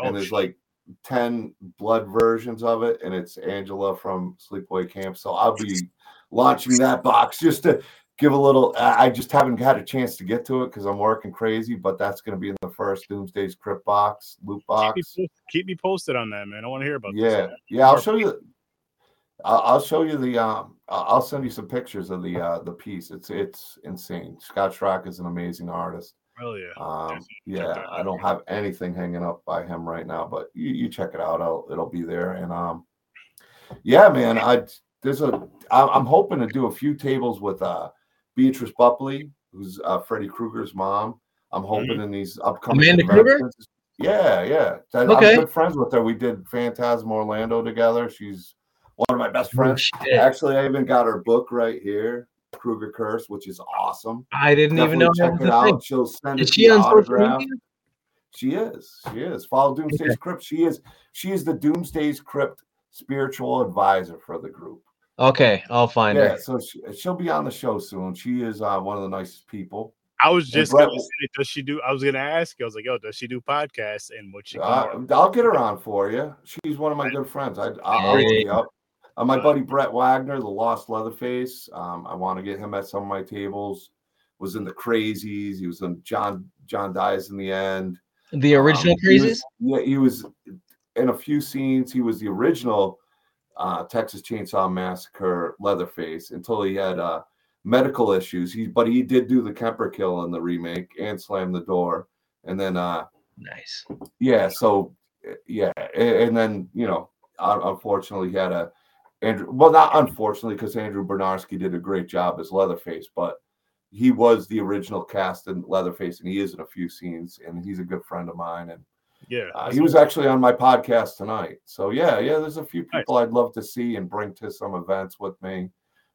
Oh, and there's shit. like ten blood versions of it, and it's Angela from Sleepaway Camp. So I'll be launching that box <laughs> just to give a little. I just haven't had a chance to get to it because I'm working crazy, but that's going to be in the first Doomsday's Crypt box, loot keep, me, box. keep me posted on that, man. I want to hear about it. Yeah, this. yeah. I'll show you. I'll, I'll show you the. Um, I'll I'll send you some pictures of the uh, the piece. It's it's insane. Scott Straka is an amazing artist. Hell yeah. Um, yeah, I don't have anything hanging up by him right now, but you, you check it out. I'll, it'll be there. And um, yeah, man, I there's a I'm hoping to do a few tables with uh Beatrice Boepple, who's uh, Freddy Krueger's mom. I'm hoping in these upcoming Amanda Krueger? Yeah, yeah. I- Okay. I'm good friends with her. We did Phantasm Orlando together. She's one of my best Oh, friends. shit. Actually, I even got her book right here, Krueger Curse, which is awesome. I didn't even know check that was it a thing. out. She'll send Is it she via on social autograph. media? She is. She is. Follow Doomsday's Okay. Crypt. She is. She is the Doomsday's Crypt spiritual advisor for the group. Okay, I'll find Yeah. her. So she, she'll be on the show soon. She is uh, one of the nicest people. I was just Brett- gonna say, does she do? I was gonna ask. I was like, yo, does she do podcasts? And what she? Uh. I'll get her on for you. She's one of my good friends. I, I'll Hey. you up. Uh, my buddy Brett Wagner, the Lost Leatherface. Um, I want to get him at some of my tables. Was in the Crazies. He was in John. John dies in the end. The original Um, Crazies. yeah, he was in a few scenes. He was the original uh, Texas Chainsaw Massacre Leatherface until he had uh, medical issues. He but he did do the Kemper kill in the remake and slam the door. And then uh, Nice. yeah, so yeah, a- and then you know, un- unfortunately, he had a Andrew. Well, not unfortunately, because Andrew Bryniarski did a great job as Leatherface, but he was the original cast in Leatherface, and he is in a few scenes, and he's a good friend of mine, and yeah, uh, he was actually on my podcast tonight. So yeah, yeah, there's a few Nice. people I'd love to see and bring to some events with me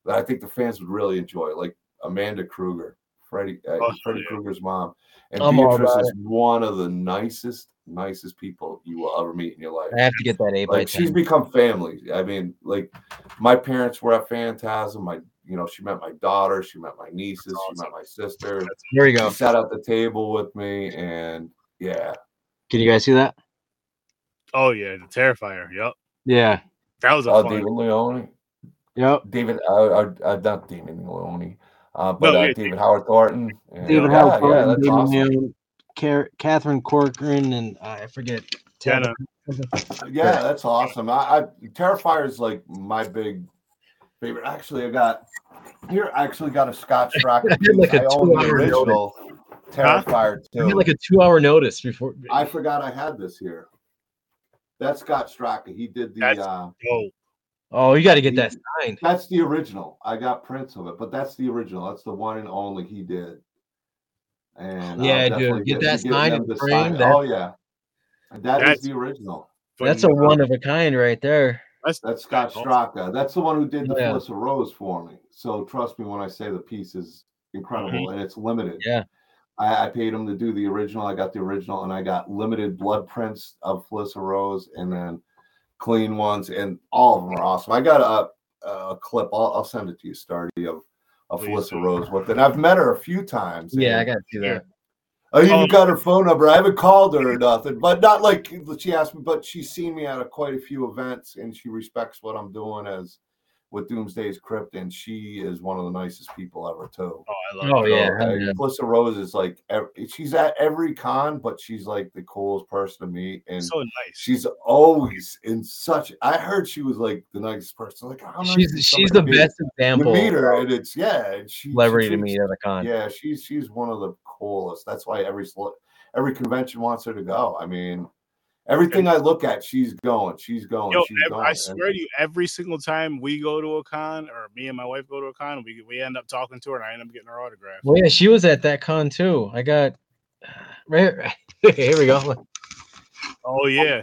that I think the fans would really enjoy, like Amanda Krueger, Freddy, uh, Oh, Freddy yeah. Krueger's mom, and I'm Beatrice is one of the nicest, nicest people you will ever meet in your life. I have to get that eight by she's ten. become family. I mean, like my parents were at Phantasm. My, you know, she met my daughter, she met my nieces, she met my sister. That's- Here you She go. sat at the table with me, and yeah, Can you guys see that? oh yeah, the Terrifier. Yep, Yeah. that was a oh, fun. David Leone. Yep. David, uh, uh, uh, not David Leone, uh, but No, uh, David Howard Thornton. and- David yeah, Howard yeah, Thornton, that's David awesome. Leone, Car- Catherine Corcoran and uh, I forget. Tana. Yeah, that's awesome. I, I Terrifier is like my big favorite. Actually, I got here. I actually got a Scott Straka. I had like a I own the two-hour original Terrifier I had too. like a two-hour notice before. I forgot I had this here. That's Scott Straka. He did the. That's- uh Oh, oh, you got to get that signed. That's the original. I got prints of it, but that's the original. That's the one and only he did. And I'll Yeah, dude, definitely get that signed and to framed, sign that- Oh yeah, that is That's- the original. That's a one of a kind right there. That's, That's Scott. Straka. That's the one who did the Yeah. Felissa Rose for me. So trust me when I say the piece is incredible mm-hmm. and it's limited. Yeah. I, I paid him to do the original. I got the original and I got limited blood prints of Felissa Rose and then clean ones, and all of them are awesome. I got a, a clip. I'll, I'll send it to you, Stardy, of, of Please Felissa do. Rose with it. I've met her a few times. Yeah, I got to see that. I even Oh. Um, got her phone number. I haven't called her or nothing, but not like she asked me, but she's seen me at a, quite a few events and she respects what I'm doing as with Doomsday's Crypt, and she is one of the nicest people ever too. Oh, I love Oh, it. yeah. So, yeah. Melissa Rose is like she's at every con, but she's like the coolest person to meet, and So nice. she's always in such. I heard she was like the nicest person. Like how nice She's she's the to meet? best You example meet her, and it's yeah, and she celebrity she to meet at a con. yeah, she's she's one of the coolest. That's why every every convention wants her to go. I mean, everything I look at, she's going. She's going. Yo, she's ev- going. I And swear to you, every single time we go to a con, or me and my wife go to a con, we we end up talking to her, and I end up getting her autograph. Well, yeah, she was at that con too. I got <sighs> right. right <laughs> here we go. Oh yeah,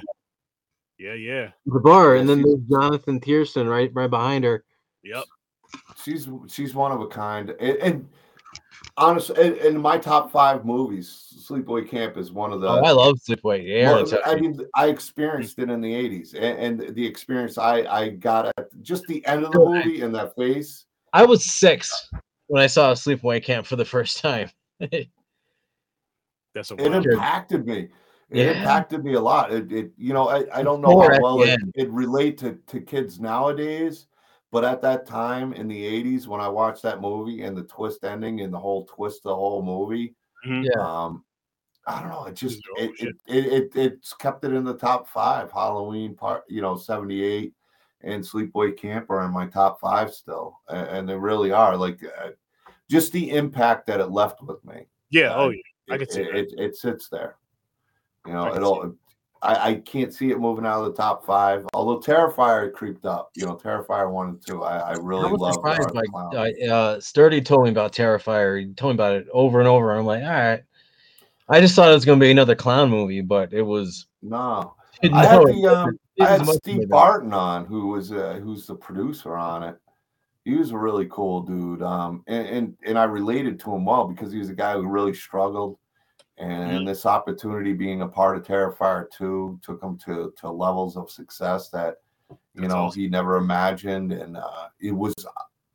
yeah, yeah. The bar, and then there's Jonathan Tiersten right right behind her. Yep. she's she's one of a kind. And, and honestly, in, in my top five movies, Sleepaway Camp is one of the. oh, I love Sleepaway. Yeah, Well, that's I mean, I experienced it in the '80s, and, and the experience I I got at just the end of the movie and that face. I was six when I saw Sleepaway Camp for the first time. <laughs> That's a It impacted me. It Yeah. impacted me a lot. It, it you know, I, I don't know Four how well the it, end. it relate to, to kids nowadays, but at that time in the 80s when I watched that movie and the twist ending and the whole twist the whole movie, Mhm. Yeah. um I don't know, it just Oh, it, it, it, it it's kept it in the top five. Halloween part, you know, 78 and Sleepaway Camp are in my top five still. And, and they really are like uh, just the impact that it left with me Yeah. Oh Uh, yeah. I it, could see it, that. it, it sits there. You know, I can see it'll. I, I can't see it moving out of the top five. Although Terrifier creeped up, you know, Terrifier one and two. I, I really I love. surprised by uh, Sturdy told me about Terrifier. He told me about it over and over. And I'm like, all right. I just thought it was gonna be another clown movie, but it was. no, <laughs> didn't I had the um, I had Steve Barton on, who was uh, who's the producer on it. He was a really cool dude, um, and, and and I related to him well because he was a guy who really struggled, and Mhm. this opportunity being a part of Terrifier two took him to to levels of success that you That's know awesome. he never imagined, and uh, it was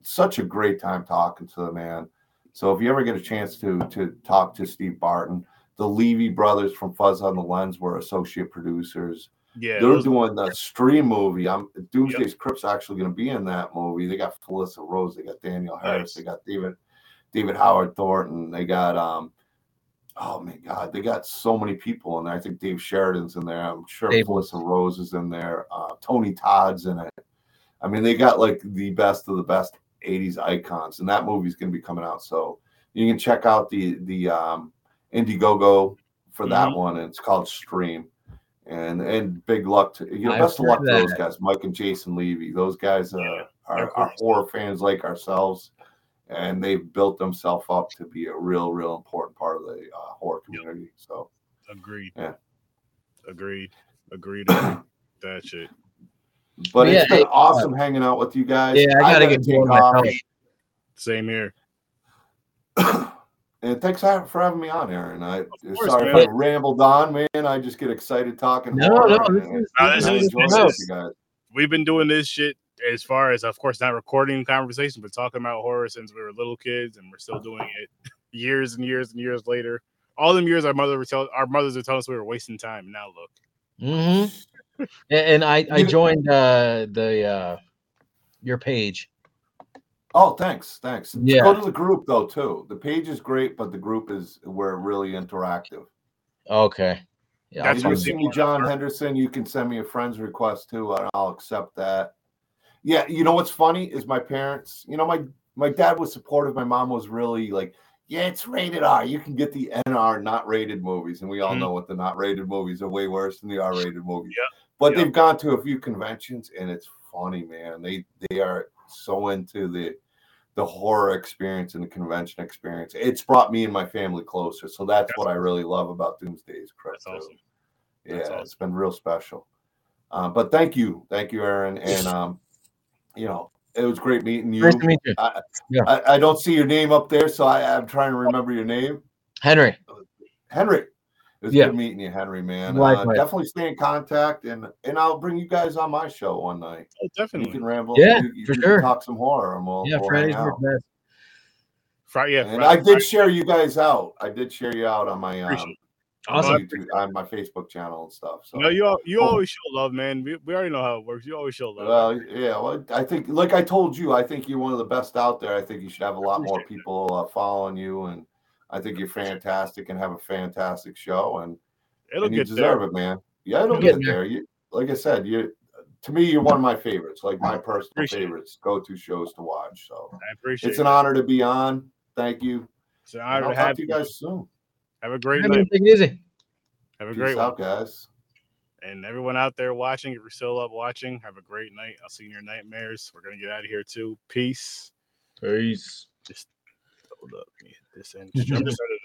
such a great time talking to the man. So if you ever get a chance to to talk to Steve Barton, the Levy brothers from Fuzz on the Lens were associate producers. Yeah. They're doing the stream movie. I'm Doomsday's Crypt's actually going to be in that movie. They got Felissa Rose, they got Danielle Harris, Nice. they got David David Howard Thornton, they got um oh my god, they got so many people in there. I think Dave Sheridan's in there. I'm sure Dave Felissa Rose is in there. Uh, Tony Todd's in it. I mean, they got like the best of the best 80s icons, and that movie's going to be coming out. So you can check out the the um, Indiegogo for that Mhm. one. And it's called Stream. And and big luck to you know, I've best of luck to those guys, Mike and Jason Levy. Those guys uh, Yeah, are, they're horror fans like ourselves, and they've built themselves up to be a real, real important part of the uh, horror community. So Agreed. Yeah. Agreed. Agreed. agreed. that shit. but Yeah, it's been hey, awesome hanging out with you guys. Yeah, I gotta get take going off. Same here. <coughs> And thanks for for having me on, Aaron. I course, sorry man. if I rambled on, man. I just get excited talking. No, no, this is- No, this is- this is- you guys. We've been doing this shit as far as, of course, not recording conversation, but talking about horror since we were little kids, and we're still doing it <laughs> years and years and years later. All them years, our mother were tell our mothers were telling us we were wasting time. And now look, Mm-hmm. <laughs> And, and I I joined uh, the uh, your page. Oh, thanks, thanks. Yeah. Go to the group though too. The page is great, but the group is we're really interactive. Okay. Yeah, That's if you see me, John Henderson, you can send me a friend's request too, and I'll accept that. Yeah, you know what's funny is my parents. You know, my my dad was supportive. My mom was really like, "Yeah, it's rated R. You can get the NR not rated movies," and we all Mhm. know what the not rated movies are way worse than the R <laughs> rated movies. Yeah, But yeah. they've gone to a few conventions, and it's funny, man. They they are so into the the horror experience and the convention experience. It's brought me and my family closer. So that's, That's what I really love about Doomsday's Crypt. That's awesome. Yeah, That's it's been real special. Uh, but thank you, thank you, Aaron, and um, you know, it was great meeting you. Nice to meet you, I, Yeah. I, I don't see your name up there, so I, I'm trying to remember your name, Henry. Henry. It was Yeah. good meeting you, Henry. Man, uh, Likewise. definitely stay in contact, and and I'll bring you guys on my show one night. Oh, definitely. You can ramble. Yeah, you, you for can sure. Talk some horror, and we'll, Yeah, we'll Fridays hang best. Friday, yeah, And Friday, I did Friday. share you guys out. I did share you out on my um, Appreciate on, Awesome. on my Facebook channel and stuff. So No, you al- you Cool. always show love, man. We, we already know how it works. You always show love. Well, yeah. Well, I think, like I told you, I think you're one of the best out there. I think you should have a lot more people uh, following you, and I think you're fantastic and have a fantastic show, and, It'll and you deserve there. it, man. Yeah, it'll It'll get get there. You, like I said, you, to me, you're one of my favorites, like my personal Appreciate favorites, go-to shows to watch. So I appreciate it. it's an honor to be on. Thank you. It's an honor I'll to talk have to you you. guys soon. Have a great Henry, night. take it easy. Have a Peace great one. out, guys. And everyone out there watching, if you're still up watching, have a great night. I'll see you in your nightmares. We're gonna get out of here too. Peace. Peace. Just hold up. Me hit this end. I'm <laughs> just